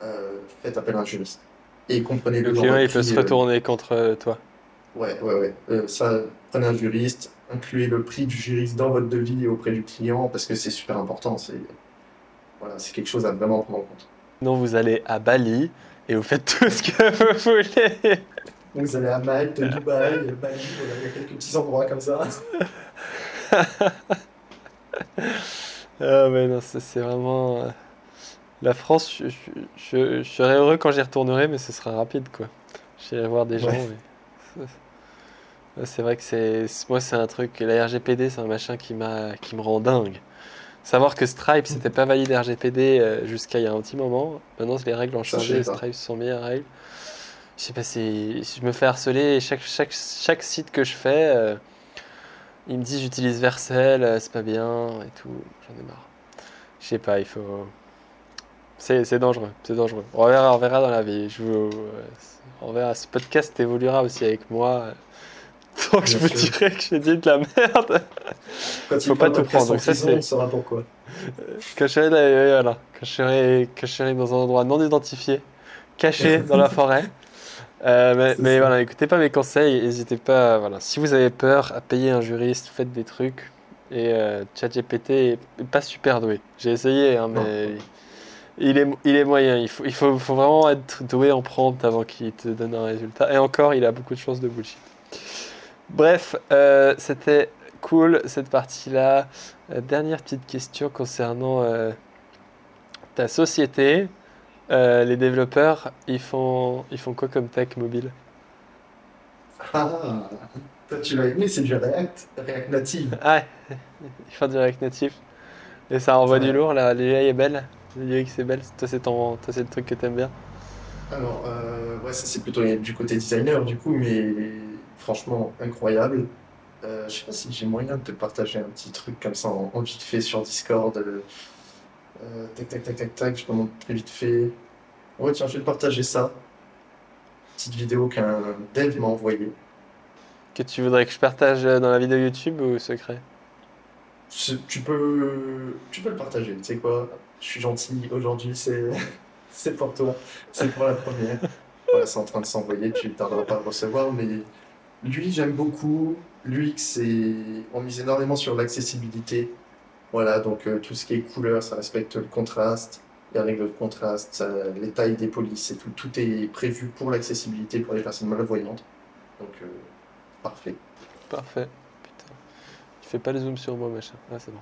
euh, faites appel à un juriste. Et comprenez-le Le dans client, il peut se euh, retourner contre toi. Ouais, ouais, ouais. Ça, prenez un juriste, incluez le prix du juriste dans votre devis auprès du client parce que c'est super important. C'est voilà, c'est quelque chose à vraiment prendre en compte. Non, vous allez à Bali et vous faites tout ce que vous voulez. Donc vous allez à Malte, Dubaï, Bali, il y a quelques petits endroits comme ça. Ah mais non, c'est vraiment... euh, La France, je, je- je- serais heureux quand j'y retournerai, mais ce sera rapide, quoi. J'irai voir des gens. Ouais. mais- Ouais, C'est vrai que c'est... Moi, c'est un truc... La RGPD, c'est un machin qui m'a... qui me rend dingue. Savoir que Stripe, c'était pas validé RGPD euh, jusqu'à il y a un petit moment. Maintenant, les règles ont changé, pas. Stripe sont mis à règle. Je sais pas si je me fais harceler. Chaque, chaque, chaque site que je fais, euh, il me dit j'utilise Vercel, euh, c'est pas bien et tout. J'en ai marre. Je sais pas, il faut. C'est c'est dangereux, c'est dangereux. On verra, on verra dans la vie. Je vous, on verra. Ce podcast évoluera aussi avec moi. Donc je vous sûr. dirai que j'ai dit de la merde. Quand Faut pas tout prendre, donc ça, c'est- On saura pourquoi. Que je serai, là, euh, voilà, je serai dans un endroit non identifié, caché dans la forêt. Euh, mais voilà, écoutez pas mes conseils, n'hésitez pas. Voilà, si vous avez peur, à payer un juriste, faites des trucs. Et euh, ChatGPT est pas super doué. J'ai essayé, hein, mais il est, il est moyen. Il faut, il faut, faut vraiment être doué en prompt avant qu'il te donne un résultat. Et encore, il a beaucoup de chances de bullshit. Bref, euh, c'était cool cette partie-là. Euh, dernière petite question concernant euh, ta société. Euh, les développeurs, ils font, ils font quoi comme tech mobile? Ah, toi tu l'as aimé, c'est du React, React Native. Ah, ils font du React Native. Et ça envoie du lourd, la l'UI est belle. L'UX est belle. Toi, c'est ton, toi, c'est le truc que t'aimes bien. Alors, ouais, ça c'est plutôt du côté designer du coup, mais franchement incroyable. Euh, je sais pas si j'ai moyen de te partager un petit truc comme ça en, en vite fait sur Discord. Euh, euh, tac, tac, tac, tac, tac, je te montre très vite fait. Ouais, tiens, je vais te partager ça. Petite vidéo qu'un dev m'a envoyée. Que tu voudrais que je partage euh, dans la vidéo YouTube ou secret? Tu peux, tu peux le partager, tu sais quoi? Je suis gentil, aujourd'hui c'est c'est pour toi, c'est pour la première. Voilà, c'est en train de s'envoyer, tu ne tarderas pas à le recevoir, mais lui j'aime beaucoup. L'UX, c'est... on mise énormément sur l'accessibilité. Voilà, donc euh, tout ce qui est couleur, ça respecte le contraste, les règles de contraste, les tailles des polices et tout, tout est prévu pour l'accessibilité pour les personnes malvoyantes. Donc, euh, parfait. Parfait. Putain. Tu fais pas le zoom sur moi, machin. Ah, c'est bon.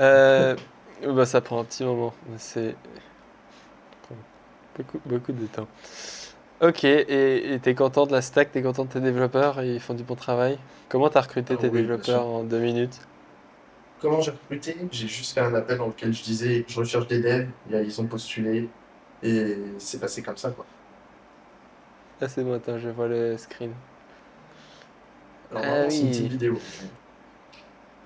Euh, bah, ça prend un petit moment. C'est. Beaucoup, beaucoup de temps. Ok, et et t'es content de la stack, t'es content de tes développeurs, ils font du bon travail. Comment t'as recruté Ah tes oui, développeurs en deux minutes? Comment j'ai recruté? J'ai juste fait un appel dans lequel je disais je recherche des devs, ils ont postulé et c'est passé comme ça quoi. Ah, c'est bon, attends, je vois le screen. Alors Ah c'est une petite vidéo.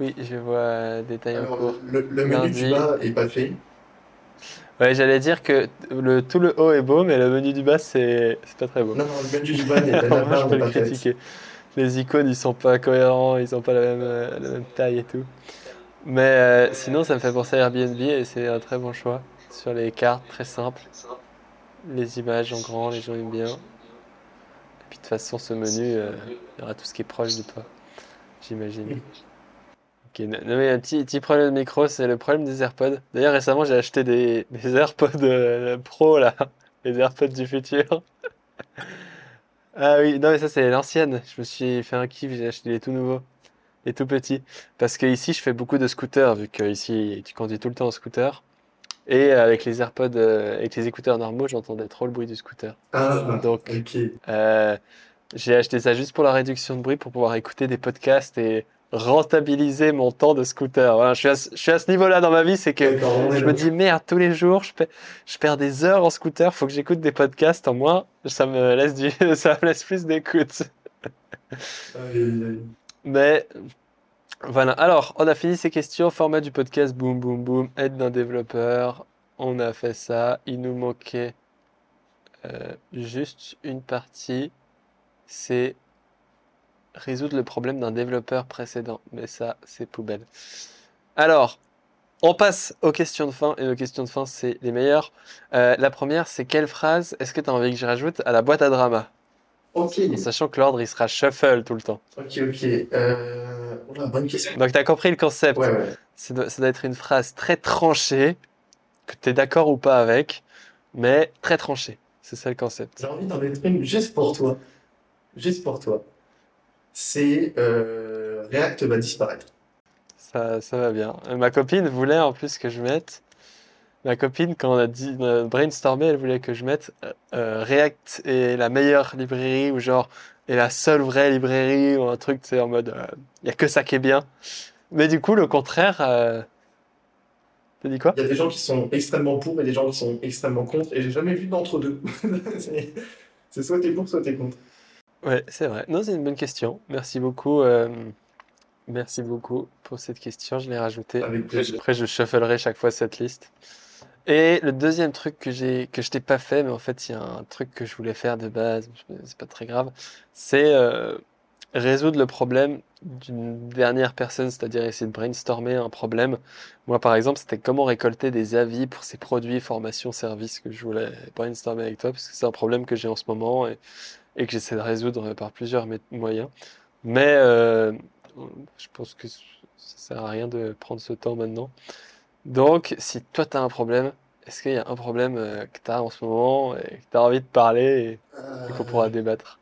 Oui, je vois euh, détail en cours. le, le menu Lundi. du bas est pas fait. Ouais, j'allais dire que le, tout le haut est beau, mais le menu du bas, c'est pas très beau. Non, non, le menu du bas Moi, je peux le critiquer. Les icônes, ils sont pas cohérents, ils ont pas la même, euh, la même taille et tout. Mais euh, sinon, ça me fait penser à Airbnb et c'est un très bon choix. Sur les cartes, très simple. Les images en grand, les gens aiment bien. Et puis de toute façon, ce menu, euh, il y aura tout ce qui est proche de toi, j'imagine. Non, mais un petit, petit problème de micro, c'est le problème des AirPods. D'ailleurs, récemment, j'ai acheté des, des AirPods euh, Pro, là. Les AirPods du futur. Ah oui, non mais ça c'est l'ancienne. Je me suis fait un kiff, j'ai acheté les tout nouveaux, les tout petits. Parce que ici je fais beaucoup de scooters, vu que ici tu conduis tout le temps en scooter. Et avec les AirPods, euh, avec les écouteurs normaux, j'entendais trop le bruit du scooter. Ah, Donc, ok. euh, j'ai acheté ça juste pour la réduction de bruit, pour pouvoir écouter des podcasts et rentabiliser mon temps de scooter. Voilà, je suis à, ce- je suis à ce niveau-là dans ma vie, c'est que je me dis merde, tous les jours, je, je perds des heures en scooter, faut que j'écoute des podcasts, en moins, ça me laisse du, ça me laisse plus d'écoute. Mais voilà, alors, on a fini ces questions, format du podcast, boum boum boum, aide d'un développeur, on a fait ça, il nous manquait euh, juste une partie, c'est résoudre le problème d'un développeur précédent, mais ça, c'est poubelle. Alors, on passe aux questions de fin, et nos questions de fin, c'est les meilleures. Euh, la première, c'est quelle phrase est-ce que tu as envie que je rajoute à la boîte à drama? Ok, En sachant que l'ordre, il sera shuffle tout le temps. ok, ok. Euh... oula, bonne question. Donc, tu as compris le concept. Ouais, ouais. Ça doit, ça doit être une phrase très tranchée, que tu es d'accord ou pas avec, mais très tranchée. C'est ça le concept. J'ai envie d'en mettre une juste pour toi. Juste pour toi. C'est euh, React va disparaître. Ça, ça va bien. Euh, Ma copine voulait en plus que je mette. Ma copine, quand on a dit on a brainstormé, elle voulait que je mette euh, euh, React est la meilleure librairie ou genre est la seule vraie librairie ou un truc, tu sais, en mode il y a que ça qui est bien. Mais du coup, le contraire, euh, T'as dit quoi? Il y a des gens qui sont extrêmement pour et des gens qui sont extrêmement contre, et j'ai jamais vu d'entre deux. c'est c'est soit t'es pour, soit t'es contre. Ouais, c'est vrai. Non, c'est une bonne question. Merci beaucoup. euh, merci beaucoup pour cette question. Je l'ai rajoutée. Avec plaisir. Après, je shufflerai chaque fois cette liste. Et le deuxième truc que j'ai que je t'ai pas fait, mais en fait, il y a un truc que je voulais faire de base, je- c'est pas très grave, c'est euh, résoudre le problème d'une dernière personne, c'est-à-dire essayer de brainstormer un problème. Moi, par exemple, c'était comment récolter des avis pour ces produits, formations, services que je voulais brainstormer avec toi, parce que c'est un problème que j'ai en ce moment et, et que j'essaie de résoudre par plusieurs moyens. Mais euh, je pense que ça sert à rien de prendre ce temps maintenant. Donc, si toi tu as un problème, est-ce qu'il y a un problème euh, que tu as en ce moment et que tu as envie de parler et, et qu'on pourra débattre?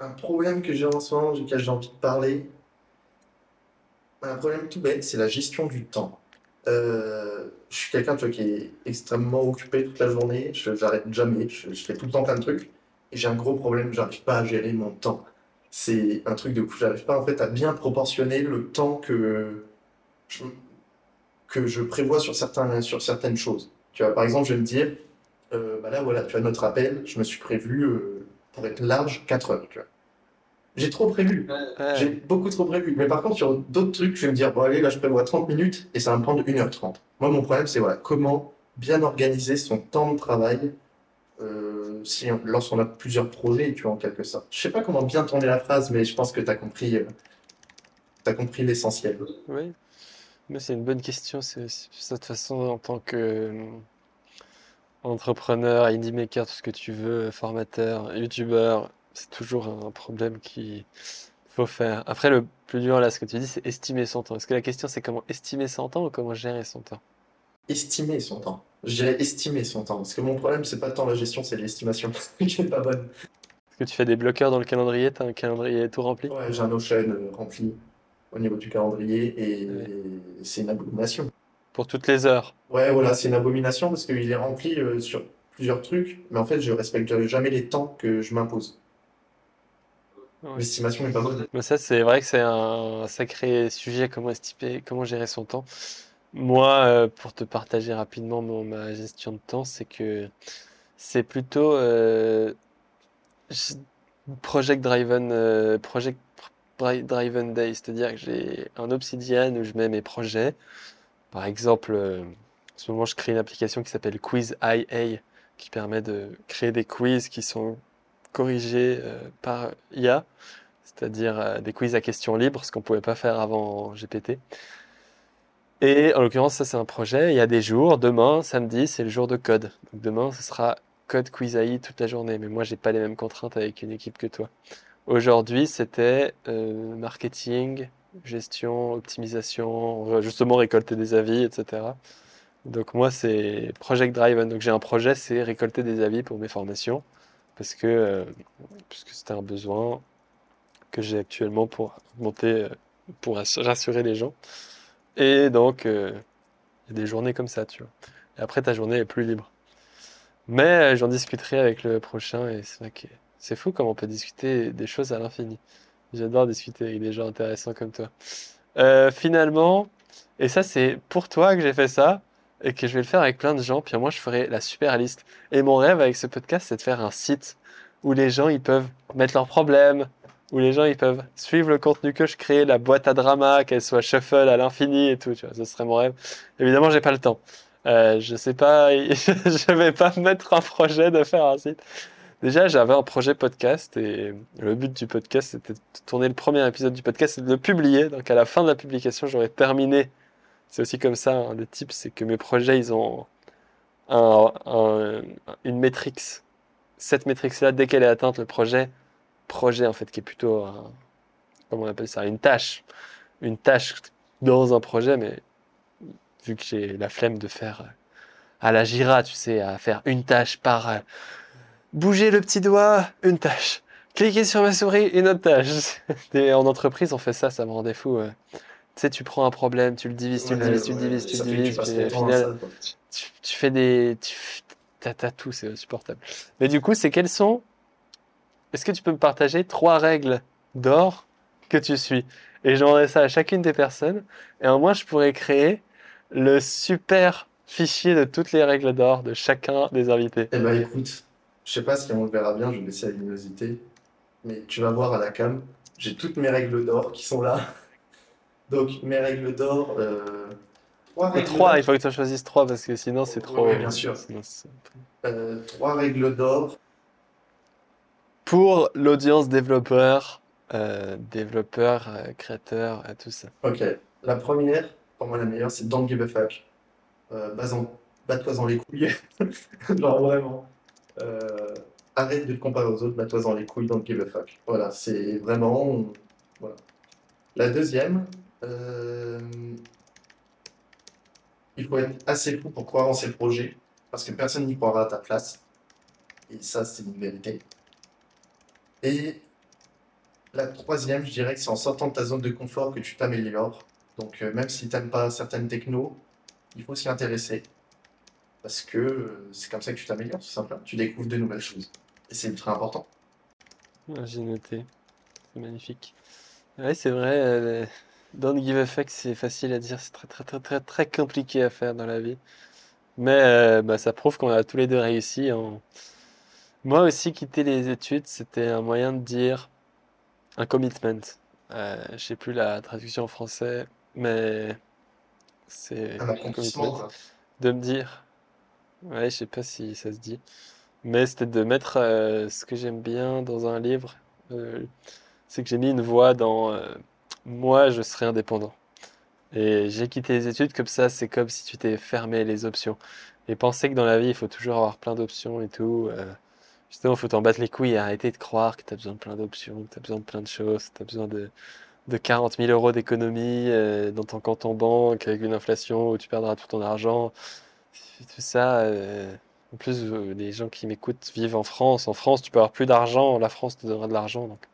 Un problème que j'ai en ce moment, duquel j'ai envie de parler, un problème tout bête, c'est la gestion du temps. Euh, je suis quelqu'un qui est extrêmement occupé toute la journée, je j'arrête jamais, je, je fais tout le temps plein de trucs, j'ai un gros problème, j'arrive pas à gérer mon temps. C'est un truc de fou, j'arrive pas en fait à bien proportionner le temps que je, que je prévois sur certains, sur certaines choses. Tu vois, par exemple, je vais me dire, euh, bah là voilà, tu as notre appel, je me suis prévu euh, pour être large 4 heures, tu vois. J'ai trop prévu. J'ai beaucoup trop prévu. Mais par contre, sur d'autres trucs, je vais me dire, bon, allez, là, je prévois 30 minutes et ça va me prendre 1h30. Moi, mon problème, c'est voilà, comment bien organiser son temps de travail euh, si, on- lorsqu'on a plusieurs projets, tu vois, en quelque sorte. Je sais pas comment bien tourner la phrase, mais je pense que tu as compris, euh, t'as compris l'essentiel. oui. Mais c'est une bonne question. C'est de toute façon, en tant que euh, entrepreneur, indie maker, tout ce que tu veux, formateur, youtubeur, c'est toujours un problème qu'il faut faire. Après, le plus dur là, ce que tu dis, c'est estimer son temps. Est-ce que la question, c'est comment estimer son temps ou comment gérer son temps? Estimer son temps. Je dirais estimer son temps. Parce que mon problème, c'est pas tant la gestion, c'est l'estimation qui est pas bonne. Est-ce que tu fais des bloqueurs dans le calendrier? T'as un calendrier tout rempli? Ouais, j'ai un Notion euh, rempli au niveau du calendrier et Ouais. c'est une abomination. Pour toutes les heures. Ouais, voilà, c'est une abomination parce qu'il est rempli euh, sur plusieurs trucs, mais en fait, je respecte jamais les temps que je m'impose. Ouais. L'estimation est pas bonne. Mais ça, c'est vrai que c'est un sacré sujet, comment estimer, comment gérer son temps. Moi, euh, pour te partager rapidement mon- ma gestion de temps, c'est que c'est plutôt euh, project driven, euh, project dri- driven day, c'est-à-dire que j'ai un Obsidian où je mets mes projets. Par exemple, en ce moment, je crée une application qui s'appelle Quiz IA, qui permet de créer des quiz qui sont corrigés par IA, c'est-à-dire des quiz à questions libres, ce qu'on pouvait pas faire avant GPT. Et en l'occurrence, ça c'est un projet. Il y a des jours. Demain, samedi, c'est le jour de code. Demain, ce sera code quiz AI toute la journée. Mais moi, j'ai pas les mêmes contraintes avec une équipe que toi. Aujourd'hui, c'était euh, marketing, gestion, optimisation, justement récolter des avis, etc. Donc moi, c'est Project Driven. Donc j'ai un projet, c'est récolter des avis pour mes formations, parce que euh, c'était un besoin que j'ai actuellement pour augmenter, euh, pour rass- rassurer les gens. Et donc, euh, il y a des journées comme ça, tu vois. Et après, ta journée est plus libre. Mais euh, j'en discuterai avec le prochain, et c'est c'est fou comme on peut discuter des choses à l'infini. J'adore discuter avec des gens intéressants comme toi. Euh, finalement, et ça, c'est pour toi que j'ai fait ça et que je vais le faire avec plein de gens. Puis moi, je ferai la super liste. Et mon rêve avec ce podcast, c'est de faire un site où les gens ils peuvent mettre leurs problèmes, où les gens ils peuvent suivre le contenu que je crée, la boîte à drama, qu'elle soit shuffle à l'infini et tout. Tu vois, ce serait mon rêve. Évidemment, j'ai pas le temps. Euh, je sais pas, je vais pas me mettre un projet de faire un site. Déjà, j'avais un projet podcast et le but du podcast, c'était de tourner le premier épisode du podcast et de le publier. Donc, à la fin de la publication, j'aurais terminé. C'est aussi comme ça, hein, le type, c'est que mes projets, ils ont un, un- une métrix. Cette métrix-là, dès qu'elle est atteinte, le projet, projet en fait, qui est plutôt, un- comment on appelle ça, une tâche. Une tâche dans un projet, mais vu que j'ai la flemme de faire euh, à la Jira, tu sais, à faire une tâche par euh, bouger le petit doigt, une tâche. Cliquer sur ma souris, une autre tâche. Et en entreprise, on fait ça, ça me rendait fou. ouais. Tu sais, tu prends un problème, tu le divises, tu le Ouais, divises, tu le divises, tu le divises, puis au final, tu, tu fais des. Tu, t'as, tout, c'est insupportable. Mais du coup, c'est quelles sont. Est-ce que tu peux me partager trois règles d'or que tu suis? Et je demanderai ça à chacune des personnes. Et au moins, je pourrais créer le super fichier de toutes les règles d'or de chacun des invités. Eh ben écoute, je sais pas si on le verra bien, je vais laisser la luminosité, mais tu vas voir à la cam, j'ai toutes mes règles d'or qui sont là. Donc mes règles d'or, euh, trois règles trois, il faut que tu en choisisses trois parce que sinon c'est trop. Ouais, bien sûr. sinon, Euh, trois règles d'or. Pour l'audience développeur, euh, développeur, euh, créateur, euh, tout ça. Ok. La première, pour moi la meilleure, c'est don't give a fuck. Euh, Bats-toi dans les couilles. Genre vraiment. Arrête de te comparer aux autres, bats-toi dans les couilles, don't give a fuck. Voilà, c'est vraiment. Voilà. La deuxième, il faut être assez fou pour croire en ses projets, parce que personne n'y croira à ta place. Et ça, c'est une vérité. Et la troisième, je dirais que c'est en sortant de ta zone de confort que tu t'améliores. Donc, euh, même si tu n'aimes pas certaines technos, il faut s'y intéresser. Parce que euh, c'est comme ça que tu t'améliores, tout simplement. Tu découvres de nouvelles choses. Et c'est ultra important. Ouais, J'ai noté. C'est magnifique. Ouais, c'est vrai. euh, don't give a fuck, c'est facile à dire. C'est très, très, très, très, très compliqué à faire dans la vie. Mais euh, bah, ça prouve qu'on a tous les deux réussi. en- Moi aussi, quitter les études, c'était un moyen de dire un commitment. Euh, je sais plus la traduction en français, mais c'est Un accomplissement, commitment. De me dire, ouais, je sais pas si ça se dit, mais c'était de mettre euh, ce que j'aime bien dans un livre. euh, c'est que j'ai mis une voix dans euh, moi, je serai indépendant. Et j'ai quitté les études comme ça, c'est comme si tu t'es fermé les options. Et penser que dans la vie, il faut toujours avoir plein d'options et tout. euh, justement, il faut t'en battre les couilles et arrêter de croire que tu as besoin de plein d'options, que tu as besoin de plein de choses, tu as besoin de, de 40 000 euros d'économie euh, dans ton compte en banque avec une inflation où tu perdras tout ton argent. Tout ça. euh, en plus, euh, les gens qui m'écoutent vivent en France. En France, tu peux avoir plus d'argent. La France te donnera de l'argent. Donc...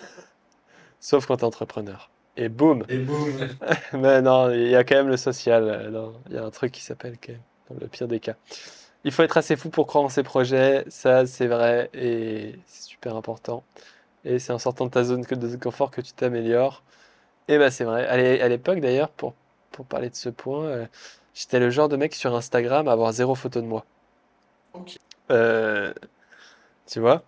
Sauf quand tu es entrepreneur. Et boum! Et boum Mais non, il y a quand même le social. Il y a un truc qui s'appelle quand même, dans le pire des cas. Il faut être assez fou pour croire en ses projets, ça c'est vrai et c'est super important. Et c'est en sortant de ta zone de confort que tu t'améliores. Et bah c'est vrai. À l'é- à l'époque d'ailleurs, pour, pour parler de ce point, euh, j'étais le genre de mec sur Instagram à avoir zéro photo de moi. Ok. Euh, tu vois?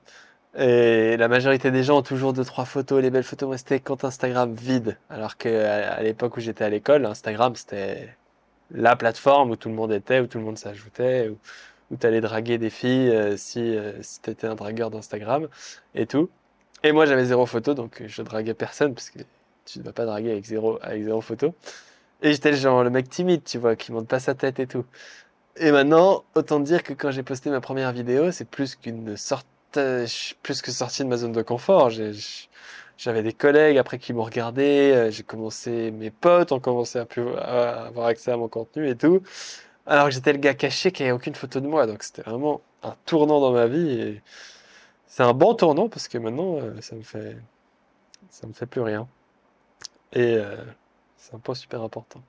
Et la majorité des gens ont toujours deux, trois photos, les belles photos. Moi, c'était compte Instagram vide. Alors que à l'époque où j'étais à l'école, Instagram, c'était la plateforme où tout le monde était, où tout le monde s'ajoutait, où, où tu allais draguer des filles euh, si, euh, tu étais un dragueur d'Instagram et tout. Et moi, j'avais zéro photo, donc je draguais personne parce que tu ne vas pas draguer avec zéro, avec zéro photo. Et j'étais le genre, le mec timide, tu vois, qui monte pas sa tête et tout. Et maintenant, autant dire que quand j'ai posté ma première vidéo, c'est plus qu'une sorte, euh, plus que sorti de ma zone de confort. J'avais des collègues après qui m'ont regardé, euh, j'ai commencé, mes potes ont commencé à, plus, à avoir accès à mon contenu et tout. Alors que j'étais le gars caché qui avait aucune photo de moi. Donc c'était vraiment un tournant dans ma vie. Et c'est un bon tournant parce que maintenant, euh, ça me fait, ça me fait plus rien. Et euh, c'est un point super important.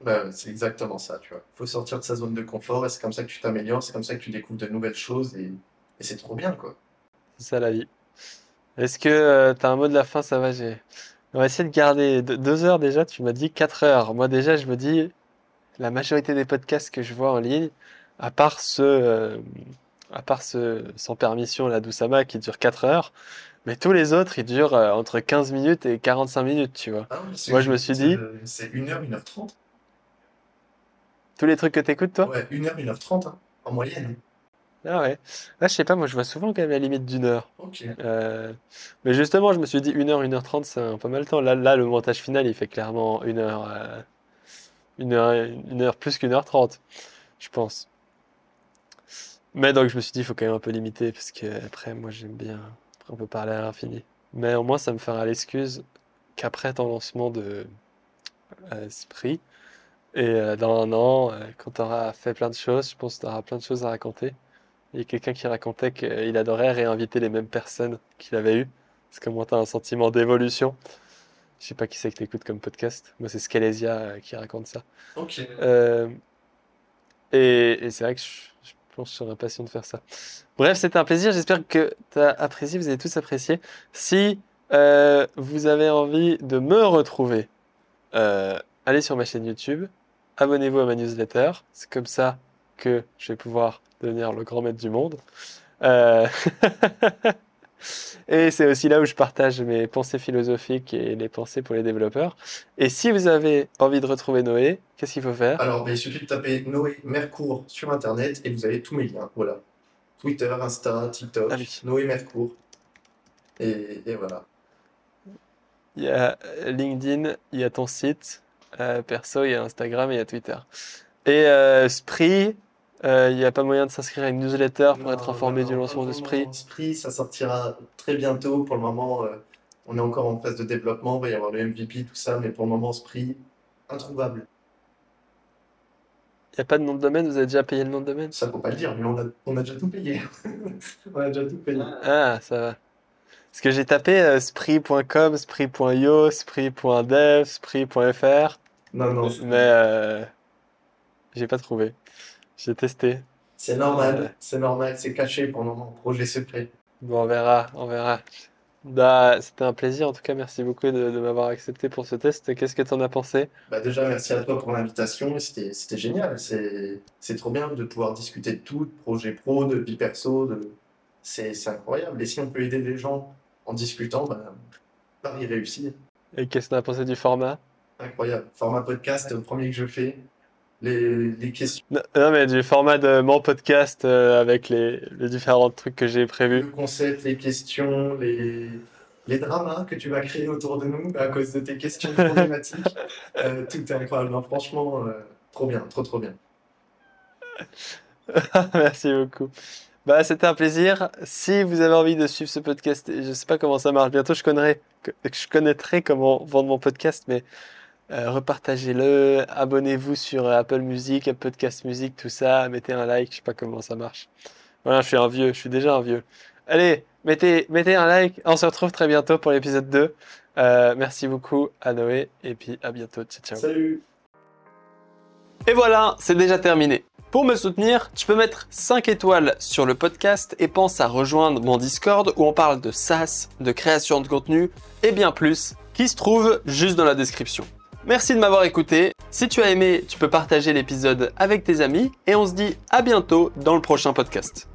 Bah, c'est exactement ça, tu vois. Il faut sortir de sa zone de confort et c'est comme ça que tu t'améliores, c'est comme ça que tu découvres de nouvelles choses et, et c'est trop bien, quoi. C'est ça la vie. Est-ce que tu as un mot de la fin? Ça va, j'ai. On va essayer de garder deux, deux heures déjà. Tu m'as dit quatre heures. Moi déjà, je me dis, la majorité des podcasts que je vois en ligne, à part ceux, euh, à part ceux sans permission, la Doussama, qui dure 4 heures, mais tous les autres, ils durent euh, entre 15 minutes et 45 minutes, tu vois. Ah Moi, je me suis c'est- dit- C'est 1h, 1h30. Tous les trucs que t'écoutes, toi? Ouais, 1h, 1h30, hein, en moyenne. Ah ouais. Là, je sais pas, moi, je vois souvent quand même la limite d'une heure. Ok. Euh, mais justement, je me suis dit 1h, 1h30, c'est un pas mal de temps. Là, là, le montage final, il fait clairement 1 heure, euh, une heure, une heure plus qu'une heure 30, je pense. Mais donc, je me suis dit, il faut quand même un peu limiter, parce que après, moi, j'aime bien. Après, on peut parler à l'infini. Mais au moins, ça me fera l'excuse qu'après ton lancement de euh, Spree, et euh, dans un an, quand tu auras fait plein de choses, je pense que tu auras plein de choses à raconter. Il y a quelqu'un qui racontait qu'il adorait réinviter les mêmes personnes qu'il avait eues. Parce que moi, tu as un sentiment d'évolution? Je sais pas qui c'est que t'écoutes comme podcast. Moi, c'est Scalesia euh, qui raconte ça. Ok. Euh, et et c'est vrai que je, je pense que j'aurais passion de faire ça. Bref, c'était un plaisir. J'espère que tu as apprécié, vous avez tous apprécié. Si euh, vous avez envie de me retrouver, euh, allez sur ma chaîne YouTube. abonnez-vous à ma newsletter. C'est comme ça que je vais pouvoir devenir le grand maître du monde. Euh, et c'est aussi là où je partage mes pensées philosophiques et les pensées pour les développeurs. Et si vous avez envie de retrouver Noé, qu'est-ce qu'il faut faire? Alors, ben, il suffit de taper Noé Mercourt sur Internet et vous avez tous mes liens. Voilà. Twitter, Insta, TikTok, Ah oui. Noé Mercourt. Et, et voilà. Il y a LinkedIn, il y a ton site euh, perso, il y a Instagram et il y a Twitter. Et euh, Spree, euh, il n'y a pas moyen de s'inscrire à une newsletter pour Non, être informé non, du lancement de moment. Spree, ça sortira très bientôt. Pour le moment, euh, on est encore en phase de développement. Il va y avoir le MVP, tout ça. Mais pour le moment, Spree, introuvable. Il n'y a pas de nom de domaine, vous avez déjà payé le nom de domaine? Ça, faut pas le dire, mais on a, on a déjà tout payé. on a déjà tout payé. Ah, ça va. Parce que j'ai tapé euh, spree.com, spree.io, spree.dev, spree.fr, Non, non, mais euh, j'ai pas trouvé. J'ai testé. c'est normal. C'est normal. C'est caché pour le moment. Projet secret. Bon, on verra, on verra. Bah, c'était un plaisir, en tout cas, merci beaucoup de, de m'avoir accepté pour ce test. Qu'est-ce que tu en as pensé? Bah déjà, merci à toi pour l'invitation. C'était, génial. C'est, trop bien de pouvoir discuter de tout, de projet pro, de vie perso. De... C'est, c'est incroyable. Et si on peut aider les gens en discutant, bah, Paris réussit. Et qu'est-ce que tu as pensé du format? Incroyable. Format podcast, le premier que je fais. Les, les questions, Non, non, mais du format de mon podcast euh, avec les, les différents trucs que j'ai le prévus. concept, les questions, les, les dramas que tu vas créer autour de nous à cause de tes questions problématiques. Euh, tout est incroyable. Non, franchement, euh, trop bien, trop trop bien. Merci beaucoup. Bah, c'était un plaisir. Si vous avez envie de suivre ce podcast, je sais pas comment ça marche. Bientôt, je connaîtrai, je connaîtrai comment vendre mon podcast, mais euh, repartagez-le, abonnez-vous sur Apple Music, Apple Podcast Music, tout ça, mettez un like, je sais pas comment ça marche. Voilà, je suis un vieux, je suis déjà un vieux. Allez, mettez, mettez un like. On se retrouve très bientôt pour l'épisode 2. Euh, merci beaucoup à Noé et puis à bientôt. Ciao, ciao. Salut! Et voilà, c'est déjà terminé. Pour me soutenir, tu peux mettre 5 étoiles sur le podcast et pense à rejoindre mon Discord où on parle de SaaS, de création de contenu et bien plus, qui se trouve juste dans la description. Merci de m'avoir écouté. Si tu as aimé, tu peux partager l'épisode avec tes amis et on se dit à bientôt dans le prochain podcast.